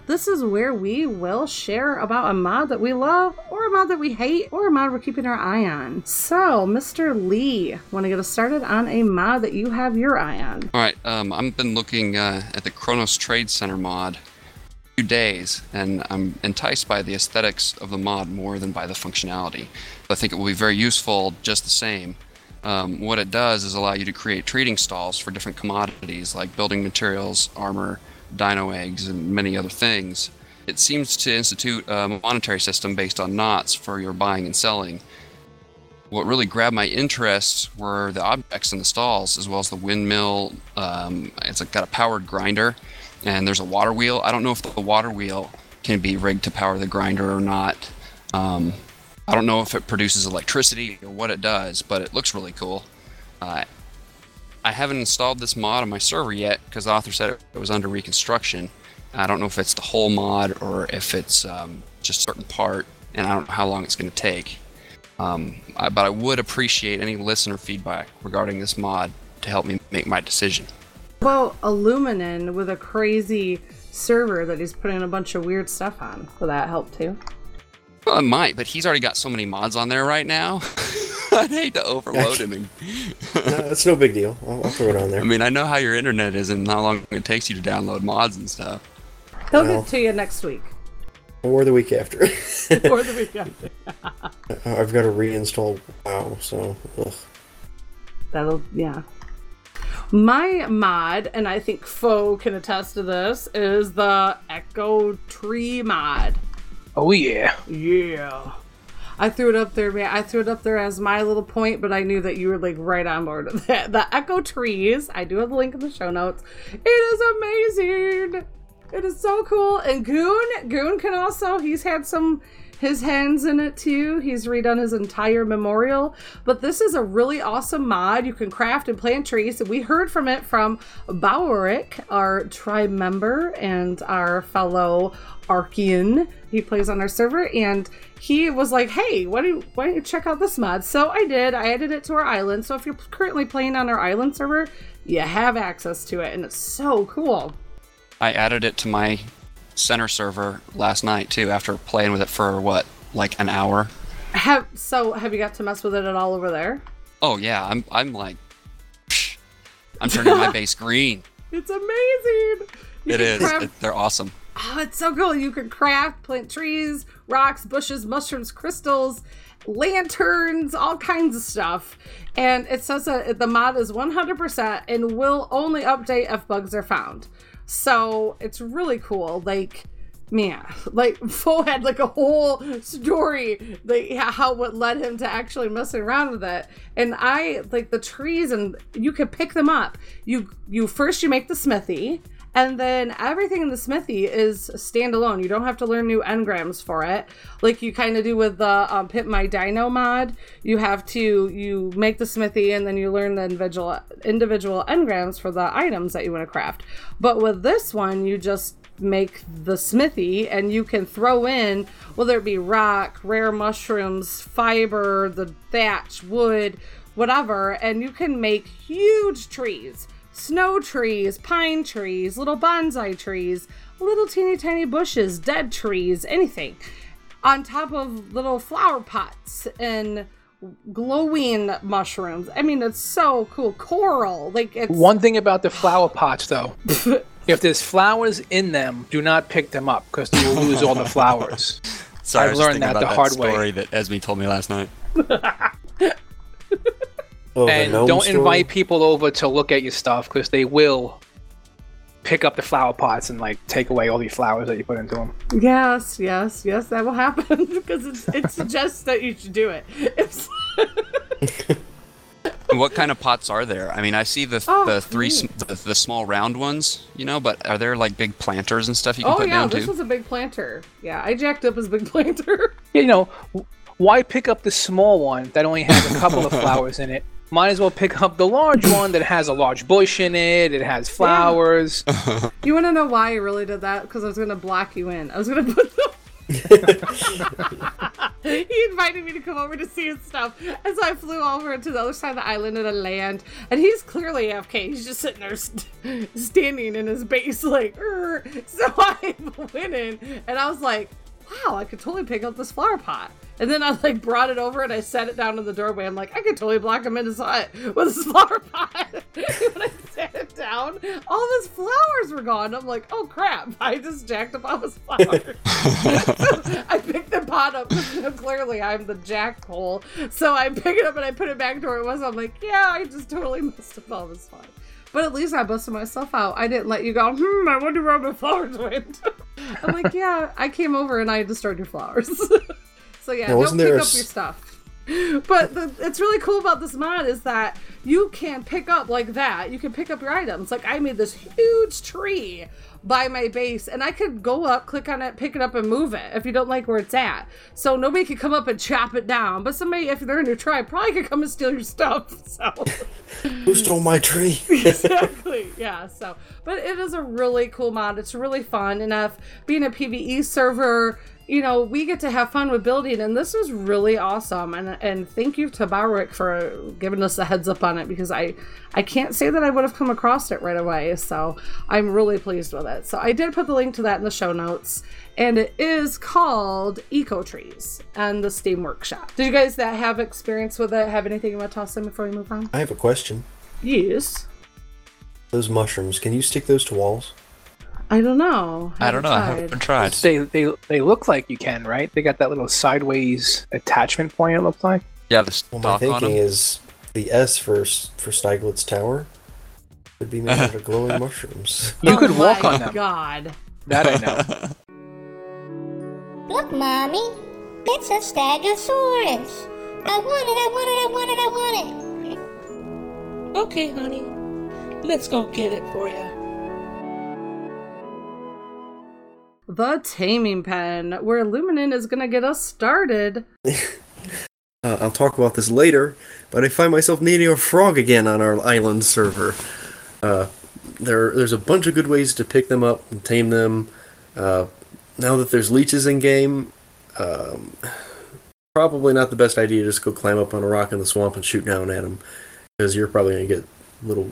This is where we will share about a mod that we love, or a mod that we hate, or a mod we're keeping our eye on. So, Mr. Lee, want to get us started on a mod that you have your eye on? All right, um, I've been looking uh, at the Kronos Trade Center mod few days, and I'm enticed by the aesthetics of the mod more than by the functionality. I think it will be very useful just the same. Um, what it does is allow you to create trading stalls for different commodities like building materials, armor, dino eggs, and many other things. It seems to institute a monetary system based on knots for your buying and selling, what really grabbed my interest were the objects in the stalls, as well as the windmill. Um, it's got a powered grinder, and there's a water wheel. I don't know if the water wheel can be rigged to power the grinder or not. Um, I don't know if it produces electricity or what it does, but it looks really cool. Uh, I haven't installed this mod on my server yet because the author said it was under reconstruction. I don't know if it's the whole mod or if it's um, just a certain part, and I don't know how long it's going to take. Um, I, but I would appreciate any listener feedback regarding this mod to help me make my decision. Well, Luminen with a crazy server that he's putting a bunch of weird stuff on. Will that help too? Well, it might, but he's already got so many mods on there right now. I'd hate to overload him. And... No, it's no big deal. I'll, I'll throw it on there. I mean, I know how your internet is and how long it takes you to download mods and stuff. He'll Well. get to you next week Or the week after. or the week after. Uh, I've got to reinstall WoW, so ugh. That'll yeah. My mod, and I think Foe can attest to this, is the Echo Tree mod. Oh yeah. Yeah. I threw it up there, man. I threw it up there as my little point, but I knew that you were like right on board with that. The Echo Trees. I do have the link in the show notes. It is amazing. It is so cool. And Goon, Goon can also. He's had some his hands in it too. He's redone his entire memorial. But this is a really awesome mod. You can craft and plant trees. We heard from it from Bowerick, our tribe member and our fellow Archean. He plays on our server and he was like, "Hey, why don't you, why don't you check out this mod?" So I did. I added it to our island. So if you're currently playing on our island server, you have access to it, and it's so cool. I added it to my center server last night too after playing with it for what like an hour. Have so have you got to mess with it at all over there? Oh yeah, I'm I'm like psh, I'm turning my base green. It's amazing. You It can It- they're awesome. Oh, it's so cool. You can craft, plant trees, rocks, bushes, mushrooms, crystals, lanterns, all kinds of stuff. And it says that the mod is 100% and will only update if bugs are found. So it's really cool. Like, man, like Fo had like a whole story, like how what led him to actually messing around with it. And I like the trees, and you could pick them up. You you first you make the smithy, and then everything in the smithy is standalone. You don't have to learn new engrams for it, like you kind of do with the um, Pit My Dino mod. You have to you make the smithy, and then you learn the individual individual engrams for the items that you want to craft. But with this one, you just make the smithy and you can throw in whether it be rock rare mushrooms fiber the thatch wood whatever and you can make huge trees snow trees pine trees little bonsai trees little teeny tiny bushes dead trees anything on top of little flower pots and glowing mushrooms i mean it's so cool coral like it's One thing about the flower pots, though, if there's flowers in them, do not pick them up because you will lose all the flowers. Sorry, I I've learned that the that hard story way. that Esme told me last night. Oh, and don't story? invite people over to look at your stuff because they will pick up the flower pots and like take away all the flowers that you put into them. Yes, yes, yes, that will happen because it's, it suggests that you should do it. What kind of pots are there? I mean, I see the Oh, the three mm. sm- the, the small round ones, you know, but are there like big planters and stuff you can oh put yeah, down this too? was a big planter. Yeah, I jacked up his big planter. You know, w- why pick up the small one that only has a couple of flowers in it? Might as well pick up the large one that has a large bush in it. It has flowers. You want to know why I really did that? Because I was gonna block you in. I was gonna put the. he invited me to come over to see his stuff, and so I flew over to the other side of the island and I land, and he's clearly AFK. He's just sitting there, st- standing in his base, like. "Err." So I went in, and I was like, "Wow, I could totally pick up this flower pot." And then I like brought it over and I set it down in the doorway. I'm like, I could totally block him in his hut with a flower pot. when I set it down, all of his flowers were gone. I'm like, oh crap! I just jacked up all his flowers. I picked the pot up. Clearly, I'm the jackhole. So I pick it up and I put it back to where it was. I'm like, yeah, I just totally messed up all this fun. But at least I busted myself out. I didn't let you go, hmm, I wonder where my flowers went. I'm like, yeah, I came over and I destroyed your flowers. So yeah, Now, don't pick up s- your stuff. But the, it's really cool about this mod is that you can pick up like that. You can pick up your items. Like I made this huge tree by my base, and I could go up, click on it, pick it up, and move it if you don't like where it's at. So nobody could come up and chop it down. But somebody, if they're in your tribe, probably could come and steal your stuff. So Who stole my tree? exactly. Yeah. So, but it is a really cool mod. It's really fun. And if being a PVE server, you know, we get to have fun with building, and this is really awesome. And and thank you to Barwick for giving us a heads up on it because I I can't say that I would have come across it right away. So I'm really pleased with it. So I did put the link to that in the show notes. And it is called Eco Trees and the Steam Workshop. Did you guys that have experience with it have anything you want to toss in before we move on? I have a question. Yes. Those mushrooms, can you stick those to walls? I don't know. I don't know. I haven't tried. They they they look like you can, right? They got that little sideways attachment point. It looks like. Yeah, the Well, my thinking is the S for s- for Stieglitz Tower would be made out of glowing mushrooms. You could oh walk on them. God. That I know. Look, Mommy. It's a Stegosaurus. I want it, I want it, I want it, I want it. Okay, honey. Let's go get it for you. The Taming Pen, where Luminen is going to get us started. Uh, I'll talk about this later, but I find myself needing a frog again on our island server. Uh, there, there's a bunch of good ways to pick them up and tame them. Uh, now that there's leeches in game, um, probably not the best idea to just go climb up on a rock in the swamp and shoot down at them, because you're probably gonna get little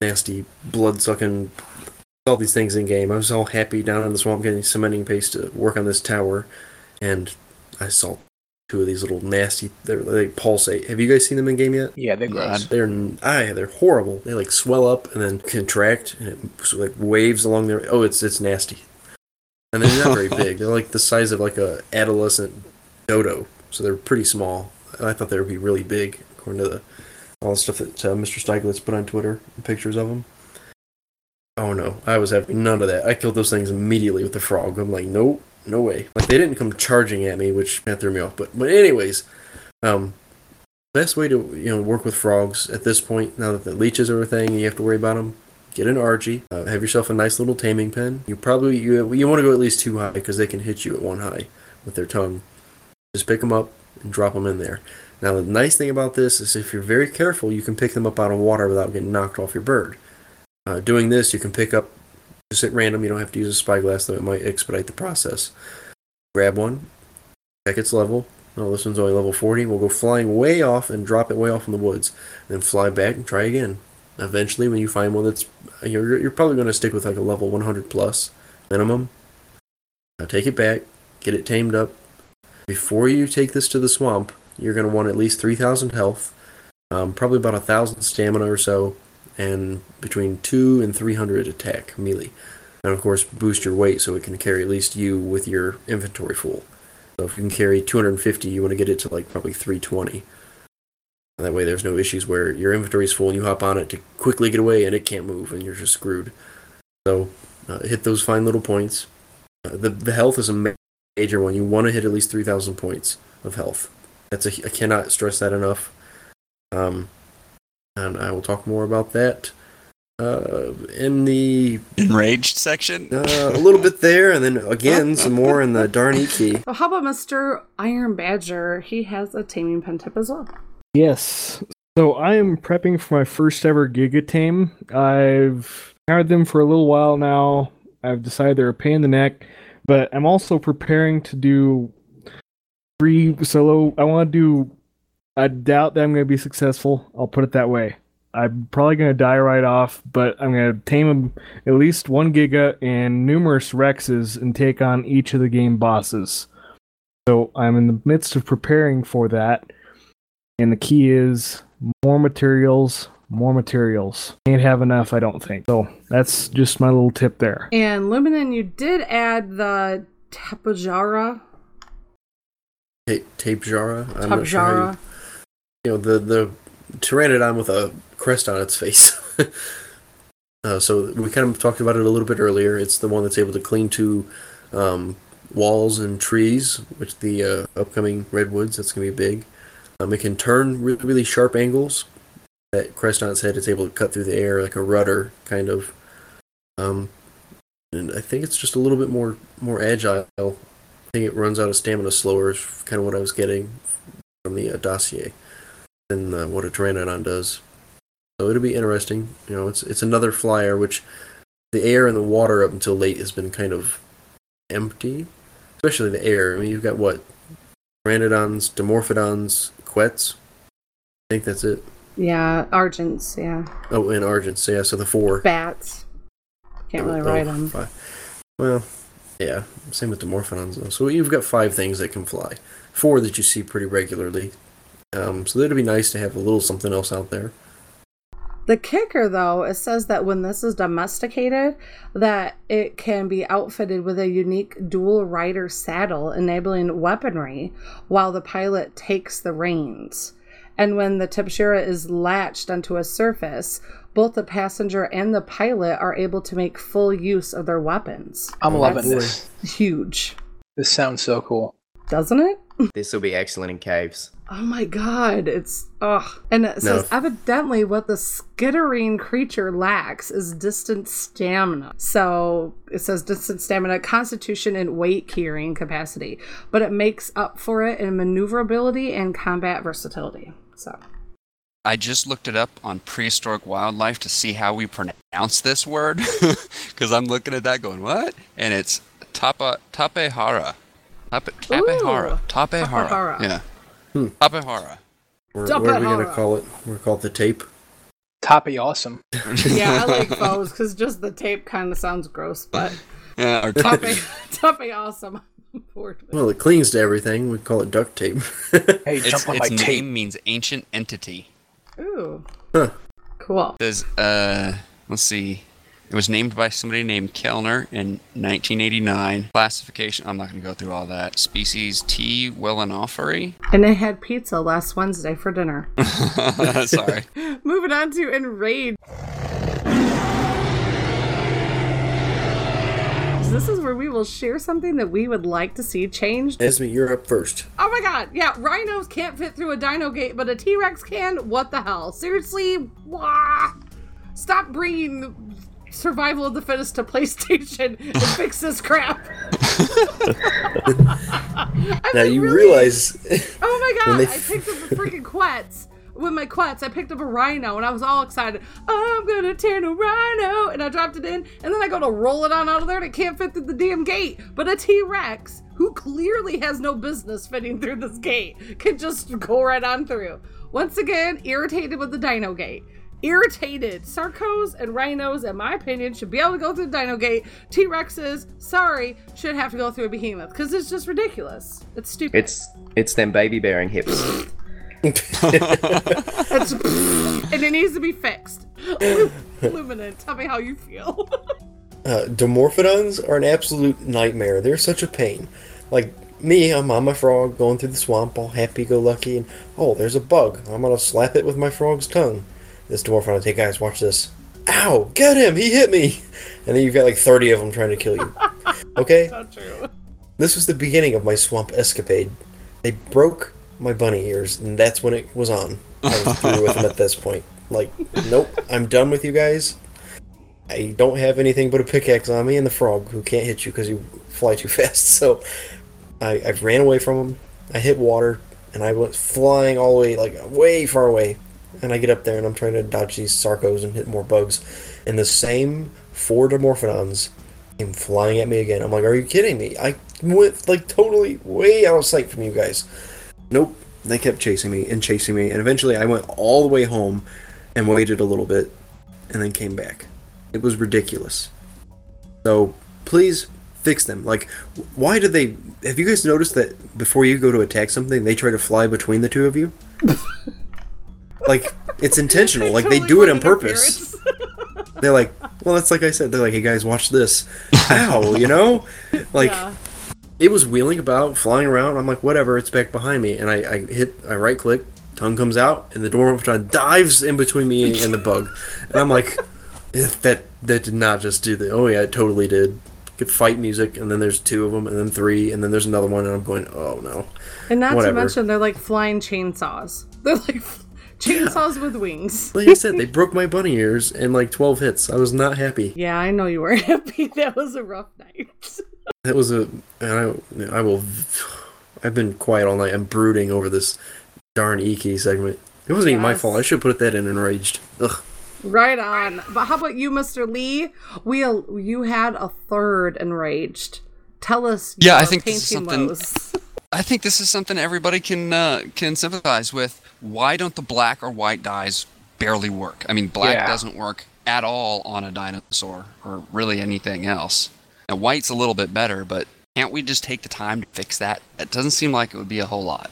nasty blood sucking all these things in game. I was all happy down in the swamp getting cementing paste to work on this tower, and I saw two of these little nasty. They're, they pulsate. Have you guys seen them in game yet? Yeah, they're gross. They're I they're horrible. They like swell up and then contract and it like waves along their. Oh, it's it's nasty. And they're not very big. They're like the size of like a adolescent dodo, so they're pretty small. I thought they would be really big, according to the all the stuff that uh, Mr. Stieglitz put on Twitter, pictures of them. Oh no, I was having none of that. I killed those things immediately with the frog. I'm like, nope, no way. Like they didn't come charging at me, which that threw me off. But but anyways, um, best way to you know work with frogs at this point, now that the leeches are a thing, you have to worry about them. Get an Argy. Uh, have yourself a nice little taming pen. You probably you you want to go at least two high because they can hit you at one high with their tongue. Just pick them up and drop them in there. Now the nice thing about this is if you're very careful, you can pick them up out of water without getting knocked off your bird. Uh, doing this, you can pick up just at random. You don't have to use a spyglass, though it might expedite the process. Grab one, check its level. Oh, this one's only level 40. We'll go flying way off and drop it way off in the woods. Then fly back and try again. Eventually, when you find one that's. You're, you're probably going to stick with like a level 100 plus minimum. Now take it back, get it tamed up. Before you take this to the swamp, you're going to want at least 3,000 health, um, probably about a 1,000 stamina or so, and between 2 and 300 attack melee. And of course, boost your weight so it can carry at least you with your inventory full. So if you can carry 250, you want to get it to like probably 320. And that way, there's no issues where your inventory is full and you hop on it to quickly get away and it can't move and you're just screwed. So uh, hit those fine little points. Uh, the the health is a major one. You want to hit at least 3,000 points of health. That's a, I cannot stress that enough. Um, and I will talk more about that uh, in the enraged section. Uh, a little bit there, and then again some more in the Darn key. So how about Mr. Iron Badger? He has a taming pen tip as well. Yes. So I am prepping for my first ever Giga Tame. I've had them for a little while now. I've decided they're a pain in the neck, but I'm also preparing to do three solo. I want to do. I doubt that I'm going to be successful. I'll put it that way. I'm probably going to die right off, but I'm going to tame at least one Giga and numerous Rexes and take on each of the game bosses. So I'm in the midst of preparing for that. And the key is more materials, more materials. Can't have enough, I don't think. So that's just my little tip there. And Luminen, you did add the Tapejara. Tape, tape you, know the the pteranodon with a crest on its face. uh, so we kind of talked about it a little bit earlier. It's the one that's able to cling to um, walls and trees, which the uh, upcoming redwoods. That's gonna be big. Um, it can turn really, really sharp angles. That crest on its head, it's able to cut through the air like a rudder, kind of. Um, and I think it's just a little bit more more agile. I think it runs out of stamina slower. Is kind of what I was getting from the uh, dossier than uh, what a Pteranodon does. So it'll be interesting. You know, it's it's another flyer, which the air and the water up until late has been kind of empty, especially the air. I mean, you've got what Pteranodons, Dimorphodons, Quets. I think that's it. Yeah, Argents, yeah. Oh, and Argents. Yeah, so the four. Bats. Can't really Oh, ride them. five. Well, yeah, same with the Morphodons though. So you've got five things that can fly, four that you see pretty regularly. Um, so that'd be nice to have a little something else out there. The kicker, though, it says that when this is domesticated, that it can be outfitted with a unique dual rider saddle, enabling weaponry while the pilot takes the reins. And when the Tipshira is latched onto a surface, both the passenger and the pilot are able to make full use of their weapons. I'm loving this. Huge, This sounds so cool. doesn't it? This will be excellent in caves. Oh my god, it's ugh. And it No. says evidently what the skittering creature lacks is distant stamina. So it says distant stamina, constitution, and weight carrying capacity, but it makes up for it in maneuverability and combat versatility. So I just looked it up on prehistoric wildlife to see how we pronounce this word because I'm looking at that going what? And it's tapa tapehara. Tape, tapehara. Tapehara. Tapehara. Yeah. Hmm. Tapehara. We're, what are we gonna call it? We're gonna call it the tape. Toppy awesome. yeah, I like those because just the tape kind of sounds gross, but Yeah, or topping, topping awesome. I'm bored with. Well, it clings to everything. We call it duct tape. Hey, Its, its name means ancient entity. Ooh, Huh. cool. It says, uh, let's see. It was named by somebody named Kellner in 1989. Classification, I'm not going to go through all that. Species T. Wellnhoferi. And I had pizza last Wednesday for dinner. Sorry. Moving on to Enraged. This is where we will share something that we would like to see changed. Esme, you're up first. Oh my god, yeah, rhinos can't fit through a dino gate, but a T Rex can? What the hell? Seriously? Wah! Stop bringing survival of the fittest to PlayStation and fix this crap. now you realize. Oh my god, they- I picked up a freaking Quetz. With my Quetz, I picked up a rhino and I was all excited. I'm gonna turn a rhino! And I dropped it in, and then I go to roll it on out of there and it can't fit through the damn gate. But a T Rex, who clearly has no business fitting through this gate, can just go right on through. Once again, irritated with the dino gate. Irritated. Sarcos and rhinos, in my opinion, should be able to go through the dino gate. T Rexes, sorry, should have to go through a behemoth because it's just ridiculous. It's stupid. It's it's them baby bearing hips. It's, and it needs to be fixed. Luminen, tell me how you feel. Uh, Dimorphodons are an absolute nightmare. They're such a pain. Like me, I'm on my frog going through the swamp, all happy-go-lucky, and oh, there's a bug. I'm gonna slap it with my frog's tongue. This Dimorphodon, hey guys, watch this. Ow! Get him! He hit me! And then you've got like 30 of them trying to kill you. Okay? Not true. This was the beginning of my swamp escapade. They broke my bunny ears, and that's when it was on. I was through with them at this point. Like, nope, I'm done with you guys. I don't have anything but a pickaxe on me and the frog who can't hit you because you fly too fast. So I, I ran away from him. I hit water, and I went flying all the way, like way far away. And I get up there, and I'm trying to dodge these sarcos and hit more bugs. And the same four Dimorphodons came flying at me again. I'm like, are you kidding me? I went like totally way out of sight from you guys. Nope. They kept chasing me and chasing me, and eventually I went all the way home and waited a little bit and then came back. It was ridiculous. So please fix them. Like, why do they? Have you guys noticed that before you go to attack something, they try to fly between the two of you? like, it's intentional. Like, they do it on purpose. They're like, well, that's like I said. They're like, hey guys, watch this. Ow, you know? Like, Yeah. it was wheeling about, flying around. I'm like, whatever, it's back behind me. And I, I hit, I right click, tongue comes out, and the Dwarf dives in between me and the bug. And I'm like, "Eh, that that did not just do the. Oh yeah, it totally did. Good fight music, and then there's two of them, and then three, and then there's another one, and I'm going, oh no. And not Whatever. to mention, they're like flying chainsaws. They're like chainsaws with wings. Like I said, they broke my bunny ears in like 12 hits. I was not happy. Yeah, I know you weren't happy. That was a rough night. That was a. And I, I will. I've been quiet all night. I'm brooding over this darn Iki segment. It wasn't even my fault. I should put that in enraged. Ugh. Right on. But how about you, Mr. Lee? We you had a third enraged. Tell us. Yeah, I think this is something. woes. I think this is something everybody can uh, can sympathize with. Why don't the black or white dyes barely work? I mean, black Yeah. doesn't work at all on a dinosaur or really anything else. And white's a little bit better, but can't we just take the time to fix that? It doesn't seem like it would be a whole lot.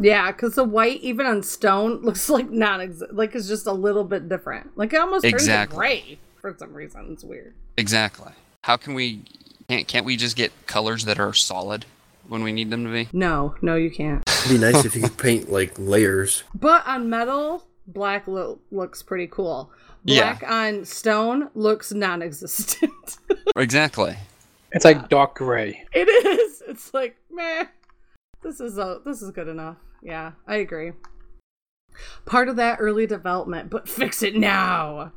Yeah, because the white, even on stone, looks like non like it's just a little bit different. Like it almost turns Exactly. to gray for some reason. It's weird. Exactly. How can we? Can't can't we just get colors that are solid when we need them to be? No, no, you can't. It'd be nice if you could paint like layers. But on metal, black lo- looks pretty cool. Yeah. Black on stone looks non-existent. Exactly. It's like dark gray. it is. It's like meh. this is a this is good enough. Yeah, I agree. Part of that early development, but fix it now.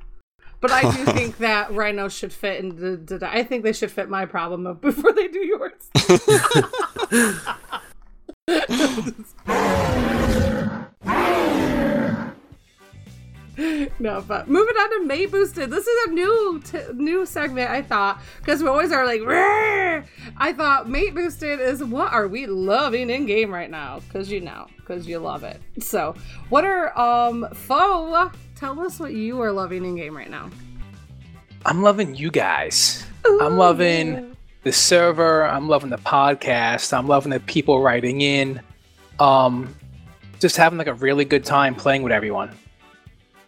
But I do think that Rhino should fit into. the- I think they should fit my problem of before they do yours. no, but moving on to Mate Boosted. This is a new t- new segment. I thought because we always are like, "Rrrr." I thought Mate Boosted is what are we loving in game right now? Because you know, because you love it. So, what are um Foe? Tell us what you are loving in game right now. I'm loving you guys. I'm loving the server. I'm loving the podcast. I'm loving the people writing in. Um, just having like a really good time playing with everyone.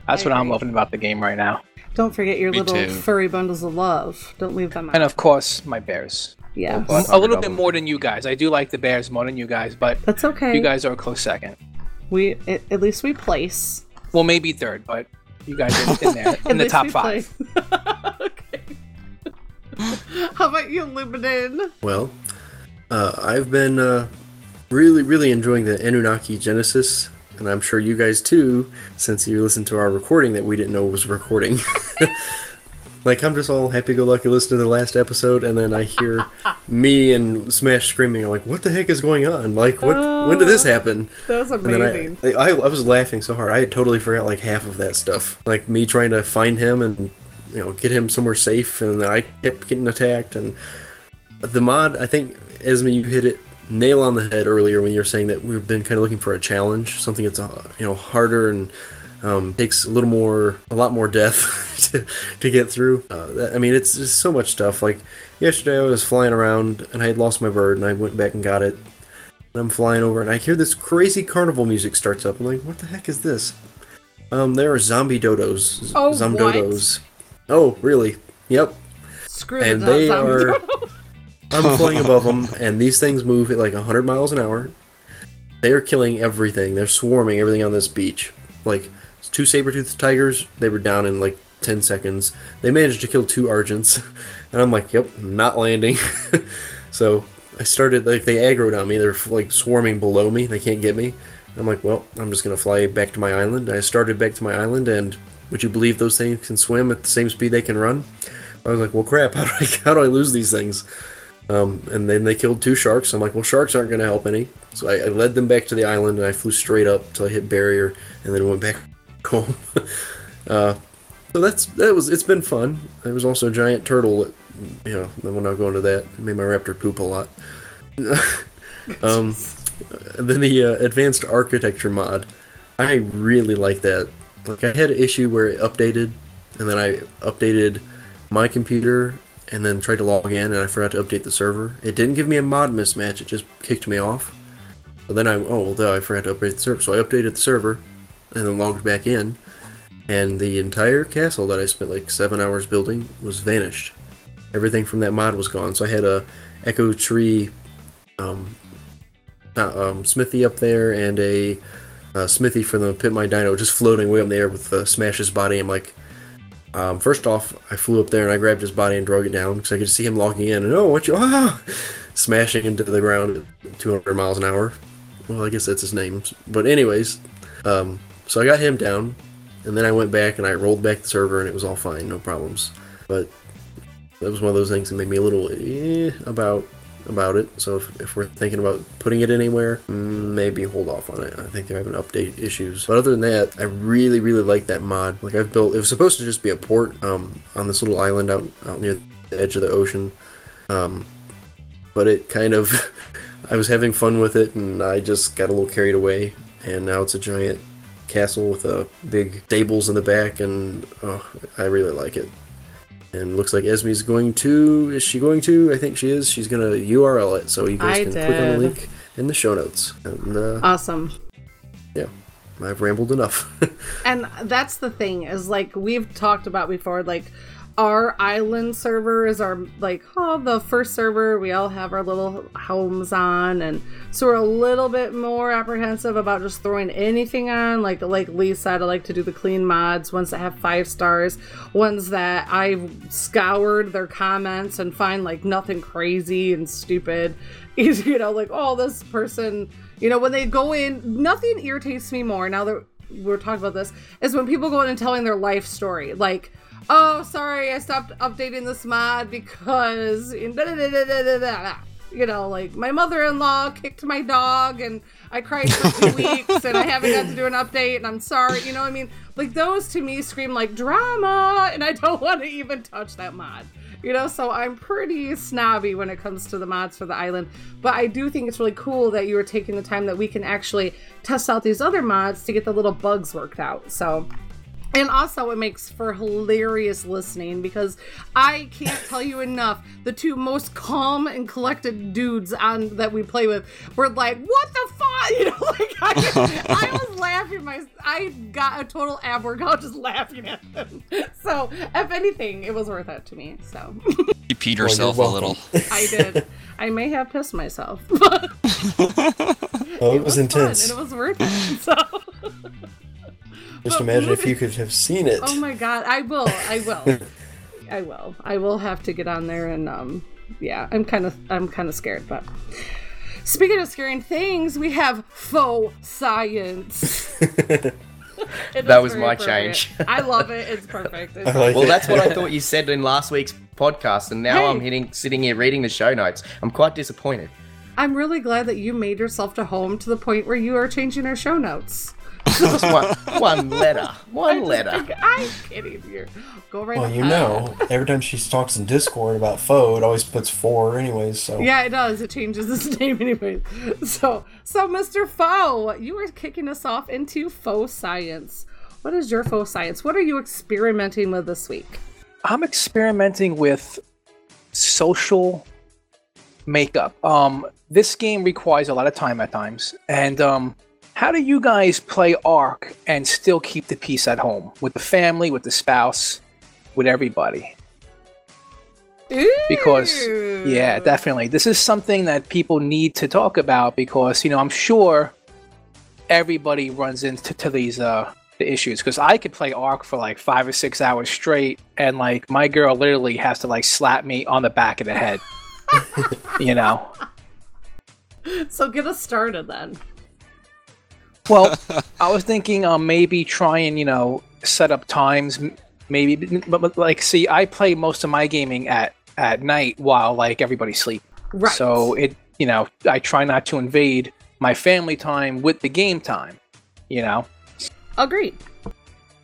That's I what I'm loving about the game right now. Don't forget your Me little too. furry bundles of love. Don't leave them out. And of course, my bears. Yeah. But a little bit more than you guys. I do like the bears more than you guys, but That's okay. You guys are a close second. we at, at least we place. Well, maybe third, but you guys are in there in the top five. How about you, Luminen? Well, uh, I've been uh, really, really enjoying the Anunnaki Genesis, and I'm sure you guys too, since you listened to our recording that we didn't know was recording. like, I'm just all happy go lucky listening to the last episode, and then I hear me and Smash screaming. I'm like, what the heck is going on? Like, what? when did this happen? That was And then I- amazing. I, I, I was laughing so hard. I had totally forgot like half of that stuff. Like me trying to find him and you know get him somewhere safe, and I kept getting attacked. And the mod, I think, Esme, you hit it nail on the head earlier when you were saying that we've been kind of looking for a challenge, something that's uh, you know harder and um, takes a little more, a lot more death to, to get through. Uh, that, I mean, it's just so much stuff. Like yesterday, I was flying around and I had lost my bird, and I went back and got it. And I'm flying over, and I hear this crazy carnival music starts up. I'm like, what the heck is this? Um, there are zombie dodos. Oh? Zomdodos. Oh, really? Yep. Screw and the they are. I'm flying above them, and these things move at like 100 miles an hour. They are killing everything. They're swarming everything on this beach. Like two saber-toothed tigers, they were down in like 10 seconds. They managed to kill two argents, and I'm like, "Yep, not landing." so I started like they aggroed on me. They're like swarming below me. They can't get me. I'm like, "Well, I'm just gonna fly back to my island." I started back to my island, and would you believe those things can swim at the same speed they can run? I was like, "Well, crap! How do I how do I lose these things?" Um, and then they killed two sharks. I'm like, well, sharks aren't going to help any. So I, I led them back to the island and I flew straight up till I hit barrier and then went back home. uh, so that's that was it's been fun. There was also a giant turtle. That, you know, will not go into that. It made my raptor poop a lot. um, then the uh, advanced architecture mod, I really like that. Like I had an issue where it updated, and then I updated my computer and then tried to log in and I forgot to update the server. It didn't give me a mod mismatch, it just kicked me off. But then I, oh, well, I forgot to update the server. So I updated the server and then logged back in. And the entire castle that I spent like seven hours building was vanished. Everything from that mod was gone. So I had a Echo Tree um, uh, um, Smithy up there and a uh, Smithy from the Pit My Dino just floating way up in the air with uh, Smash's body. I'm like, um, first off, I flew up there and I grabbed his body and drug it down because I could see him logging in and oh, what you ah, smashing into the ground at 200 miles an hour. Well, I guess that's his name. But anyways, um, so I got him down, and then I went back and I rolled back the server and it was all fine, no problems. But that was one of those things that made me a little eh, about about it. So if, if we're thinking about putting it anywhere, maybe hold off on it. I think they're having update issues. But other than that, I really really like that mod. Like I've built, it was supposed to just be a port um, on this little island out out near the edge of the ocean, um, but it kind of. I was having fun with it, and I just got a little carried away. And now it's a giant castle with a big stables in the back, and oh, I really like it. And looks like Esme's going to. Is she going to? I think she is. She's gonna URL it, so you guys I can click on the link in the show notes. And uh, Awesome. yeah, I've rambled enough. and that's the thing is like we've talked about before like our island server is our like oh the first server we all have our little homes on and so we're a little bit more apprehensive about just throwing anything on. Like like lee said i like to do the clean mods ones that have five stars ones that i've scoured their comments and find like nothing crazy and stupid. Is you know like oh this person you know when they go in nothing irritates me more now that we're talking about this is when people go in and telling their life story. Like oh sorry i stopped updating this mod because you know like my mother-in-law kicked my dog and i cried for two weeks and i haven't got to do an update and i'm sorry you know what i mean? Like those to me scream like drama and i don't want to even touch that mod. You know so i'm pretty snobby when it comes to the mods for the island but i do think it's really cool that you are taking the time that we can actually test out these other mods to get the little bugs worked out so and also, it makes for hilarious listening because I can't tell you enough. The two most calm and collected dudes on that we play with were like, "What the fuck?" You know, like I, I was laughing. My I got a total ab workout just laughing at them. So, if anything, it was worth it to me. So You peed yourself a little. I did. I may have pissed myself. Oh, it, was, fun, intense. and it was worth it. So. Just But imagine if you could have seen it. Oh my god, I will. I will. I will. I will have to get on there and um yeah, I'm kind of I'm kind of scared, but Speaking of scaring things, we have faux science. that was my change. I love it. It's perfect. It's well, that's what I thought you said in last week's podcast, and now Hey. I'm hitting, sitting here reading the show notes. I'm quite disappointed. I'm really glad that you made yourself to home to the point where you are changing our show notes. Just one, one letter. One letter. I'm kidding here. Go right Well, up. you know, every time she talks in Discord about foe, it always puts four anyways, so. Yeah, it does. It changes its name anyways. So, so Mr. Foe, you were kicking us off into faux science. What is your faux science? What are you experimenting with this week? I'm experimenting with social makeup. Um, this game requires a lot of time at times, and um, how do you guys play Ark and still keep the peace at home with the family, with the spouse, with everybody? Because yeah, definitely, this is something that people need to talk about because you know I'm sure everybody runs into to these uh the issues because I could play Ark for like five or six hours straight, and like my girl literally has to like slap me on the back of the head. you know. So get us started then. Well, I was thinking um maybe try and you know set up times, maybe, but, but like see, I play most of my gaming at at night while like everybody sleep. Right. So it you know I try not to invade my family time with the game time. You know. Agreed.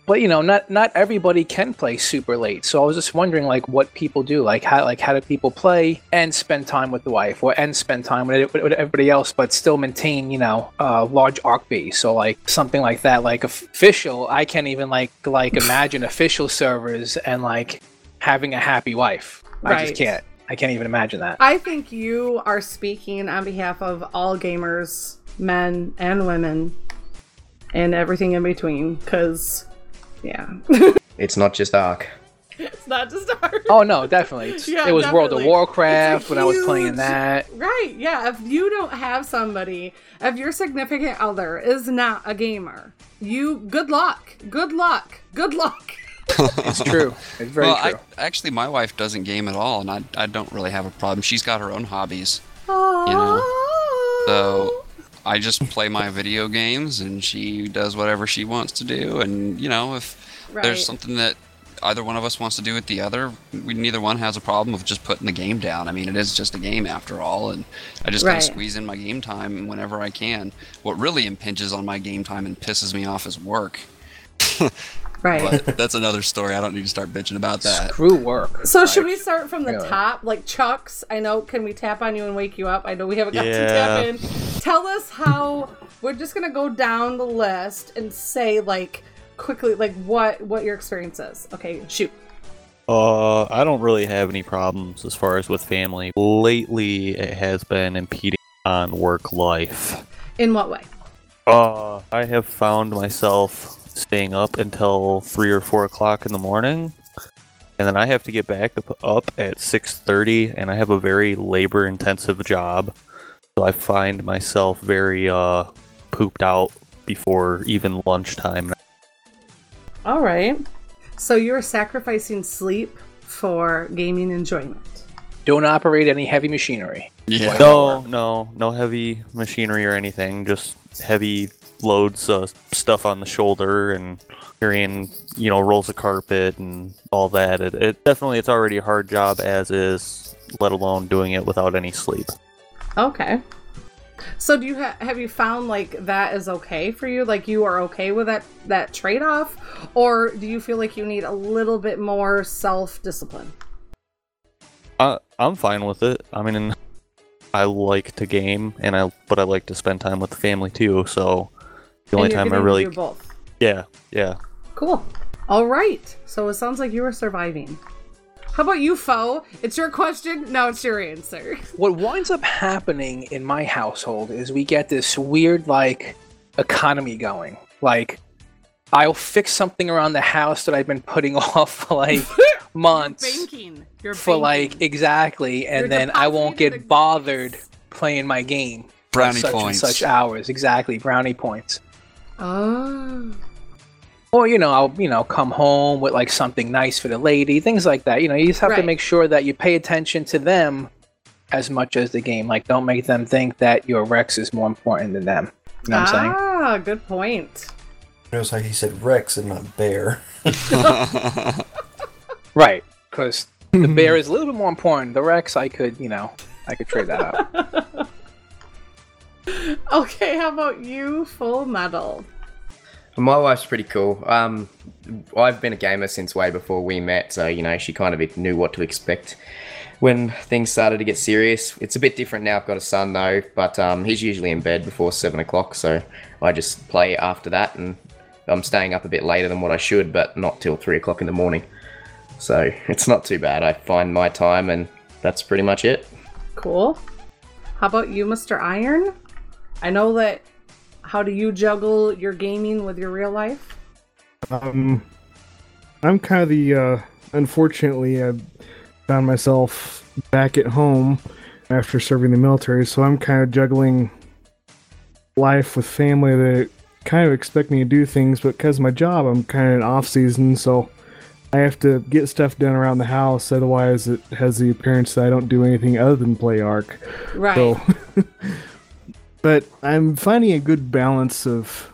But you know, not not everybody can play super late. So I was just wondering, like, what people do, like how like how do people play and spend time with the wife, or and spend time with, with everybody else, but still maintain, you know, a large Ark base. So like something like that, like official. I can't even like like imagine official servers and like having a happy wife. I just can't. I can't even imagine that. I think you are speaking on behalf of all gamers, men and women, and everything in between. Because, yeah, It's not just Ark. it's not just art. Oh no, definitely. Yeah, it was World of. Warcraft It's a when I was playing that. Right, yeah. If you don't have somebody, if your significant other is not a gamer, you good luck. Good luck. Good luck. It's true. It's very well, true. I, actually, my wife doesn't game at all, and I, I don't really have a problem. She's got her own hobbies, you know. So I just play my video games, and she does whatever she wants to do. And you know, if Right. there's something that either one of us wants to do with the other, we neither one has a problem with just putting the game down. I mean, it is just a game after all, and I just kind of squeeze in my game time whenever I can. What really impinges on my game time and pisses me off is work. Right. But that's another story. I don't need to start bitching about that. Screw work. So should we start from the Yeah. top, like Chucks? I know. Can we tap on you and wake you up? I know we haven't got to Yeah. tap in. Tell us how. We're just gonna go down the list and say like quickly, like what what your experience is. Okay, shoot. Uh, I don't really have any problems as far as with family. Lately, it has been impeding on work life. In what way? Uh, I have found myself staying up until three or four o'clock in the morning, and then I have to get back up, up at 6:30, and I have a very labor-intensive job, so I find myself very uh, pooped out before even lunchtime. All right. So you're sacrificing sleep for gaming enjoyment. Don't operate any heavy machinery. No, no, no heavy machinery or anything. Just heavy loads of stuff on the shoulder and carrying, you know, rolls of carpet and all that. It, it definitely it's already a hard job as is, let alone doing it without any sleep. Okay. So do you ha- have you found like that is okay for you? Like you are okay with that that trade off, or do you feel like you need a little bit more self discipline? I, I'm fine with it. I mean, I like to game, and I but I like to spend time with the family too. So the only and you're time I really, do both. yeah, yeah. Cool. All right. So it sounds like you are surviving. How about you, Foe? It's your question. Now it's your answer. What winds up happening in my household is we get this weird like economy going. Like I'll fix something around the house that I've been putting off for like months. Banking. You're for banking. like exactly, and You're then I won't get bothered playing my game. for Brownie such points. And such hours, exactly. Brownie points. Oh. Or you know, I'll you know come home with like something nice for the lady, things like that. You know, you just have to make sure that you pay attention to them as much as the game. Like, don't make them think that your Rex is more important than them. You know what I'm saying? Ah, good point. Notice how he said Rex and not bear. Right, because the bear is a little bit more important. The Rex, I could, you know, I could trade that out. Okay, how about you, Full Metal? My wife's pretty cool. Um, I've been a gamer since way before we met, so you know she kind of knew what to expect when things started to get serious. It's a bit different now. I've got a son though, but um, he's usually in bed before seven o'clock, so I just play after that, and I'm staying up a bit later than what I should, but not till three o'clock in the morning. So it's not too bad. I find my time, and that's pretty much it. Cool. How about you, Mr. Iron? I know that. How do you juggle your gaming with your real life? Um, I'm kind of the. Uh, unfortunately, I found myself back at home after serving the military, so I'm kind of juggling life with family that kind of expect me to do things, but because of my job, I'm kind of in off season, so I have to get stuff done around the house. Otherwise, it has the appearance that I don't do anything other than play Ark. Right. So, but I'm finding a good balance of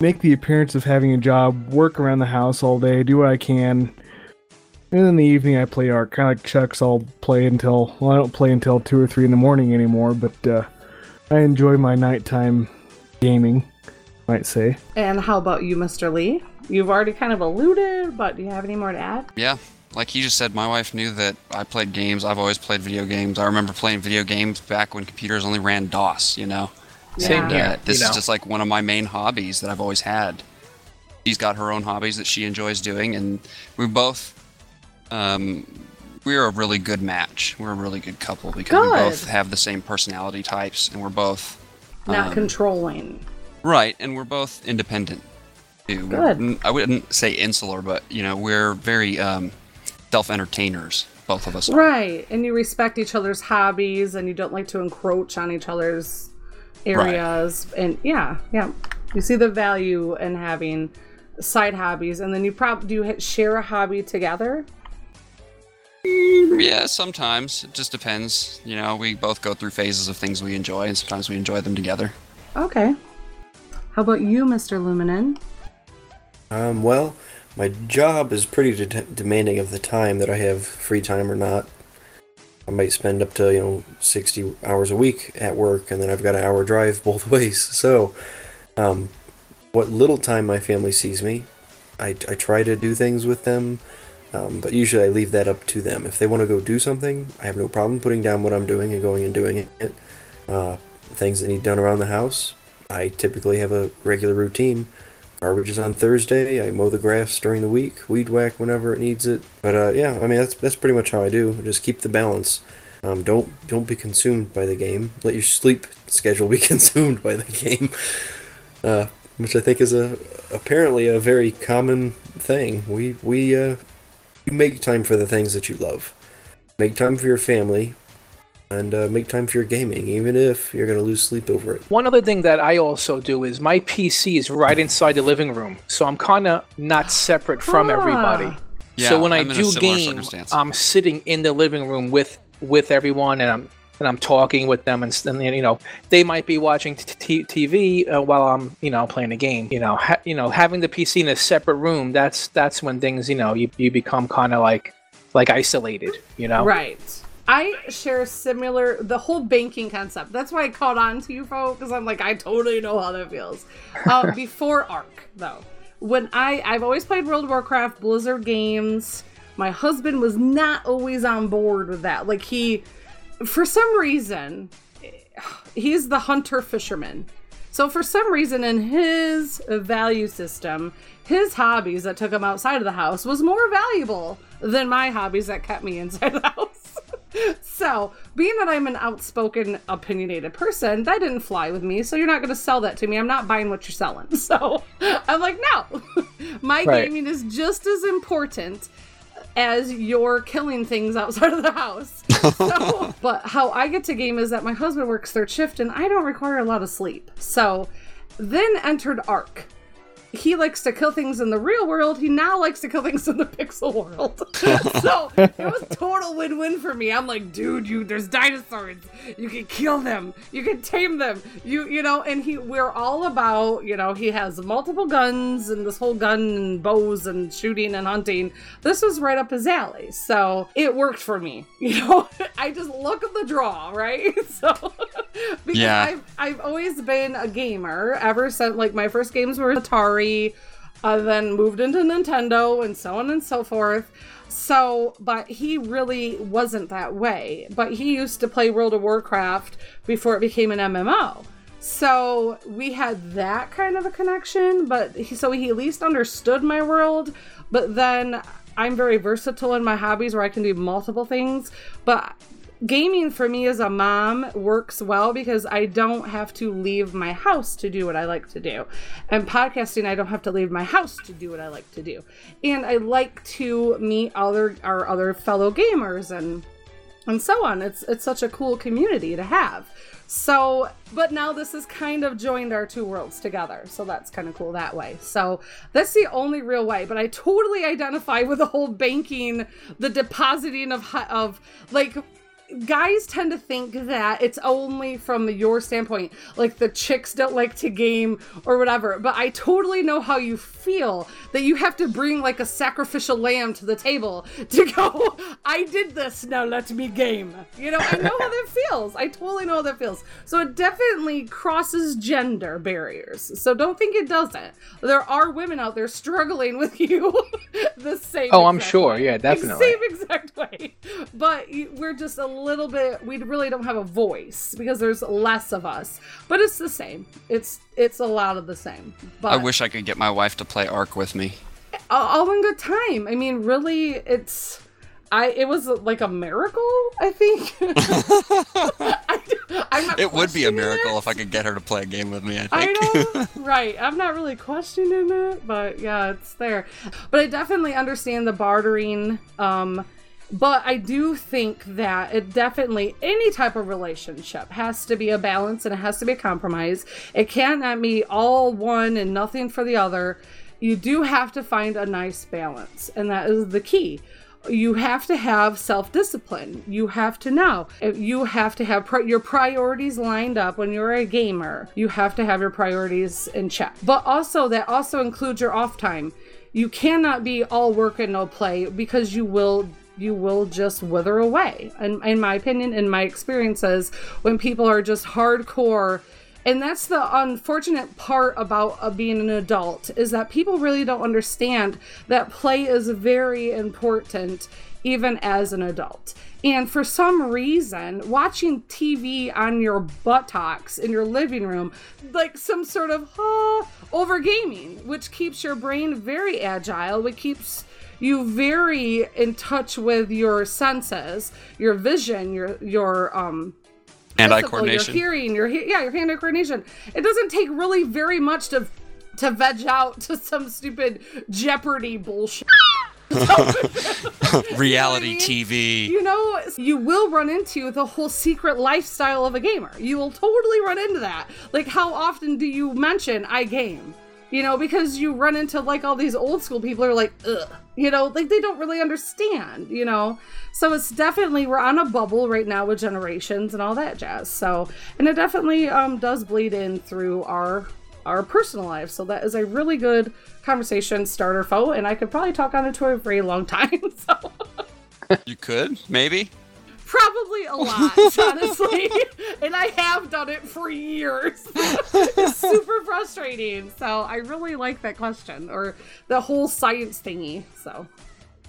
make the appearance of having a job, work around the house all day, do what I can. And in the evening, I play Ark. Kind of like Chuck's, I'll play until, well, I don't play until 2 or 3 in the morning anymore, but uh, I enjoy my nighttime gaming, might say. And how about you, Mr. Lee? You've already kind of alluded, but do you have any more to add? Yeah, like he just said, my wife knew that I played games. I've always played video games. I remember playing video games back when computers only ran DOS, you know? Same here, uh, this you is just like one of my main hobbies that I've always had. She's got her own hobbies that she enjoys doing, and we both, um, we're a really good match. We're a really good couple because we both have the same personality types, and we're both Not um, controlling. Right, and we're both independent. Too. Good. We're- I wouldn't say insular, but you know, we're very um, self-entertainers. Both of us. are. Right. And you respect each other's hobbies and you don't like to encroach on each other's areas. And yeah, yeah. You see the value in having side hobbies. And then you probably do you share a hobby together? Yeah, sometimes it just depends. You know, we both go through phases of things we enjoy, and sometimes we enjoy them together. Okay. How about you, Mr. Luminen? Um, well, my job is pretty de- demanding of the time that I have free time or not. I might spend up to, you know, 60 hours a week at work, and then I've got an hour drive both ways. So, um, what little time my family sees me, I, I try to do things with them, um, but usually I leave that up to them. If they want to go do something, I have no problem putting down what I'm doing and going and doing it. Uh, things that need done around the house, I typically have a regular routine. Garbage is on Thursday. I mow the grass during the week, weed whack whenever it needs it. But uh, yeah, I mean that's that's pretty much how I do. Just keep the balance. Um, don't don't be consumed by the game. Let your sleep schedule be consumed by the game, uh, which I think is a apparently a very common thing. We we uh, make time for the things that you love. Make time for your family, and uh, make time for your gaming, even if you're gonna lose sleep over it. One other thing that I also do is my PC is right inside the living room, so I'm kind of not separate from Ah. everybody. Yeah, so when I I'm in a do similar game. I'm sitting in the living room with with everyone, and I'm and I'm talking with them, and, s- and you know they might be watching t- t- TV uh, while I'm you know playing a game. You know, ha- you know having the PC in a separate room. That's that's when things you know you, you become kind of like like isolated. You know, Right. I share similar the whole banking concept. That's why I caught on to you, folks, because I'm like, I totally know how that feels. Uh, before Ark, though, when I I've always played World of Warcraft, Blizzard games. My husband was not always on board with that. Like he, for some reason, he's the hunter fisherman. So for some reason in his value system, his hobbies that took him outside of the house was more valuable than my hobbies that kept me inside the house. So, being that I'm an outspoken, opinionated person, that didn't fly with me. So you're not going to sell that to me. I'm not buying what you're selling. So I'm like, no, my Right. gaming is just as important as your killing things outside of the house. So, but how I get to game is that my husband works third shift and I don't require a lot of sleep. So then entered Ark. He likes to kill things in the real world. He now likes to kill things in the pixel world. so it was total win-win for me. I'm like, dude, you there's dinosaurs. You can kill them. You can tame them. You you know, and he we're all about, you know, he has multiple guns and this whole gun and bows and shooting and hunting. This was right up his alley. So it worked for me. You know, I just look at the draw, right? So because Yeah. I've I've always been a gamer ever since like my first games were Atari, uh, then moved into Nintendo and so on and so forth. So, but he really wasn't that way. But he used to play World of Warcraft before it became an MMO. So we had that kind of a connection, but he, so he at least understood my world. But then I'm very versatile in my hobbies where I can do multiple things. But gaming for me as a mom works well because I don't have to leave my house to do what I like to do. And podcasting, I don't have to leave my house to do what I like to do. And I like to meet other our other fellow gamers and and so on. It's it's such a cool community to have. So, but now this has kind of joined our two worlds together. So that's kind of cool that way. So that's the only real way. But I totally identify with the whole banking, the depositing of of like guys tend to think that it's only from your standpoint like the chicks don't like to game or whatever but i totally know how you feel that you have to bring like a sacrificial lamb to the table to go i did this now let me game you know i know how that feels i totally know how that feels so it definitely crosses gender barriers so don't think it doesn't there are women out there struggling with you the same Oh, I'm sure. way. Yeah, definitely. The same exact way. But we're just a little bit. We really don't have a voice because there's less of us. But it's the same. It's it's a lot of the same. But I wish I could get my wife to play Ark with me. all- all in good time. I mean, really, it's. I it was like a miracle. I think. I, It would be a miracle it. if I could get her to play a game with me. I I think. know, right? I'm not really questioning it, but yeah, it's there. But I definitely understand the bartering. Um, but I do think that it definitely any type of relationship has to be a balance and it has to be a compromise. It cannot be all one and nothing for the other. You do have to find a nice balance, and that is the key you have to have self discipline. You have to know. You have to have your priorities lined up when you're a gamer. You have to have your priorities in check. But also, that also includes your off time. You cannot be all work and no play because you will you will just wither away. And in my opinion, in my experiences, when people are just hardcore and that's the unfortunate part about uh, being an adult is that people really don't understand that play is very important even as an adult. And for some reason, watching TV on your buttocks in your living room, like some sort of ah, over gaming, which keeps your brain very agile, which keeps you very in touch with your senses, your vision, your your um Hand-eye coordination. Your hearing, your he- yeah, your hand-eye coordination. It doesn't take really very much to to veg out to some stupid Jeopardy bullshit. Reality TV. you know, you will run into the whole secret lifestyle of a gamer. You will totally run into that. Like, how often do you mention I game? You know, because you run into like all these old school people are like, ugh, you know, like they don't really understand, you know. So it's definitely we're on a bubble right now with generations and all that jazz. So, and it definitely um does bleed in through our our personal lives. So that is a really good conversation starter foe, and I could probably talk on it for a very long time. So You could, maybe. Probably a lot, honestly. and I have done it for years. it's super frustrating. So I really like that question or the whole science thingy. So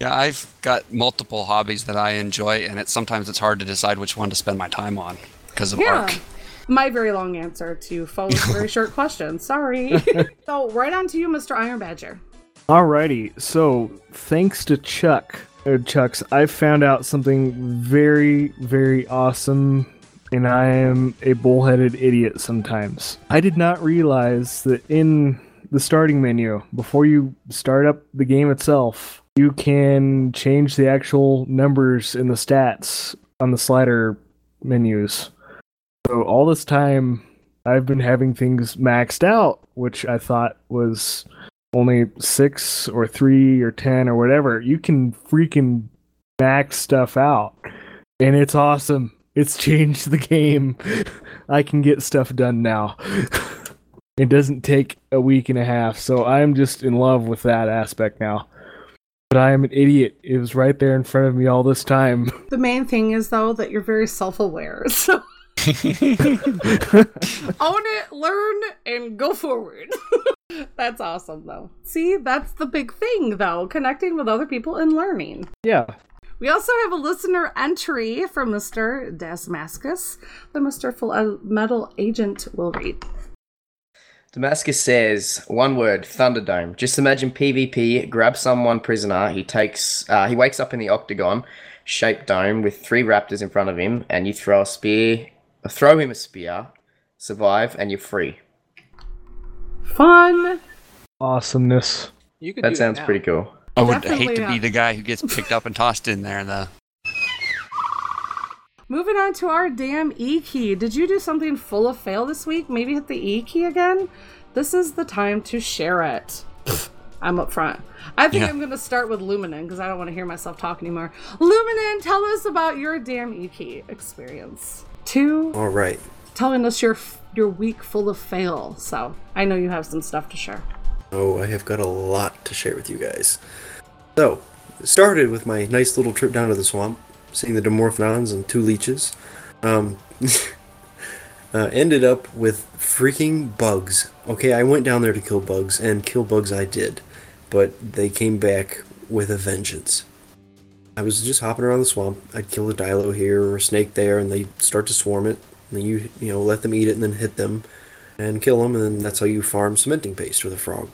Yeah, I've got multiple hobbies that I enjoy, and it's sometimes it's hard to decide which one to spend my time on because of yeah. Ark. My very long answer to Foe's very short question. Sorry. so right on to you, Mr. Iron Badger. Alrighty, so thanks to Chuck, uh, Chucks, I found out something very, very awesome, and I am a bullheaded idiot sometimes. I did not realize that in the starting menu, before you start up the game itself, you can change the actual numbers in the stats on the slider menus. So all this time, I've been having things maxed out, which I thought was only six or three or ten or whatever. You can freaking max stuff out, and it's awesome. It's changed the game. I can get stuff done now. it doesn't take a week and a half, so I'm just in love with that aspect now. But I am an idiot. It was right there in front of me all this time. The main thing is though that you're very self-aware. So own it, learn, and go forward. That's awesome though. See, that's the big thing though, connecting with other people and learning. Yeah. We also have a listener entry from Mr. Damascus, the Mr. Full uh, Metal Agent will read. Damascus says one word: Thunderdome. Just imagine PvP. Grab someone prisoner. He takes. Uh, he wakes up in the octagon shaped dome with three raptors in front of him, and you throw a spear. Throw him a spear. Survive, and you're free. Fun. Awesomeness. You could That do sounds now. pretty cool. I would Definitely hate to be uh, the guy who gets picked up and tossed in there. The Moving on to our damn E key. Did you do something full of fail this week? Maybe hit the E key again? This is the time to share it. I'm up front. I think Yeah. I'm going to start with Luminen because I don't want to hear myself talk anymore. Luminen, tell us about your damn E key experience. Two, All right. Telling us your your week full of fail. So I know you have some stuff to share. Oh, I have got a lot to share with you guys. So, started with my nice little trip down to the swamp, seeing the Dimorphodons and two leeches. Um, uh, ended up with freaking bugs. Okay, I went down there to kill bugs, and kill bugs I did, but they came back with a vengeance. I was just hopping around the swamp. I'd kill a dilo here or a snake there, and they start to swarm it. And then you, you know, let them eat it and then hit them and kill them, and then that's how you farm cementing paste with a frog.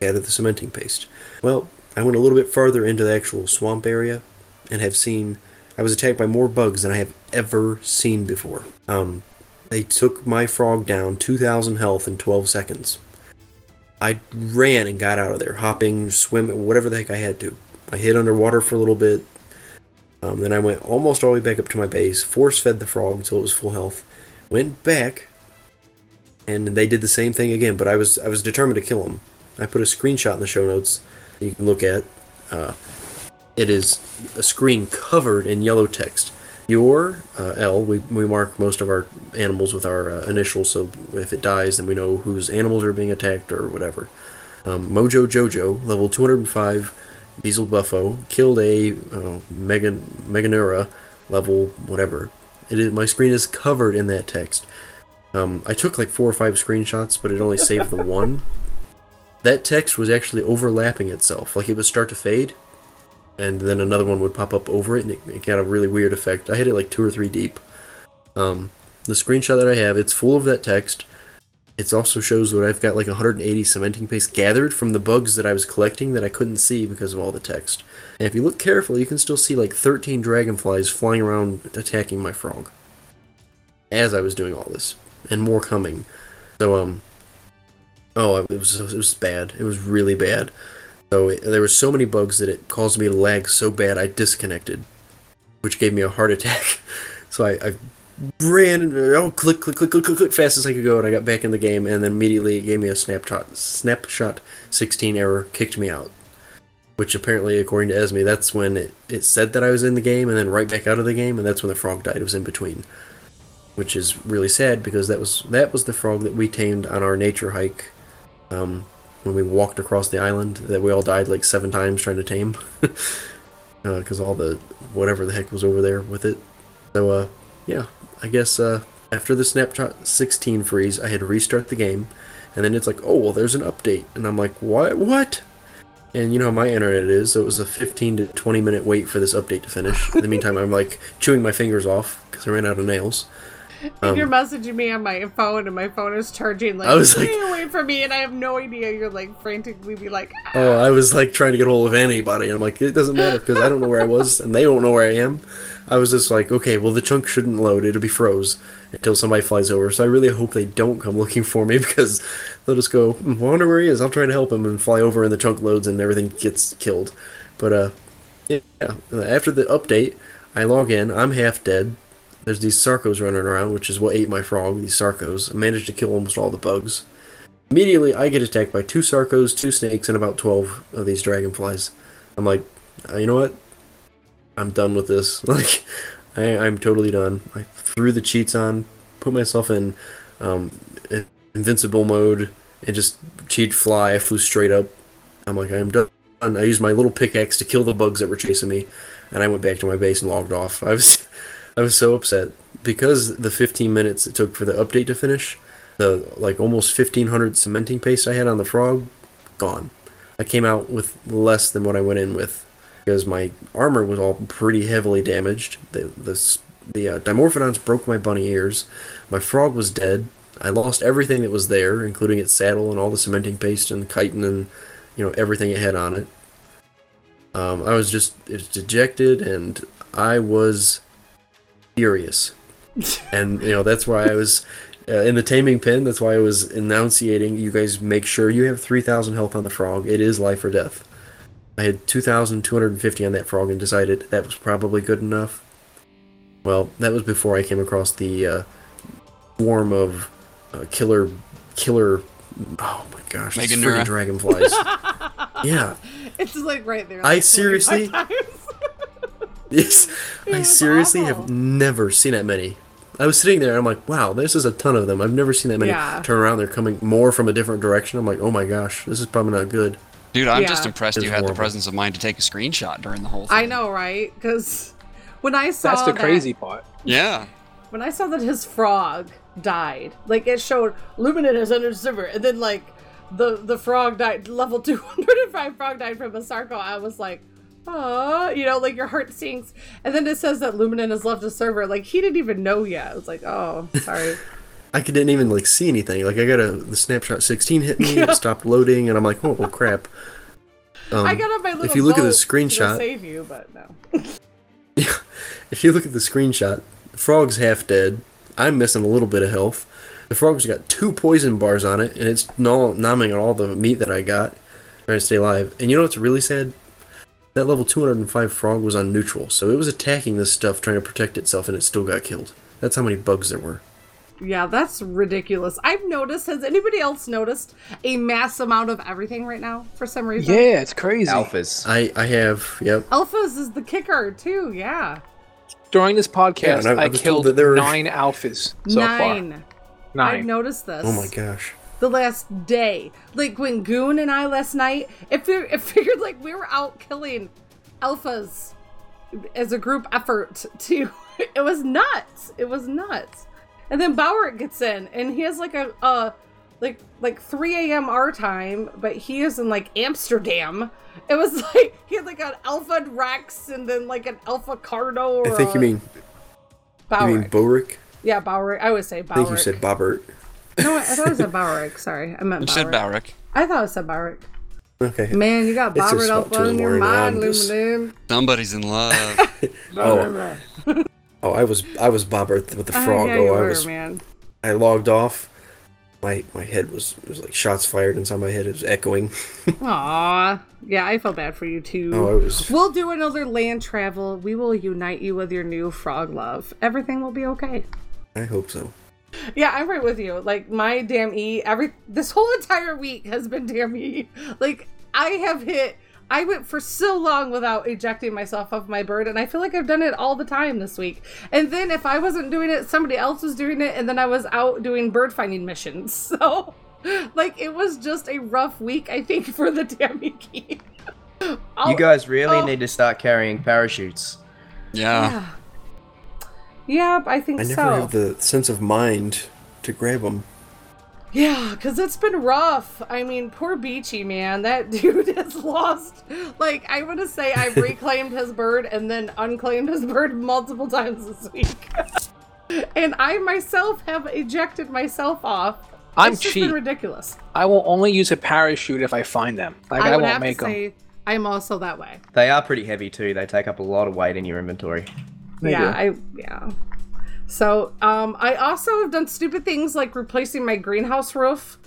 Added the cementing paste. Well, I went a little bit farther into the actual swamp area and have seen. I was attacked by more bugs than I have ever seen before. Um, they took my frog down 2,000 health in 12 seconds. I ran and got out of there, hopping, swimming, whatever the heck I had to. I hid underwater for a little bit. Um, then I went almost all the way back up to my base, force fed the frog until it was full health. Went back, and they did the same thing again. But I was I was determined to kill them. I put a screenshot in the show notes you can look at. Uh, it is a screen covered in yellow text. Your uh, L, we, we mark most of our animals with our uh, initials, so if it dies, then we know whose animals are being attacked or whatever. Um, Mojo Jojo, level 205, Beelzebufo, killed a uh, Mega Meganura, level whatever. It is, my screen is covered in that text. Um, I took like four or five screenshots, but it only saved the one. That text was actually overlapping itself, like it would start to fade, and then another one would pop up over it, and it, it got a really weird effect. I hit it like two or three deep. Um, the screenshot that I have, it's full of that text. It also shows that I've got like 180 cementing paste gathered from the bugs that I was collecting that I couldn't see because of all the text. And if you look carefully, you can still see like 13 dragonflies flying around attacking my frog. As I was doing all this, and more coming. So um, oh, it was it was bad. It was really bad. So it, there were so many bugs that it caused me to lag so bad I disconnected, which gave me a heart attack. so I, I ran, oh, click, click, click, click, click, click, fast as I could go, and I got back in the game, and then immediately it gave me a snapshot, snapshot 16 error, kicked me out. Which apparently, according to Esme, that's when it, it said that I was in the game, and then right back out of the game, and that's when the frog died. It was in between, which is really sad because that was that was the frog that we tamed on our nature hike, um, when we walked across the island. That we all died like seven times trying to tame, because all the whatever the heck was over there with it. So, uh, yeah, I guess uh, after the snapshot 16 freeze, I had to restart the game, and then it's like, oh well, there's an update, and I'm like, what? What? And you know how my internet is, so it was a 15 to 20 minute wait for this update to finish. In the meantime, I'm like chewing my fingers off because I ran out of nails. and Um, you're messaging me on my phone, and my phone is charging. Like, I was like- away from me, and I have no idea. You're like frantically be like, Oh, I was like trying to get hold of anybody. and I'm like, it doesn't matter because I don't know where I was and they don't know where I am. I was just like, okay, well, the chunk shouldn't load. It'll be froze until somebody flies over. So I really hope they don't come looking for me because they'll just go, "Hmm, wonder where he is. I'll try to help him and fly over and the chunk loads and everything gets killed. But, uh, yeah, after the update, I log in. I'm half dead. There's these Sarcos running around, which is what ate my frog, these Sarcos. I managed to kill almost all the bugs. Immediately, I get attacked by two Sarcos, two snakes, and about 12 of these dragonflies. I'm like, "Uh, you know what? I'm done with this. Like, I, I'm totally done. I threw the cheats on, put myself in um, in- invincible mode, and just cheat fly. I flew straight up. I'm like, I'm done. I used my little pickaxe to kill the bugs that were chasing me, and I went back to my base and logged off. I was, I was so upset because the 15 minutes it took for the update to finish, the like almost 1500 cementing paste I had on the frog, gone. I came out with less than what I went in with because my armor was all pretty heavily damaged. The the the uh, dimorphodons broke my bunny ears. My frog was dead. I lost everything that was there, including its saddle and all the cementing paste and chitin and you know everything it had on it. Um, I was just it was dejected and I was furious. and you know that's why I was uh, in the taming pen. That's why I was enunciating. You guys make sure you have three thousand health on the frog. It is life or death. I had two thousand two hundred and fifty on that frog and decided that was probably good enough. Well, that was before I came across the uh, swarm of uh, killer killer. Oh my gosh, these freaking dragonflies. yeah, it's like right there. I like, 45 seriously- Yes, I seriously awful. have never seen that many. I was sitting there and I'm like, wow, this is a ton of them. I've never seen that many. Yeah. Turn around, they're coming more from a different direction. I'm like, oh my gosh, this is probably not good. Dude, I'm Yeah. just impressed It's you had the presence of mind to take a screenshot during the whole thing. I know, right? Because when I saw That's the that- crazy part. Yeah. when I saw that his frog died, like it showed Luminen has entered the server, and then like the the frog died, level two hundred and five frog died from a Sarco. I was like, oh, you know, like your heart sinks, and then it says that Luminen has left the server. Like he didn't even know yet. I was like, oh, sorry. I didn't even like see anything. Like I got a the snapshot 16 hit me, it stopped loading, and I'm like, oh well, crap. Um, I got on my little. if you look at the boat to go screenshot, save you, but no. if you look at the screenshot, the frog's half dead. I'm missing a little bit of health. The frog's got two poison bars on it, and it's gnaw- numbing on all the meat that I got, trying to stay alive. And you know what's really sad? That level 205 frog was on neutral, so it was attacking this stuff, trying to protect itself, and it still got killed. That's how many bugs there were. Yeah, that's ridiculous. I've noticed. Has anybody else noticed a mass amount of everything right now for some reason? Yeah, it's crazy. Alphas. I I have yep. Alphas is the kicker too. Yeah, During this podcast, and I- I I, killed there were- nine alphas so nine. far. I've noticed this. Oh my gosh. The last day, like when Goon and I last night, it, fi- it figured like we were out killing alphas as a group effort. To it was nuts. It was nuts. And then Bauer gets in, and he has like a uh like like 3 a.m. our time, but he is in like Amsterdam. It was like he had like an Alpha Rex and then like an Alpha Carno. Or I think you mean Bauer. you mean Boric. yeah, Bauer. I always say I think you said Bobbert. No, I thought it said Bauer. Sorry, I meant You Bauer. said Bowrick. I thought it said Bauer. Okay. Man, you got It's just Bauer about up in on the your mind, I'm just- Luminen. Somebody's in love. Oh. Oh, I was I was Bobbert with the Oh, frog. yeah, oh, I were, was man. I logged off. My my head was it was like shots fired inside my head. It was echoing. Aw. Yeah, I felt bad for you too. Oh, it was- We'll do another land travel. We will unite you with your new frog love. Everything will be okay. I hope so. Yeah, I'm right with you. Like my damn E, every this whole entire week has been damn E. Like I have hit. I went for so long without ejecting myself off my bird, and I feel like I've done it all the time this week. And then if I wasn't doing it, somebody else was doing it, and then I was out doing bird finding missions. So, like, it was just a rough week, I think, for the damn E. You guys really oh. need to start carrying parachutes. Yeah. Yep, I think I never so. have the sense of mind to grab them. Yeah, because it's been rough. I mean, poor Beachy, man. That dude has lost. Like, I want to say I've reclaimed his bird and then unclaimed his bird multiple times this week. and I myself have ejected myself off. I'm it's just cheap. been ridiculous. I will only use a parachute if I find them. Like I, would won't have make to them. say I'm also that way. They are pretty heavy too. They take up a lot of weight in your inventory. yeah, I yeah. So, um, I also have done stupid things like replacing my greenhouse roof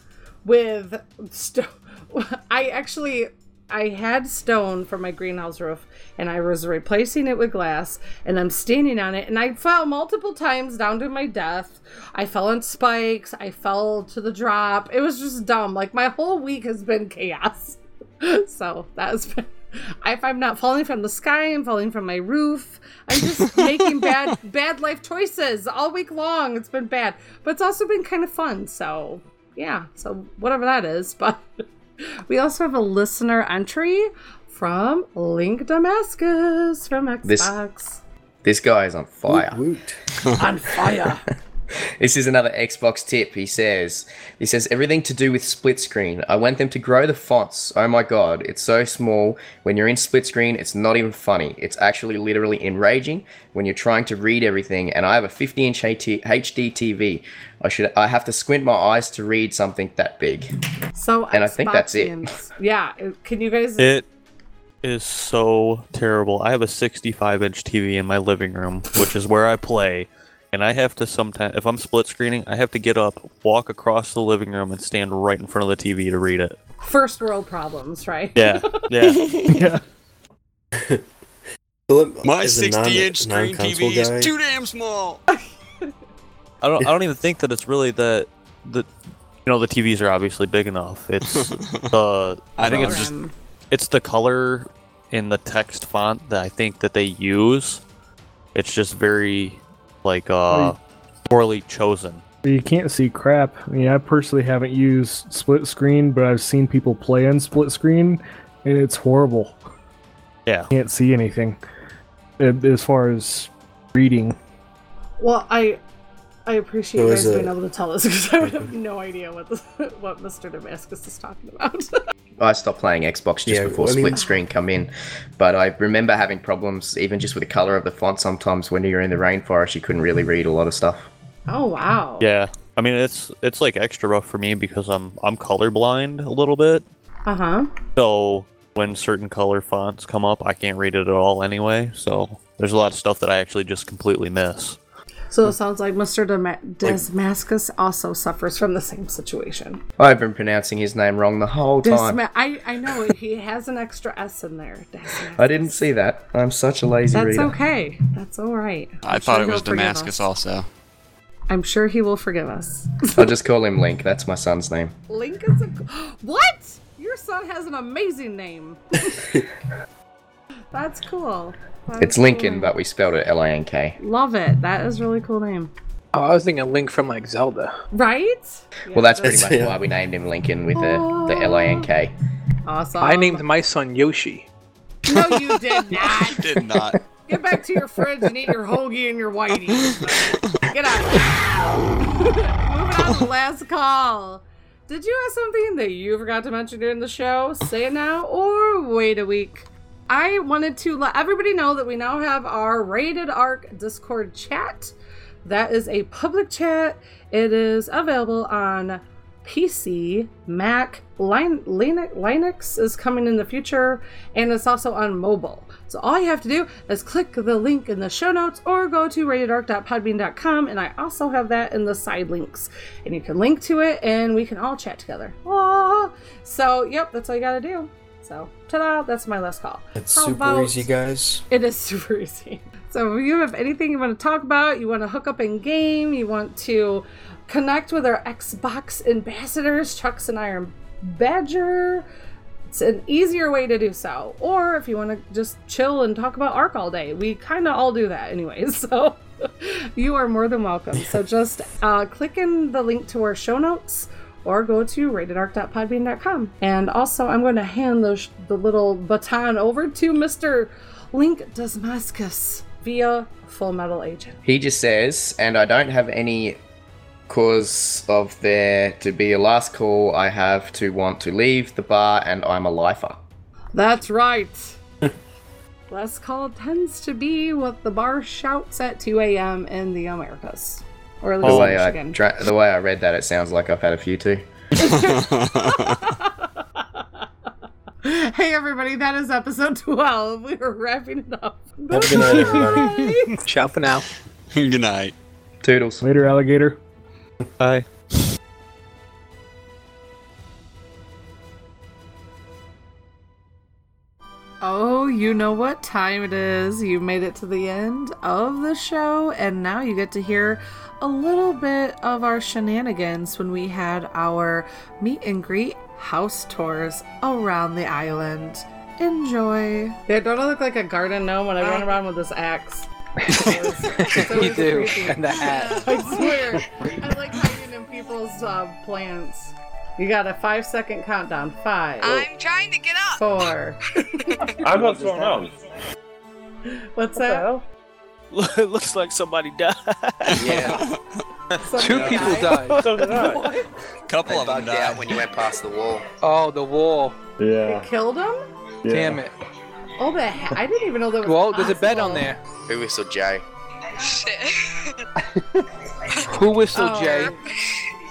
with stone. I actually I had stone for my greenhouse roof, and I was replacing it with glass, and I'm standing on it, and I fell multiple times down to my death. I fell on spikes. I fell to the drop. It was just dumb. Like my whole week has been chaos. so that has been. If I'm not falling from the sky, I'm falling from my roof. I'm just making bad bad life choices all week long. It's been bad, but it's also been kind of fun. So yeah, so whatever that is. But we also have a listener entry from Link Damascus from This- Xbox. This guy is on fire. On fire. This is another Xbox tip. He says, he says everything to do with split screen. I want them to grow the fonts. Oh my god, it's so small. When you're in split screen, it's not even funny. It's actually literally enraging when you're trying to read everything. And I have a 50 inch HD TV. I should, I have to squint my eyes to read something that big. So And I think that's it. Yeah, can you guys? It is so terrible. I have a 65 inch TV in my living room, which is where I play, and I have to sometimes, if I'm split screening, I have to get up, walk across the living room, and stand right in front of the TV to read it. First world problems, right? Yeah, yeah. yeah. My as a non- 60 inch screen TV guy- is too damn small. I don't. I don't even think that it's really that. The, you know, the TVs are obviously big enough. It's the. I think it's just. just- It's the color in the text font that I think that they use. It's just very, like, uh, poorly chosen. You can't see crap. I mean, I personally haven't used split screen, but I've seen people play on split screen, and it's horrible. Yeah. Can't see anything as far as reading. Well, I I appreciate you guys it- being able to tell us because I would have no idea what the, what Mr. Damascus is talking about. I stopped playing Xbox just Yeah, before I mean- split screen come in, but I remember having problems even just with the color of the font. Sometimes when you're in the rainforest, you couldn't really read a lot of stuff. oh wow. Yeah. I mean, it's it's like extra rough for me because I'm I'm colorblind a little bit. Uh huh. So when certain color fonts come up, I can't read it at all anyway. So there's a lot of stuff that I actually just completely miss. So it sounds like Mr. Dama- Damascus also suffers from the same situation. I've been pronouncing his name wrong the whole time. Disma- I I know he has an extra S in there. Damascus. I didn't see that. I'm such a lazy That's reader. okay. That's all right. I I'm thought sure it was Damascus also. I'm sure he will forgive us. I'll just call him Link. That's my son's name. Link is a what? Your son has an amazing name. That's cool. That's It's Lincoln, name. but we spelled it L A N K. Love it. That is a really cool name. Oh, I was thinking Link from like Zelda. Right? Well, that's pretty much why we named him Lincoln with the, the oh. L A N K. Awesome. I named my son Yoshi. No, you did not. I Did not. Get back to your fridge and eat your hoagie and your whitey. Get out. Moving on to the last call. Did you have something that you forgot to mention during the show? Say it now or wait a week. I wanted to let everybody know that we now have our Rated Ark Discord chat. That is a public chat. It is available on PC, Mac, Lin- Linux, is coming in the future, and it's also on mobile. So all you have to do is click the link in the show notes or go to ratedark.podbean.com, and I also have that in the side links. And you can link to it, and we can all chat together. Aww. So, yep, that's all you gotta do. So, ta-da, that's my last call. It's How super easy, guys. It is super easy. So if you have anything you want to talk about, you want to hook up in game, you want to connect with our Xbox ambassadors, Chucks and Iron Badger, it's an easier way to do so. Or if you want to just chill and talk about Ark all day, we kind of all do that anyways. So you are more than welcome. So just uh, click in the link to our show notes or go to ratedark.podbean.com. And also, I'm going to hand the, sh- the little baton over to Mr. Link Damascus via Full Metal Agent. He just says, and I don't have any cause of there to be a last call. I have to want to leave the bar, and I'm a lifer. That's right. Last call tends to be what the bar shouts at 2 a.m. in the Americas. Or at least The in way I Michigan. dra- the way I read that, it sounds like I've had a few too. hey, everybody, that is episode 12. We are wrapping it up. Have a good night, everybody. Ciao for now. Good night. Toodles. Later, alligator. Bye. Oh, you know what time it is. You made it to the end of the show, and now you get to hear a little bit of our shenanigans when we had our meet and greet house tours around the island. Enjoy. Yeah, don't I look like a garden gnome when I run around with this axe? you do, and the hat. I swear. I like hiding in people's uh, plants. You got a five second countdown. Five. I'm trying to get up. Four. I'm about to throw him out. What's that? it looks like somebody died. Yeah. Two people died. So did I. Couple I of them bugged out died. when you went past the wall. Oh, the wall. Yeah. Killed him? Damn it. Oh, the ha- I didn't even know there was. Well, there's a bed on there. Who whistled Jay? Shit. Who whistled Oh. Jay?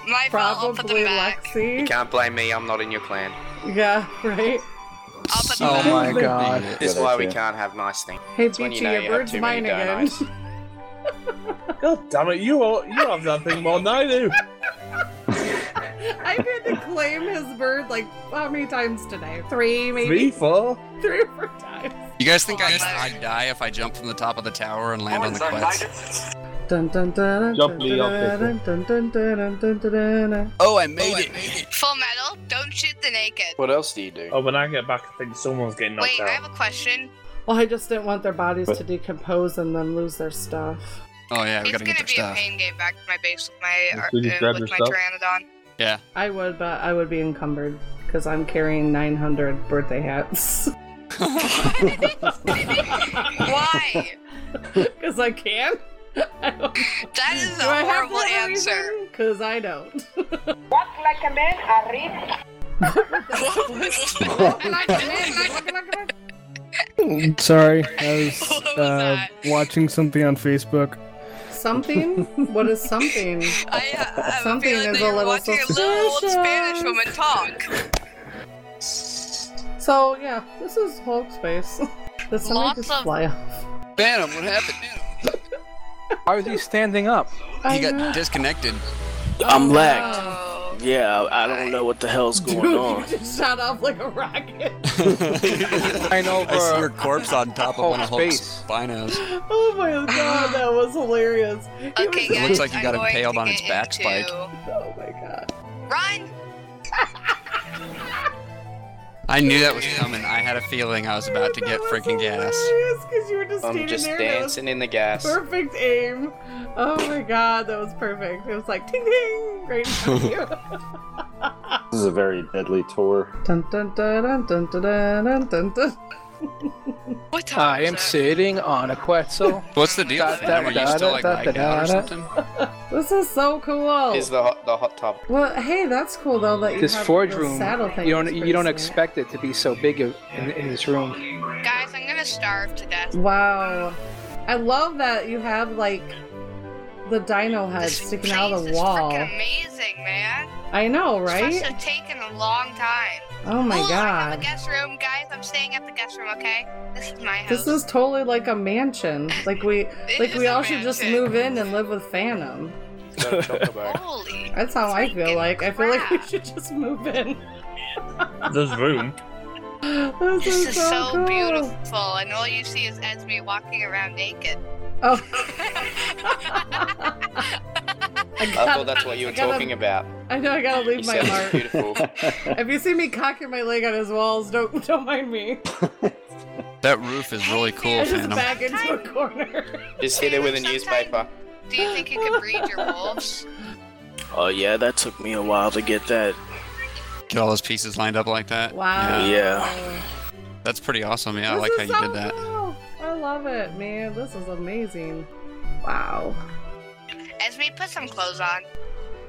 My fault. I'll put them Probably back. You Lexi. can't blame me. I'm not in your clan. Yeah, right. I'll put them Oh back. my god. This is why we can't have nice things. Hey, It's when you Peachy, know your you have bird's too many mine again. donuts. God damn it! You all, you have that thing more than I do. I had to claim his bird like how many times today? Three, maybe. Three, four. Three or four times. You guys think oh, I'd, I'd die if I jumped from the top of the tower and land oh, on the quest? Oh, I made, it. Full metal, don't shoot the naked. What else do you do? Oh, when I get back, I think someone's getting knocked out. Wait, I have a question. Well, I just didn't want their bodies to decompose and then lose their stuff. Oh, yeah, we gotta get their stuff. It's gonna be a pain getting back to my base with my, uh, uh, my? Pteranodon. Yeah. I would, but I would be encumbered because I'm carrying 900 birthday hats. Why? Because I can. I don't- That is Do a I have horrible answer. Because I don't. Walk like a man, Harry. Sorry, I was uh, watching something on Facebook. Something? What is something? I have Something is that a you're little watching a little old suspicious. Spanish woman talk. So yeah, this is Hulk space. Did somebody Lots just of- fly off? Bantam, what happened? Why is he standing up? He got disconnected. I'm lagged. Oh. Yeah, I don't know what the hell's going Dude, on. you just shot off like a rocket. Flying over I see your corpse on top of one of Hulk Hulk's space. binos. Oh my god, that was hilarious. He Okay, was- guys. looks like you I'm got impaled on its get back spike. Oh my god. Run! I knew that was coming. I had a feeling I was about to get freaking gas. Because you were just I'm just there. dancing in the gas. Perfect aim. Oh my god, that was perfect. It was like ting ting, right in front of you. this is a very deadly tour. Dun dun dun dun dun dun dun dun. dun. What time I am sitting on a Quetzal. What's the deal? Da, Phantom? Are you da, still da, like da, lagged da, out or da. something? This is so cool. Is the hot, the hot tub? Well, hey, that's cool though that you This have forge room, saddle thing. you don't you don't sweet. expect it to be so big in, in this room. Guys, I'm gonna starve to death. Wow. I love that you have like the dino head sticking out of the It's wall. freaking amazing, man. I know, This right? must have taken a long time. Oh my oh, I have a god. guest room, guys. I'm staying at the guest room. Okay, this is my house. This is totally like a mansion. Like we like we a all should just move in and live with Phantom. Holy. That's how I feel like. I feel like we should just move in. this room. This, This is, is so, so cool. beautiful, and all you see is Esme walking around naked. Oh. I thought that's what you were gotta- talking about. I know I gotta leave You my sound heart. beautiful. if you see me cocking my leg on his walls, don't don't mind me. That roof is really cool, I just Phantom. back into a corner. Just hit it with a newspaper. Do you think you could breed your wolves? Oh yeah, that took me a while to get that. Get all those pieces lined up like that. Wow. Yeah. That's pretty awesome. Yeah, I This like how is you so did that. cool. I love it, man. This is amazing. Wow. Esme, put some clothes on.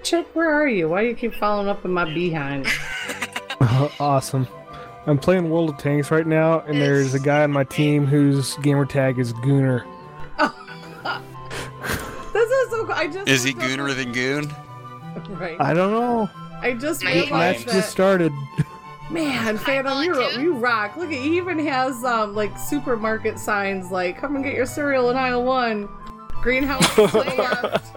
Chick, where are you? Why do you keep following up in my behind? awesome. I'm playing World of Tanks right now, and there's a guy on my team whose gamer tag is Gooner. This is so cool. I just Is he gooner than goon? right. I don't know. I just This realized match that. just started. Man, Phantom, you, you rock. Look, at he even has um like supermarket signs like "Come and get your cereal in aisle one." Greenhouse to the left.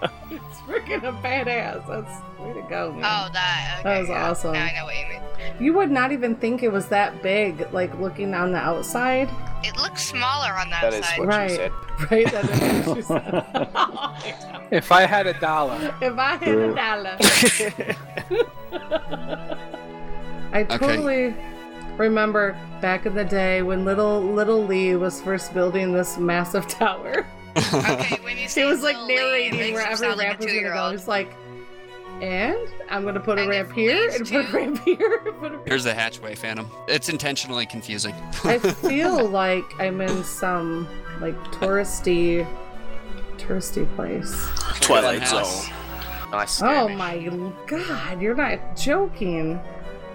It's freaking a badass. That's way to go, man. Oh, that. Okay, That was yeah. awesome. Now I know what you mean. You would not even think it was that big, like looking on the outside. It looks smaller on the That is outside. what right, she said. right. That is what you said. If I had a dollar, if I had a dollar. I Okay. totally remember back in the day when little little Lee was first building this massive tower. Okay, when you say He was like Lil Lee, it narrating makes where him every like ramp was gonna go. two-year-old. Like, and I'm gonna put a And ramp here and put a ramp here. and put a Here's the hatchway, Phantom. It's intentionally confusing. I feel like I'm in some like touristy, touristy place. Twilight Zone. Nice. Oh, oh my god, you're not joking.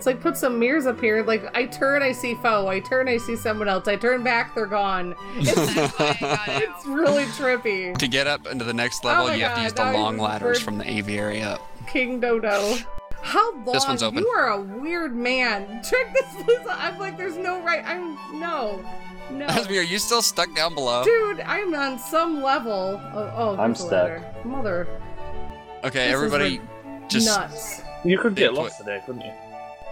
It's like put some mirrors up here. Like I turn, I see foe. I turn, I see someone else. I turn back, they're gone. It's, it's really trippy. to get up into the next level, Oh my you have to use the long ladders from the aviary up. King Dodo. How long? This one's open. You are a weird man. Check this place out. I'm like, there's no right. I'm no, no. Esme, are you still stuck down below? Dude, I'm on some level. Oh, oh I'm there's stuck. ladder. Mother. Okay, This is everybody, just nuts. You could get lost today, couldn't you?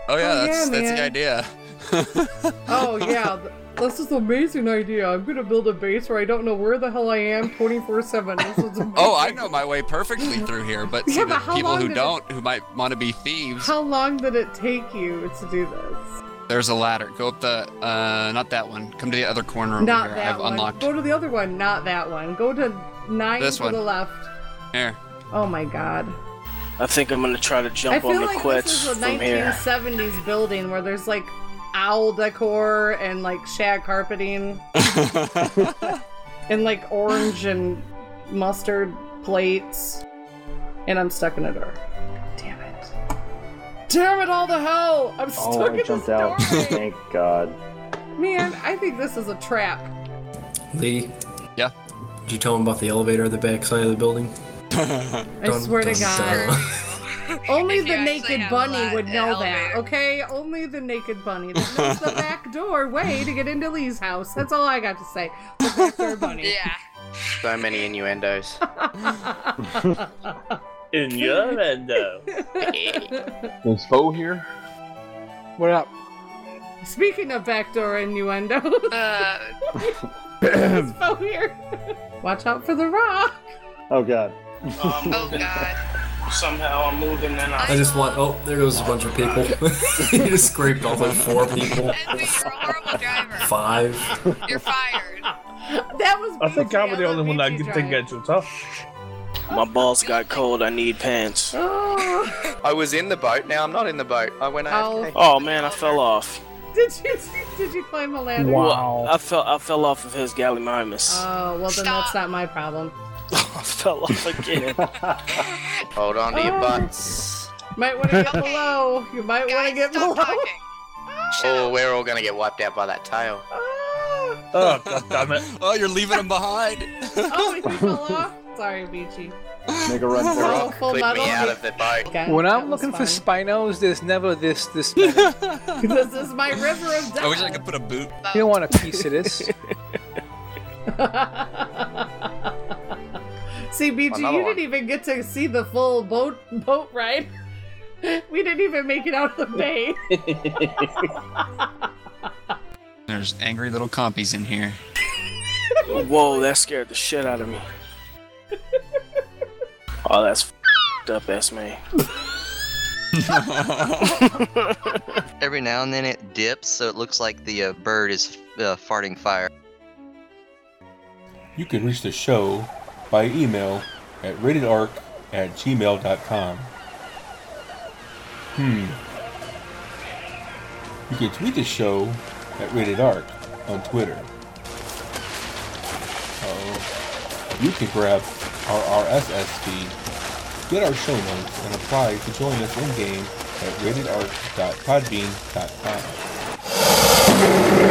Oh yeah, Oh, that's yeah, that's the idea. Oh yeah, th- this is an amazing idea. I'm gonna build a base where I don't know where the hell I am 24/7. This is amazing. Oh, I know my way perfectly through here, but Yeah, but people who did it- don't, who might want to be thieves, How long did it take you to do this? there's a ladder. Go up the, uh, not that one. Come to the other corner over Not here. that I've one. unlocked. Go to the other one. Not that one. Go to nine This to one. the left. Here. Oh my god. I think I'm gonna try to I jump feel on the like quets this is a from here. 1970s building where there's like owl decor and like shag carpeting and like orange and mustard plates. And I'm stuck in a door. Damn it. Damn it all to hell! I'm oh, stuck Oh, in I this jumped out. Thank God. Man, I think this is a trap. Lee? Yeah? Did you tell him about the elevator at the back side of the building? I swear to God. Only the naked bunny would know that, okay? Only the naked bunny. That knows the back door way to get into Lee's house. That's all I got to say. The back door bunny. Yeah. So many innuendos. Innuendo. Is Foe here? What up? Speaking of backdoor innuendo, Uh, it's Bo here. Watch out for the rock. Oh God. Um, oh god. Somehow I'm moving and I just want. Oh, there goes a bunch of people. he just scraped off like four people. Esme, you're a horrible driver. Five. You're fired. That was. I think I'm the only one that didn't get too tough. My balls got cold. I need pants. Oh, I was in the boat. Now I'm not in the boat. I went Oh. AFK. Oh man, I fell off. did you did you climb a ladder? Well, I fell. I fell off of his Gallimimus. Oh well, then that's not my problem. I fell off again. Hold on to your butts. Might want to get below. You might want to get below. Ah, oh, we're all gonna get wiped out by that tail. Ah. oh god damn it! Oh, you're leaving him behind. oh, he fell off. Sorry, Beachy. Make a run for Oh, it. full Click me out of the bike. Okay, When I'm was looking for fun. Spinos, there's never this this. this is my river of death. I wish I could put a boot. you don't want a piece of this. See, BG, Another you one. didn't even get to see the full boat boat ride. We didn't even make it out of the bay. There's angry little compies in here. Whoa, that scared the shit out of me. Oh, that's f***ed up, Esme. Every now and then it dips, so it looks like the uh, bird is uh, farting fire. You can reach the show by email at ratedark at gmail.com. Hmm. You can tweet the show at ratedark on Twitter. Uh-oh. You can grab our RSS feed, get our show notes, and apply to join us in-game at ratedark.podbean.com.